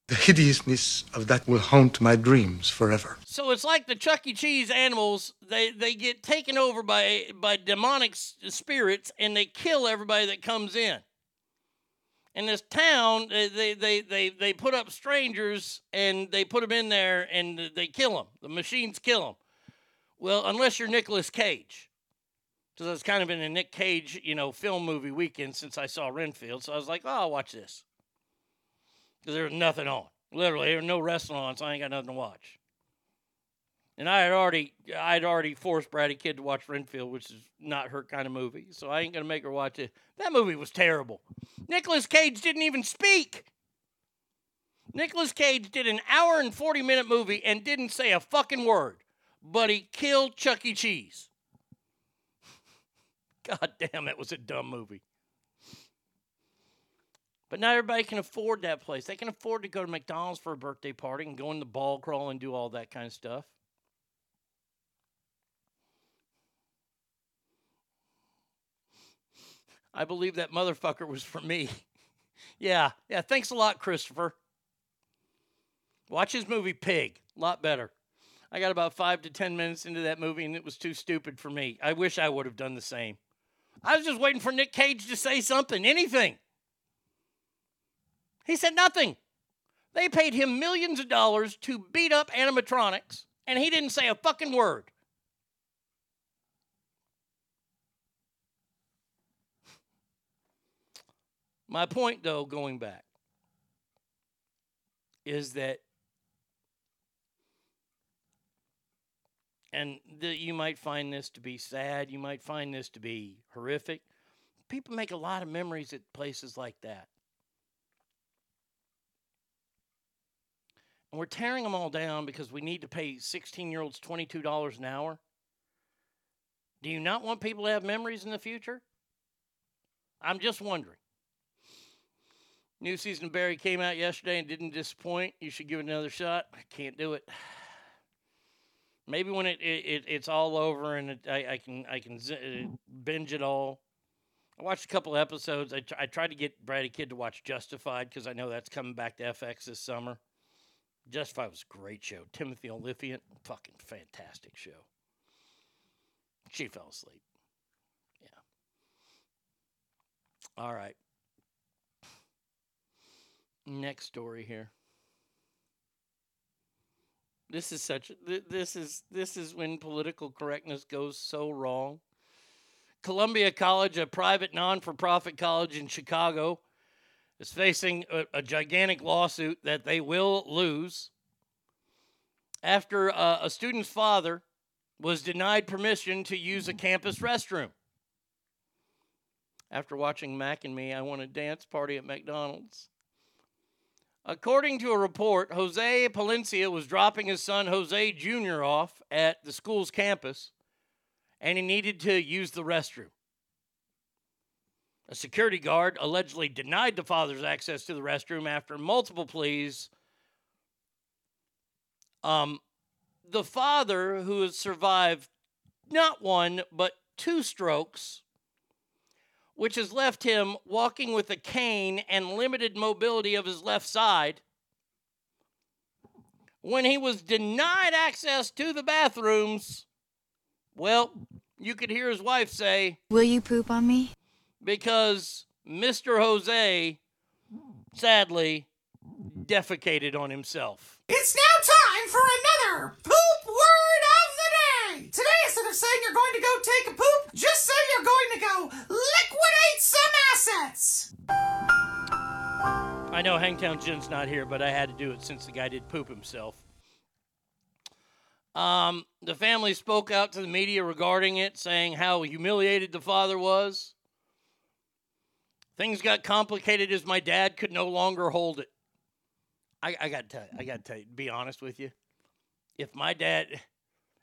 The hideousness of that will haunt my dreams forever. So it's like the Chuck E. Cheese animals. They they get taken over by by demonic spirits, and they kill everybody that comes in. In this town, they they they they, put up strangers, and they put them in there, and they kill them. The machines kill them. Well, unless you're Nicolas Cage, because it's kind of been a Nick Cage, you know, film movie weekend since I saw Renfield. So I was like, oh, I'll watch this because there was nothing on. Literally, there was no wrestling on, so I ain't got nothing to watch. And I had already, I'd already forced Bratty Kid to watch Renfield, which is not her kind of movie. So I ain't gonna make her watch it. That movie was terrible. Nicolas Cage didn't even speak. Nicolas Cage did an hour and forty minute movie and didn't say a fucking word, but he killed Chuck E. Cheese. God damn, that was a dumb movie. But not everybody can afford that place. They can afford to go to McDonald's for a birthday party and go in the ball crawl and do all that kind of stuff. I believe that motherfucker was for me. yeah, yeah. Thanks a lot, Christopher. Watch his movie Pig. A lot better. I got about five to ten minutes into that movie and it was too stupid for me. I wish I would have done the same. I was just waiting for Nick Cage to say something, anything. He said nothing. They paid him millions of dollars to beat up animatronics, and he didn't say a fucking word. My point, though, going back, is that, and the, you might find this to be sad, you might find this to be horrific. People make a lot of memories at places like that. And we're tearing them all down because we need to pay 16 year olds $22 an hour. Do you not want people to have memories in the future? I'm just wondering. New season of Barry came out yesterday and didn't disappoint. You should give it another shot. I can't do it. Maybe when it, it, it it's all over and it, I, I can I can zi- uh, binge it all. I watched a couple episodes. I, I tried to get Bratty Kid to watch Justified because I know that's coming back to FX this summer. Justified was a great show. Timothy Olyphant, fucking fantastic show. She fell asleep. Yeah. All right. Next story here. This is such this is this is when political correctness goes so wrong. Columbia College, a private non-for-profit college in Chicago, is facing a, a gigantic lawsuit that they will lose after uh, a student's father was denied permission to use a campus restroom. After watching Mac and Me, I want a dance party at McDonald's. According to a report, Jose Palencia was dropping his son Jose Jr. off at the school's campus and he needed to use the restroom. A security guard allegedly denied the father's access to the restroom after multiple pleas. Um, the father, who has survived not one, but two strokes, which has left him walking with a cane and limited mobility of his left side, when he was denied access to the bathrooms, well, you could hear his wife say, Will you poop on me? Because Mr. Jose, sadly, defecated on himself. It's now time for another poop word of the day. Today, instead of saying you're going to go take a poop, just say you're going to go liquidate some assets. I know Hangtown Jen's not here, but I had to do it since the guy did poop himself. Um, the family spoke out to the media regarding it, saying how humiliated the father was. Things got complicated as my dad could no longer hold it. I, I got to tell you, I got to tell you, be honest with you. If my dad,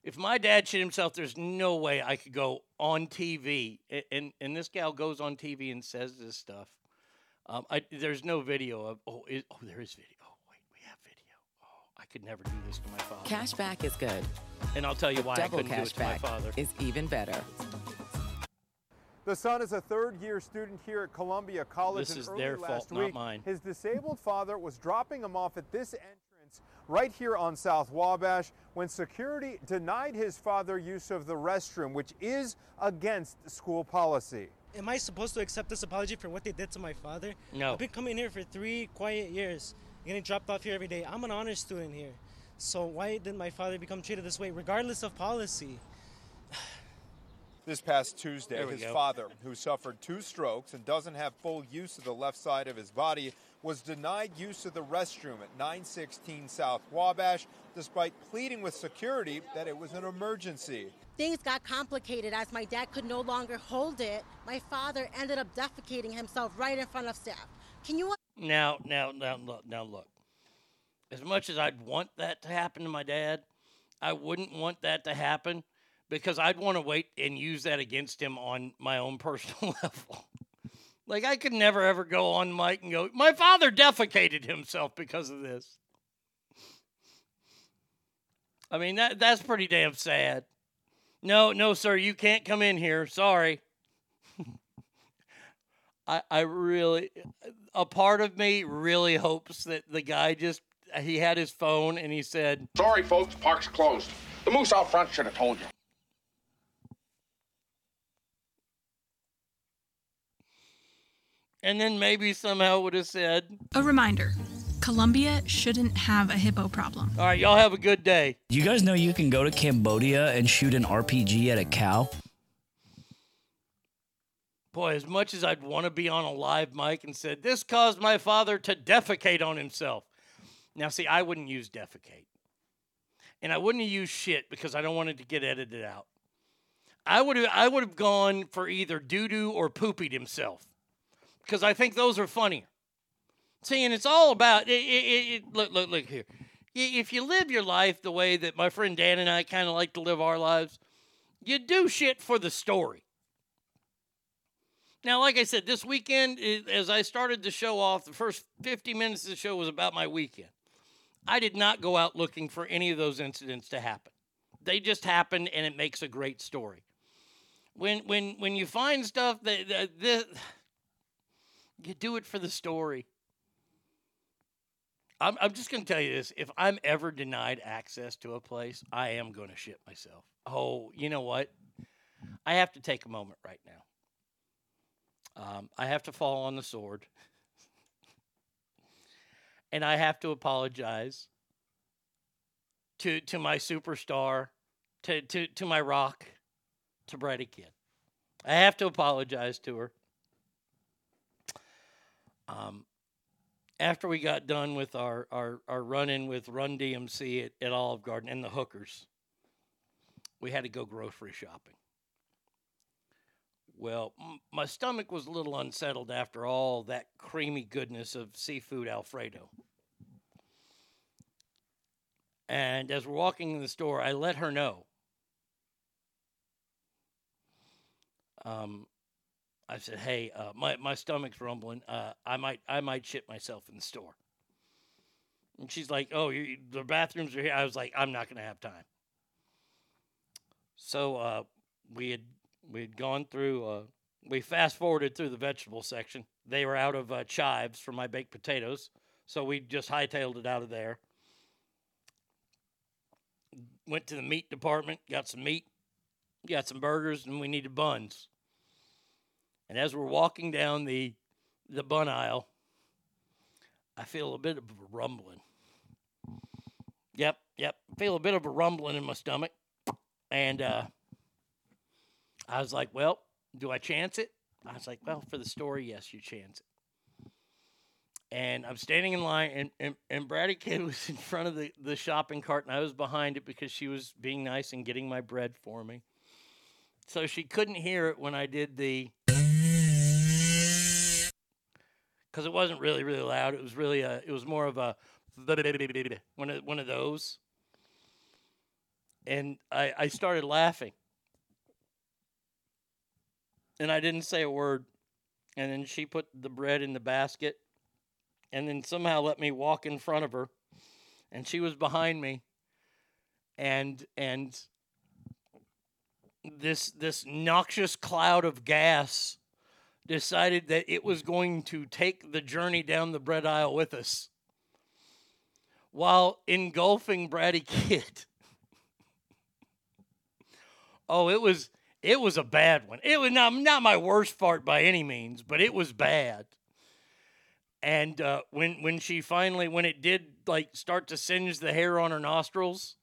If my dad shit himself, there's no way I could go on TV. a- And and this gal goes on TV and says this stuff. Um, I, there's no video of. Oh, it, oh, there is video. Oh, wait, we have video. Oh, I could never do this to my father. Cashback is good. And I'll tell you why I double couldn't do it to my father. is even better. The son is a third year student here at Columbia College. This and is early their last fault, not mine. His disabled father was dropping him off at this entrance right here on South Wabash when security denied his father use of the restroom, which is against school policy. Am I supposed to accept this apology for what they did to my father? No. I've been coming here for three quiet years, getting dropped off here every day. I'm an honor student here. So why did my father become treated this way, regardless of policy? This past Tuesday, his go. father, who suffered two strokes and doesn't have full use of the left side of his body, was denied use of the restroom at 916 South Wabash, despite pleading with security that it was an emergency. Things got complicated as my dad could no longer hold it. My father ended up defecating himself right in front of staff. Can you Now, now, now, look, now, look. As much as I'd want that to happen to my dad, I wouldn't want that to happen because I'd want to wait and use that against him on my own personal level. like I could never ever go on mic and go, "My father defecated himself because of this." I mean that that's pretty damn sad. No, no, sir, you can't come in here. Sorry. I, I really, a part of me really hopes that the guy just, he had his phone and he said, Sorry, folks, park's closed. The moose out front should have told you. And then maybe somehow would have said, A reminder Colombia shouldn't have a hippo problem. All right, y'all have a good day. You guys know you can go to Cambodia and shoot an RPG at a cow? Boy, as much as I'd want to be on a live mic and said, this caused my father to defecate on himself. Now, see, I wouldn't use defecate. And I wouldn't use shit because I don't want it to get edited out. I would have I would have gone for either doo doo or poopied himself. Because I think those are funnier. See, and it's all about it, it, it, look, look, look here. If you live your life the way that my friend Dan and I kind of like to live our lives, you do shit for the story. Now, like I said, this weekend, as I started the show off, the first 50 minutes of the show was about my weekend. I did not go out looking for any of those incidents to happen. They just happened, and it makes a great story. When when when you find stuff that, that, that you do it for the story. I'm, I'm just going to tell you this. If I'm ever denied access to a place, I am going to shit myself. Oh, you know what? I have to take a moment right now. Um, I have to fall on the sword. and I have to apologize to to my superstar, to to, to my rock, to Bratty Kid. I have to apologize to her. Um, after we got done with our, our, our run in with Run DMC at, at Olive Garden and the hookers, we had to go grocery shopping. Well, m- my stomach was a little unsettled after all that creamy goodness of seafood Alfredo. And as we're walking in the store, I let her know. Um, I said, "Hey, uh, my my stomach's rumbling. Uh, I might I might shit myself in the store." And she's like, "Oh, you, the bathrooms are here." I was like, "I'm not going to have time." So uh, we had we had gone through. Uh, we fast forwarded through the vegetable section. They were out of uh, chives for my baked potatoes, so we just hightailed it out of there. Went to the meat department, got some meat, got some burgers, and we needed buns. And as we're walking down the the bun aisle, I feel a bit of a rumbling. Yep, yep. Feel a bit of a rumbling in my stomach. And uh, I was like, well, do I chance it? I was like, well, for the story, yes, you chance it. And I'm standing in line, and, and, and Bratty Kid was in front of the, the shopping cart, and I was behind it because she was being nice and getting my bread for me. So she couldn't hear it when I did the because it wasn't really really loud. It was really a it was more of a one of one of those. and I, I started laughing. And I didn't say a word. And then she put the bread in the basket and then somehow let me walk in front of her. And she was behind me. And and this this noxious cloud of gas decided that it was going to take the journey down the bread aisle with us while engulfing Bratty Kid. oh, it was it was a bad one. It was not not my worst fart by any means, but it was bad. And uh, when when she finally when it did like start to singe the hair on her nostrils,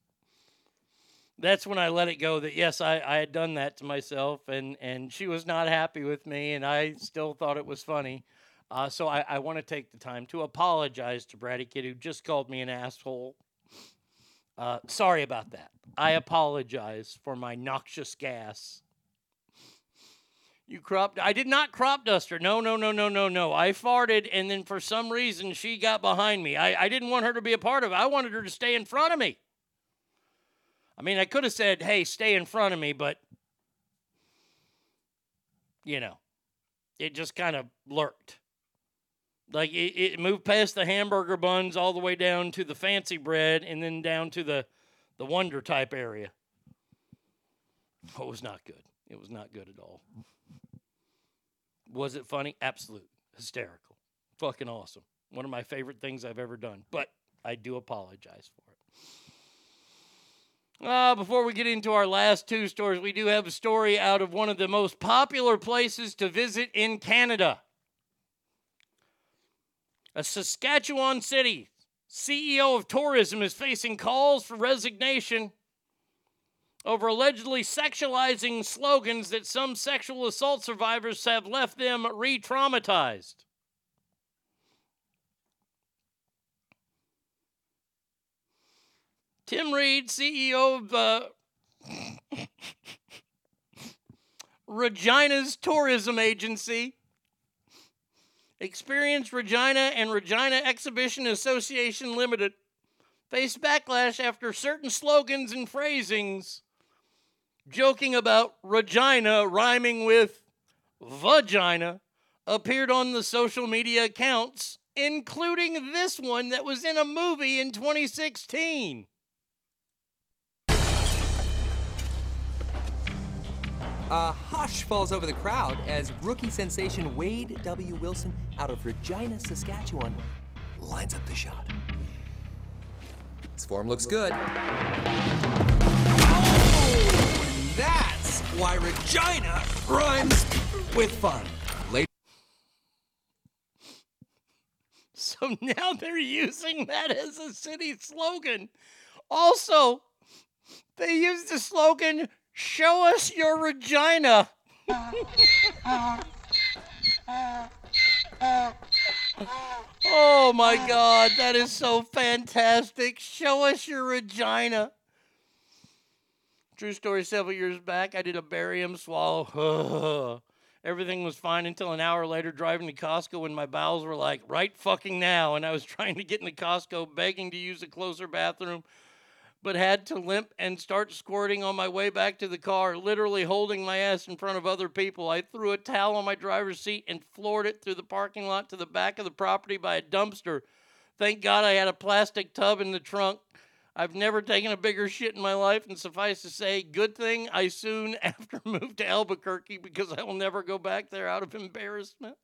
that's when I let it go that yes, I, I had done that to myself, and, and she was not happy with me, and I still thought it was funny. Uh, so I, I want to take the time to apologize to Bratty Kid, who just called me an asshole. Uh, sorry about that. I apologize for my noxious gas. You cropped. I did not crop dust her. No, no, no, no, no, no. I farted, and then for some reason she got behind me. I, I didn't want her to be a part of it. I wanted her to stay in front of me. I mean, I could have said, hey, stay in front of me, but, you know, it just kind of lurked. Like it, it moved past the hamburger buns all the way down to the fancy bread and then down to the, the wonder type area. Oh, it was not good. It was not good at all. Was it funny? Absolute. Hysterical. Fucking awesome. One of my favorite things I've ever done. But I do apologize for it. Uh, before we get into our last two stories, we do have a story out of one of the most popular places to visit in Canada. A Saskatchewan city CEO of tourism is facing calls for resignation over allegedly sexualizing slogans that some sexual assault survivors have left them re traumatized. Tim Reid, CEO of uh, Regina's tourism agency, Experience Regina and Regina Exhibition Association Limited, faced backlash after certain slogans and phrasings. Joking about Regina rhyming with vagina appeared on the social media accounts, including this one that was in a movie in 2016. A hush falls over the crowd as rookie sensation Wade W. Wilson out of Regina, Saskatchewan lines up the shot. His form looks good. Oh, that's why Regina rhymes with fun. Late So now they're using that as a city slogan. Also, they used the slogan, Show us your Regina. oh my God, that is so fantastic. Show us your Regina. True story several years back, I did a barium swallow. Everything was fine until an hour later driving to Costco when my bowels were like, right fucking now. And I was trying to get into Costco begging to use a closer bathroom, but had to limp and start squirting on my way back to the car, literally holding my ass in front of other people. I threw a towel on my driver's seat and floored it through the parking lot to the back of the property by a dumpster. Thank God I had a plastic tub in the trunk. I've never taken a bigger shit in my life, and suffice to say, good thing I soon after moved to Albuquerque because I will never go back there out of embarrassment.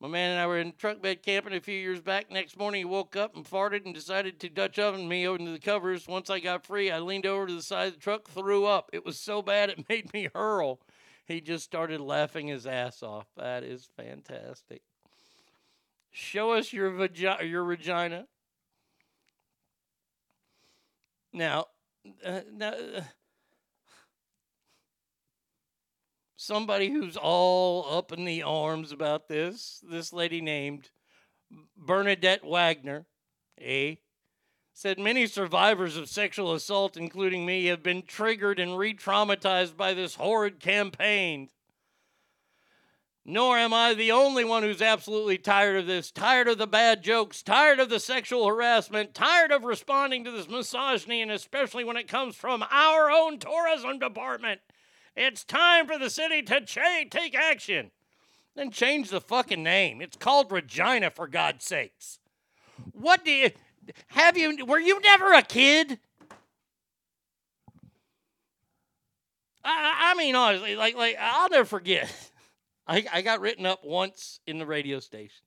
My man and I were in truck bed camping a few years back. Next morning, he woke up and farted and decided to Dutch oven me under the covers. Once I got free, I leaned over to the side of the truck, threw up. It was so bad it made me hurl. He just started laughing his ass off. That is fantastic. Show us your vagi- your Regina. Now, uh, now uh, somebody who's all up in the arms about this, this lady named Bernadette Wagner, eh? Said many survivors of sexual assault, including me, have been triggered and re traumatized by this horrid campaign. Nor am I the only one who's absolutely tired of this, tired of the bad jokes, tired of the sexual harassment, tired of responding to this misogyny, and especially when it comes from our own tourism department. It's time for the city to cha- take action. Then change the fucking name. It's called Regina, for God's sakes. What do you have you were you never a kid? I, I mean, honestly, like, like I'll never forget. I, I got written up once in the radio station.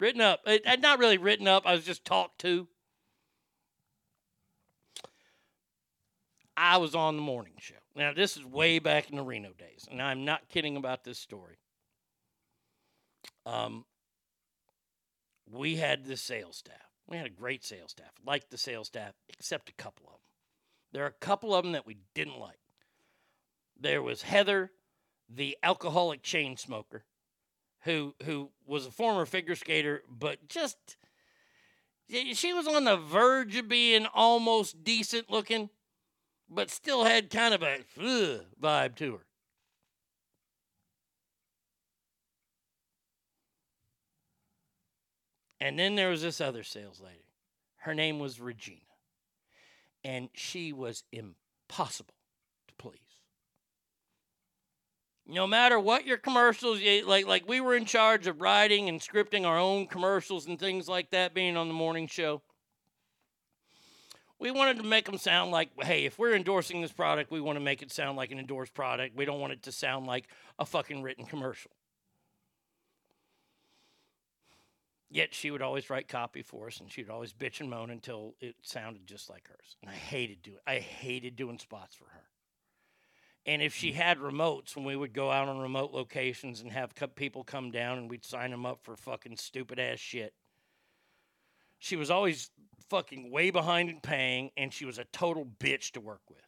Written up, uh, not really written up. I was just talked to. I was on the morning show. Now, this is way back in the Reno days, and I'm not kidding about this story. Um, we had the sales staff. We had a great sales staff. Liked the sales staff, except a couple of them. There are a couple of them that we didn't like. There was Heather, the alcoholic chain smoker, who who was a former figure skater, but just she was on the verge of being almost decent looking, but still had kind of a vibe to her. And then there was this other sales lady. Her name was Regina. And she was impossible to please. No matter what your commercials, like like we were in charge of writing and scripting our own commercials and things like that, being on the morning show. We wanted to make them sound like, hey, if we're endorsing this product, we want to make it sound like an endorsed product. We don't want it to sound like a fucking written commercial. Yet she would always write copy for us, and she'd always bitch and moan until it sounded just like hers. And I hated doing. I hated doing spots for her. And if she mm. had remotes, when we would go out on remote locations and have co- people come down, and we'd sign them up for fucking stupid ass shit, she was always fucking way behind in paying, and she was a total bitch to work with.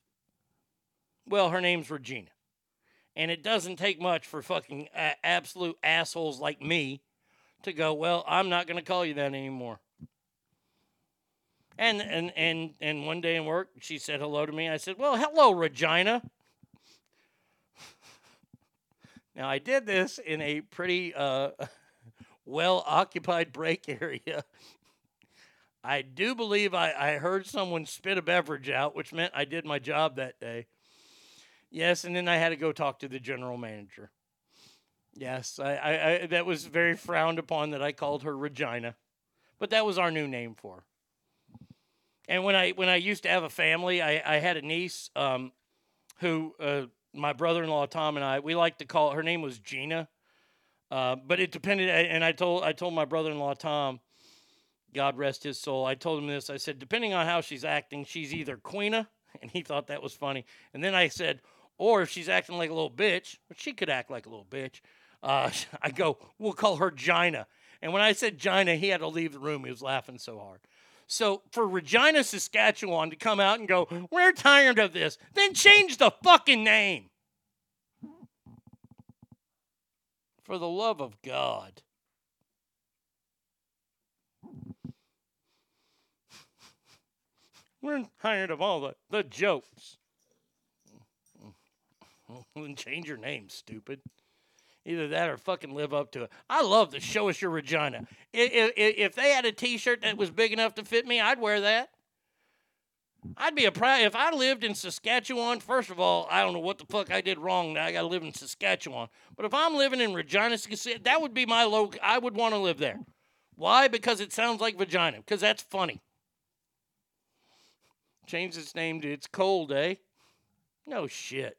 Well, her name's Regina. And it doesn't take much for fucking uh, absolute assholes like me to go, well, I'm not going to call you that anymore. And, and and and one day in work, she said hello to me. I said, "Well, hello, Regina." now I did this in a pretty uh, well occupied break area. I do believe I, I heard someone spit a beverage out, which meant I did my job that day. Yes, and then I had to go talk to the general manager. Yes, I, I, I that was very frowned upon that I called her Regina, but that was our new name for her. And when I when I used to have a family, I, I had a niece um, who uh, my brother-in-law Tom and I we like to call her name was Gina, uh, but it depended. And I told I told my brother-in-law Tom, God rest his soul. I told him this. I said depending on how she's acting, she's either Queena, and he thought that was funny. And then I said, or if she's acting like a little bitch, which she could act like a little bitch. Uh, I go, we'll call her Gina. And when I said Gina, he had to leave the room. He was laughing so hard. So for Regina, Saskatchewan to come out and go, we're tired of this, then change the fucking name. For the love of God. We're tired of all the, the jokes. change your name, stupid. Either that or fucking live up to it. I love the show us your Regina. If, if, if they had a T-shirt that was big enough to fit me, I'd wear that. I'd be a proud if I lived in Saskatchewan. First of all, I don't know what the fuck I did wrong. That I got to live in Saskatchewan. But if I'm living in Regina, that would be my loc. I would want to live there. Why? Because it sounds like vagina. Because that's funny. Change its name to It's Cold, eh? No shit.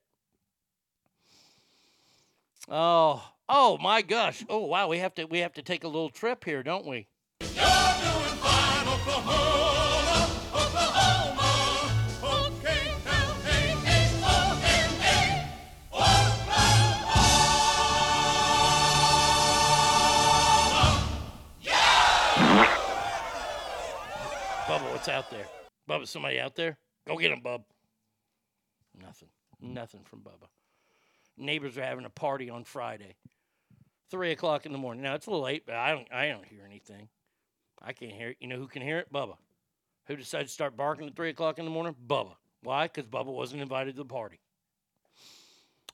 Oh, oh my gosh. Oh wow, we have to we have to take a little trip here, don't we? Bubba, what's out there? Bubba, somebody out there? Go get him, Bub. Nothing. Hmm. Nothing from Bubba. Neighbors are having a party on Friday. Three o'clock in the morning. Now it's a little late, but I don't I don't hear anything. I can't hear it. You know who can hear it? Bubba. Who decided to start barking at three o'clock in the morning? Bubba. Why? Because Bubba wasn't invited to the party.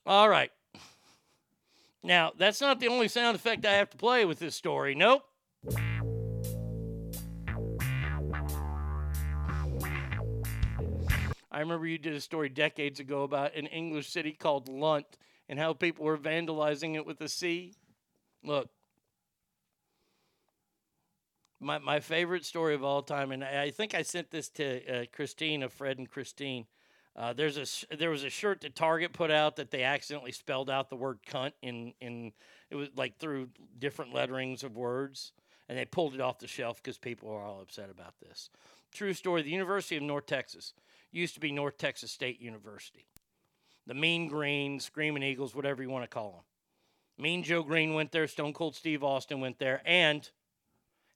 All right. Now, that's not the only sound effect I have to play with this story. Nope. I remember you did a story decades ago about an English city called Lunt and how people were vandalizing it with a C. Look, my, my favorite story of all time, and I I think I sent this to uh, Christine of Fred and Christine. Uh, there's a there was a shirt that Target put out that they accidentally spelled out the word cunt in in it was like through different letterings of words, and they pulled it off the shelf because people were all upset about this. True story. The University of North Texas used to be North Texas State University. The Mean Green, Screaming Eagles, whatever you want to call them. Mean Joe Greene went there. Stone Cold Steve Austin went there, and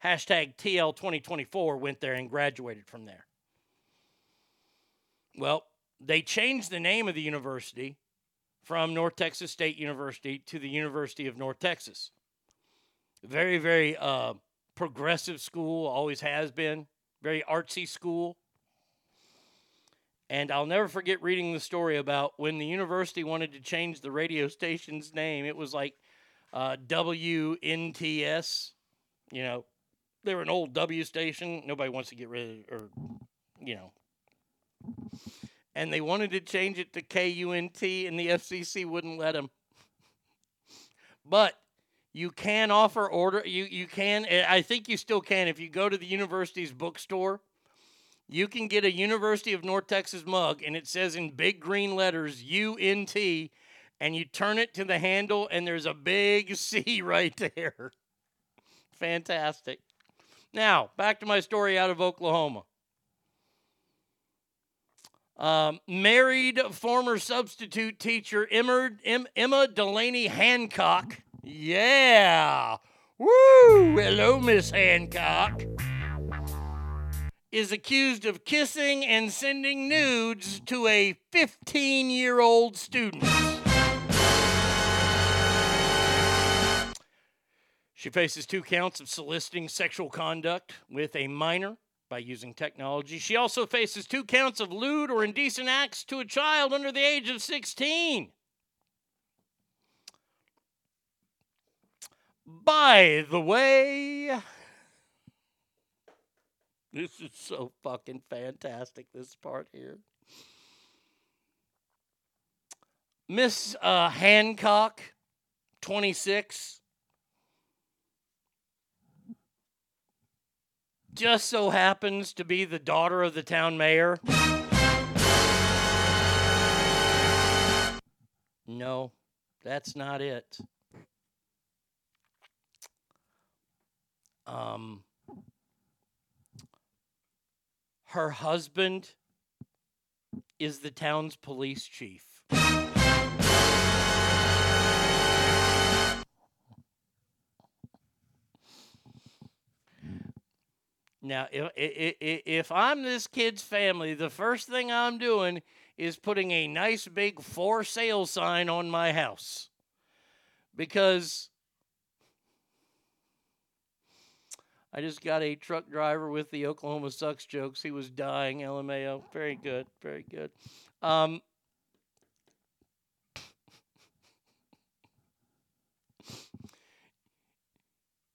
hashtag TL 2024 went there and graduated from there. Well, they changed the name of the university from North Texas State University to the University of North Texas. Very, very uh, progressive school, always has been. Very artsy school. And I'll never forget reading the story about when the university wanted to change the radio station's name. It was like uh, WNTS. You know, they were an old W station. Nobody wants to get rid of, or, you know. And they wanted to change it to KUNT, and the FCC wouldn't let them. But you can offer order. You you can. I think you still can if you go to the university's bookstore. You can get a University of North Texas mug, and it says in big green letters UNT, and you turn it to the handle, and there's a big C right there. Fantastic. Now, back to my story out of Oklahoma. Um, married former substitute teacher Emma, Em- Emma Delaney Hancock. Yeah. Woo! Hello, Miss Hancock. Is accused of kissing and sending nudes to a 15 year old student. She faces two counts of soliciting sexual conduct with a minor by using technology. She also faces two counts of lewd or indecent acts to a child under the age of 16. By the way, this is so fucking fantastic, this part here. Miss uh, Hancock, 26, just so happens to be the daughter of the town mayor. No, that's not it. Um, her husband is the town's police chief. Now, if, if, if I'm this kid's family, the first thing I'm doing is putting a nice big for sale sign on my house. Because I just got a truck driver with the Oklahoma sucks jokes. He was dying, LMAO. Very good, very good. Um,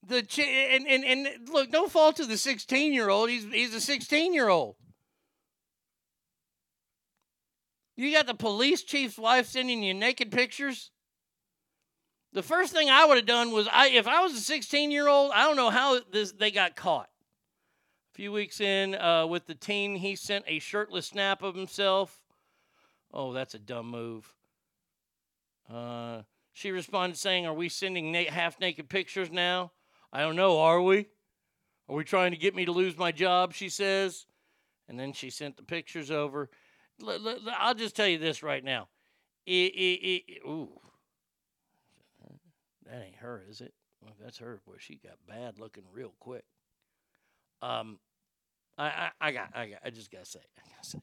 the chi- and, and and look, no fault to the 16 year old. He's he's a 16 year old. You got the police chief's wife sending you naked pictures. The first thing I would have done was I if I was a 16 year old, I don't know how this they got caught. A few weeks in uh, with the teen, he sent a shirtless snap of himself. Oh, that's a dumb move. Uh, she responded saying, "Are we sending na- half naked pictures now?" I don't know. Are we? Are we trying to get me to lose my job? She says, and then she sent the pictures over. I'll just tell you this right now. Ooh, that ain't her, is it? Well, that's her. Boy, she got bad looking real quick. Um, I, I, I got, I got, I just gotta say, I gotta say,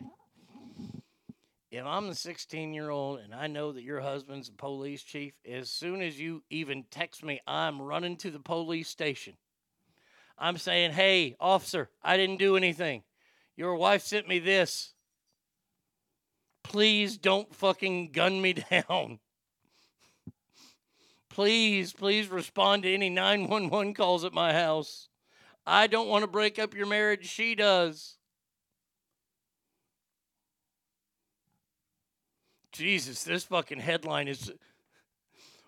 if I'm the 16 year old and I know that your husband's a police chief, as soon as you even text me, I'm running to the police station. I'm saying, hey, officer, I didn't do anything. Your wife sent me this. Please don't fucking gun me down. Please, please respond to any 911 calls at my house. I don't want to break up your marriage. She does. Jesus, this fucking headline is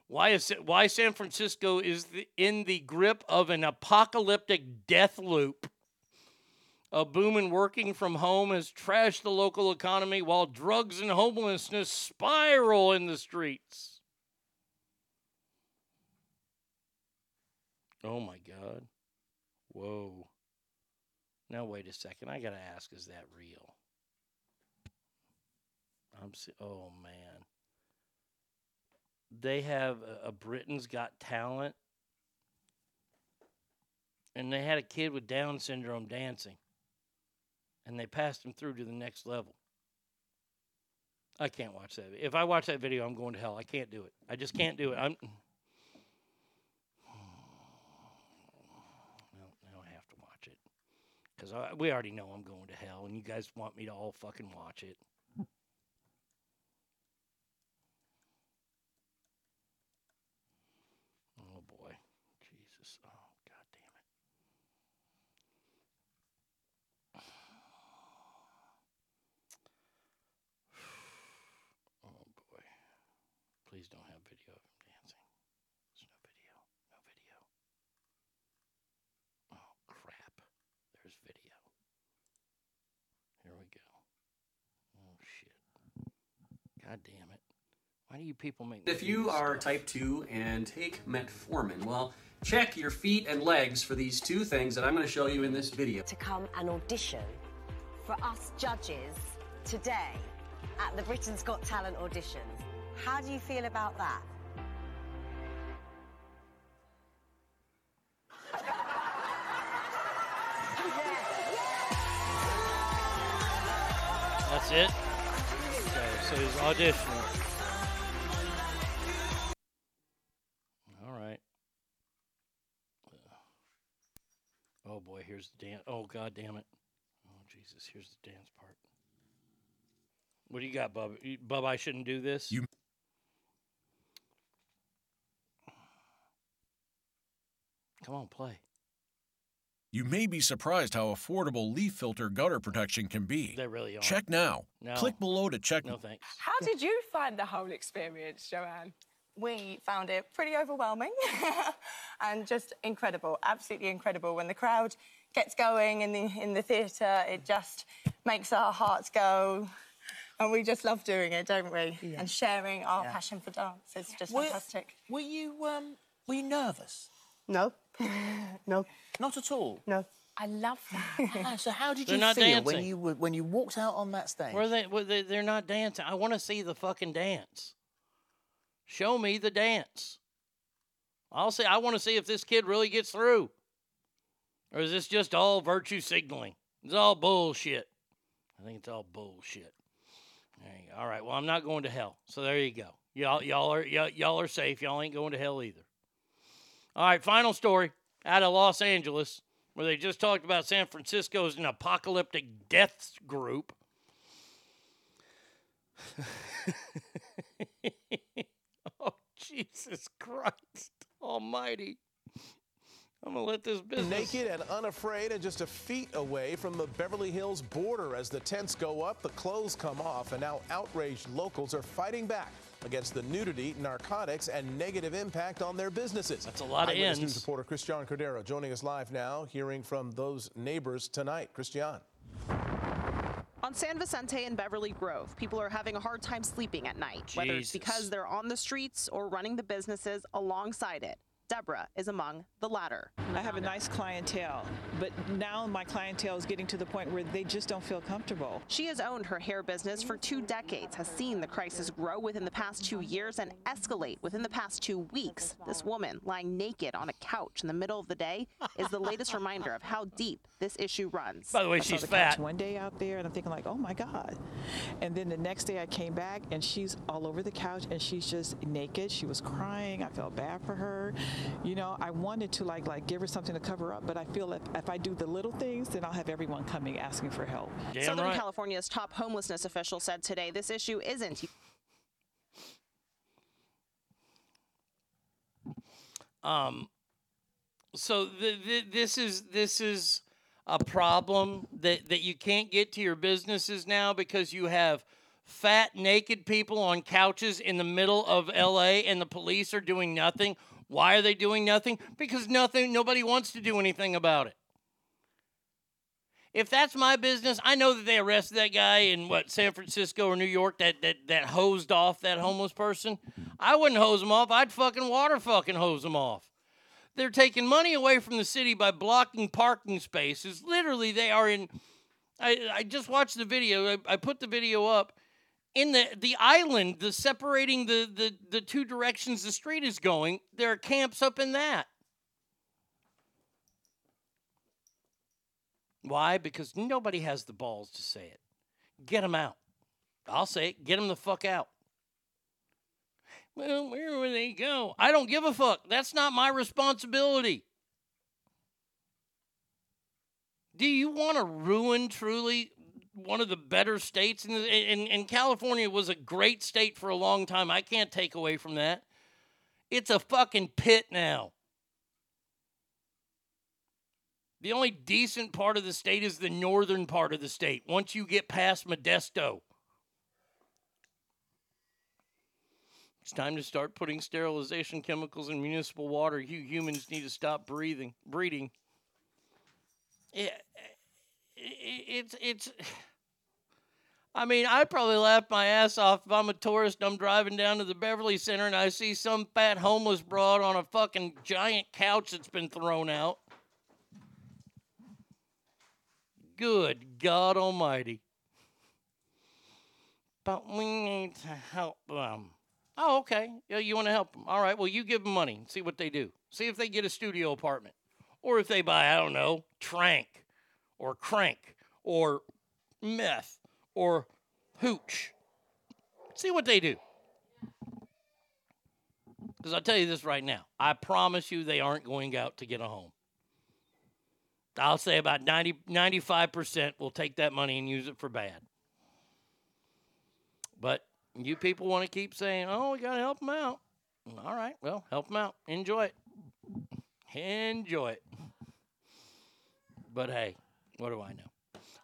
why is it, why San Francisco is the, in the grip of an apocalyptic death loop. A boom in working from home has trashed the local economy while drugs and homelessness spiral in the streets. Oh my God. Whoa. Now, wait a second. I got to ask is that real? I'm si- oh man. They have a, a Britain's Got Talent, and they had a kid with Down syndrome dancing, and they passed him through to the next level. I can't watch that. If I watch that video, I'm going to hell. I can't do it. I just can't do it. I'm. No, now I have to watch it because we already know I'm going to hell, and you guys want me to all fucking watch it. Oh boy, Jesus! Oh god damn it! Oh boy, please don't have video of him dancing. There's no video. No video. Oh crap! There's video. Here we go. Oh shit! God damn it! Why do you people make? If you are stuff? type 2 and take metformin, well, check your feet and legs for these two things that I'm going to show you in this video. to come and audition for us judges today at the Britain's Got Talent auditions. How do you feel about that? That's it. So he's auditioning. All right. Oh boy, here's the dance. Oh god damn it. Oh Jesus, here's the dance part. What do you got, Bub? Bub, I shouldn't do this. You Come on, play. You may be surprised how affordable LeafFilter gutter protection can be. They really are. Check now. No. Click below to check. No thanks. How did you find the whole experience, Joanne? we found it pretty overwhelming and just incredible, absolutely incredible. When the crowd gets going in the in the theatre, it just makes our hearts go, and we just love doing it, don't we? Yeah. And sharing our Yeah. passion for dance. It's just Were- fantastic. Were you um were you nervous? No, no, not at all. No. I love that. Ah, so how did They're you not feel when you were- when you walked out on that stage? Where they, where they they're not dancing. I want to see the fucking dance. Show me the dance. I'll say I want to see if this kid really gets through, or is this just all virtue signaling? It's all bullshit. I think it's all bullshit. There you go. All right. Well, I'm not going to hell. So there you go. Y'all, y'all are y'all, y'all are safe. Y'all ain't going to hell either. All right. Final story out of Los Angeles, where they just talked about San Francisco as an apocalyptic death group. oh, Jesus Christ Almighty. I'm to let this business. Naked and unafraid and just a feet away from the Beverly Hills border. As the tents go up, the clothes come off, and now outraged locals are fighting back against the nudity, narcotics, and negative impact on their businesses. That's a lot of Eyewitness ends. News reporter Christian Cordero joining us live now, hearing from those neighbors tonight. Christian. On San Vicente and Beverly Grove, people are having a hard time sleeping at night, whether it's because they're on the streets or running the businesses alongside it. Deborah is among the latter. I have a nice clientele, but now my clientele is getting to the point where they just don't feel comfortable. She has owned her hair business for two decades, has seen the crisis grow within the past two years and escalate within the past two weeks. This woman lying naked on a couch in the middle of the day is the latest reminder of how deep this issue runs. By the way, I saw she's the couch fat. One day out there, and I'm thinking like, oh my god. And then the next day I came back, and she's all over the couch, and she's just naked. She was crying. I felt bad for her. You know, I wanted to like like give her something to cover up, but I feel if, if I do the little things, then I'll have everyone coming asking for help. Southern California's top homelessness official said today this issue isn't Um, so th- th- this is this is a problem that that you can't get to your businesses now because you have fat naked people on couches in the middle of LA and the police are doing nothing. Why are they doing nothing? Because nothing nobody wants to do anything about it. If that's my business, I know that they arrested that guy in what San Francisco or New York that that that hosed off that homeless person. I wouldn't hose him off. I'd fucking water fucking hose him off. They're taking money away from the city by blocking parking spaces. Literally, they are in. I, I just watched the video. I, I put the video up. In the, the island, the separating the, the, the two directions the street is going, there are camps up in that. Why? Because nobody has the balls to say it. Get them out. I'll say it. Get them the fuck out. Well, where will they go? I don't give a fuck. That's not my responsibility. Do you want to ruin truly one of the better states? In, in California was a great state for a long time. I can't take away from that. It's a fucking pit now. The only decent part of the state is the northern part of the state. Once you get past Modesto, it's time to start putting sterilization chemicals in municipal water. You humans need to stop breathing, breeding. Yeah, it's it's. I mean, I probably laugh my ass off if I'm a tourist. I'm driving down to the Beverly Center and I see some fat homeless broad on a fucking giant couch that's been thrown out. Good God Almighty. But we need to help them. Oh, okay. Yeah, you want to help them. All right. Well, you give them money and see what they do. See if they get a studio apartment. Or if they buy, I don't know, trank or crank or meth or hooch. See what they do. Because I'll tell you this right now I promise you they aren't going out to get a home. I'll say about 90, 95% will take that money and use it for bad. But you people want to keep saying, oh, we got to help them out. All right, well, help them out. Enjoy it. Enjoy it. But hey, what do I know?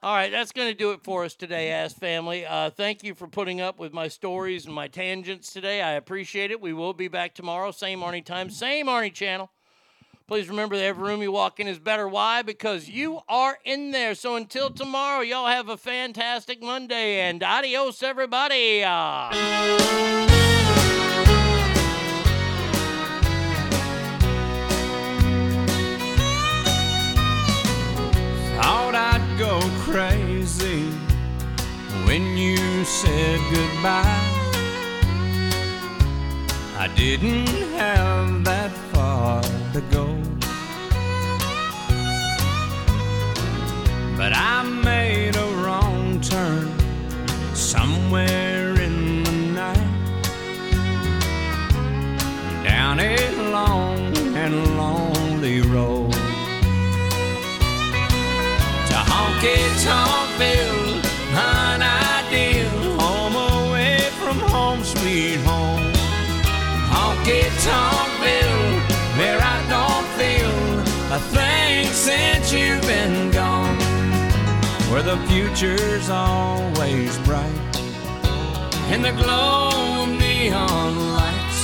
All right, that's going to do it for us today, Ass Family. Uh, thank you for putting up with my stories and my tangents today. I appreciate it. We will be back tomorrow, same Arnie time, same Arnie channel. Please remember that every room you walk in is better. Why? Because you are in there. So until tomorrow, y'all have a fantastic Monday and adios, everybody. Crazy when you said goodbye. I didn't have that far to go. But I made a wrong turn somewhere in the night. Down a long and lonely road to honky tonkville, an ideal home away from home, sweet home. Honky tonkville, where I don't feel a thing since you've been gone. Where the future's always bright in the glow of neon lights.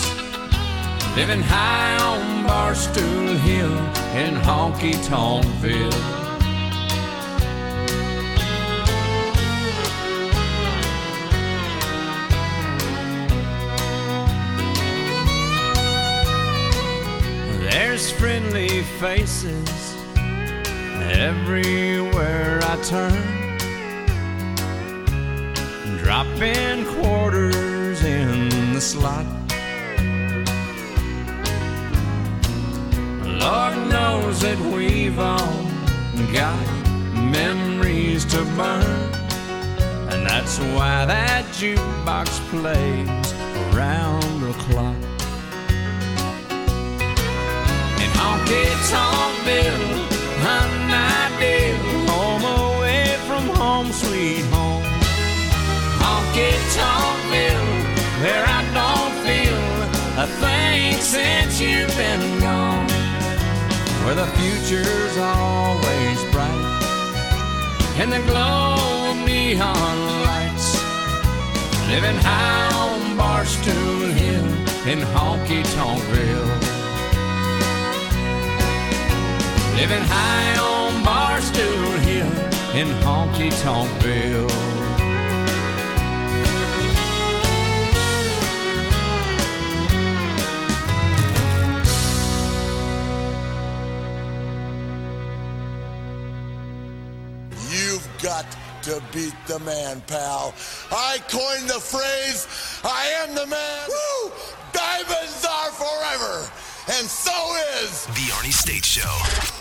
Living high on Barstool Hill in honky tonkville. Friendly faces everywhere I turn. Dropping quarters in the slot. Lord knows that we've all got memories to burn. And that's why that jukebox plays around the clock. I don't feel a thing since you've been gone. where the future's always bright. In the glow of neon lights, living high on Barstool Hill in Honky Tonksville. Living high on Barstool Hill in Honky Tonkville. You've got to beat the man, pal. I coined the phrase, I am the man. Woo! Diamonds are forever. And so is. The Arnie State Show.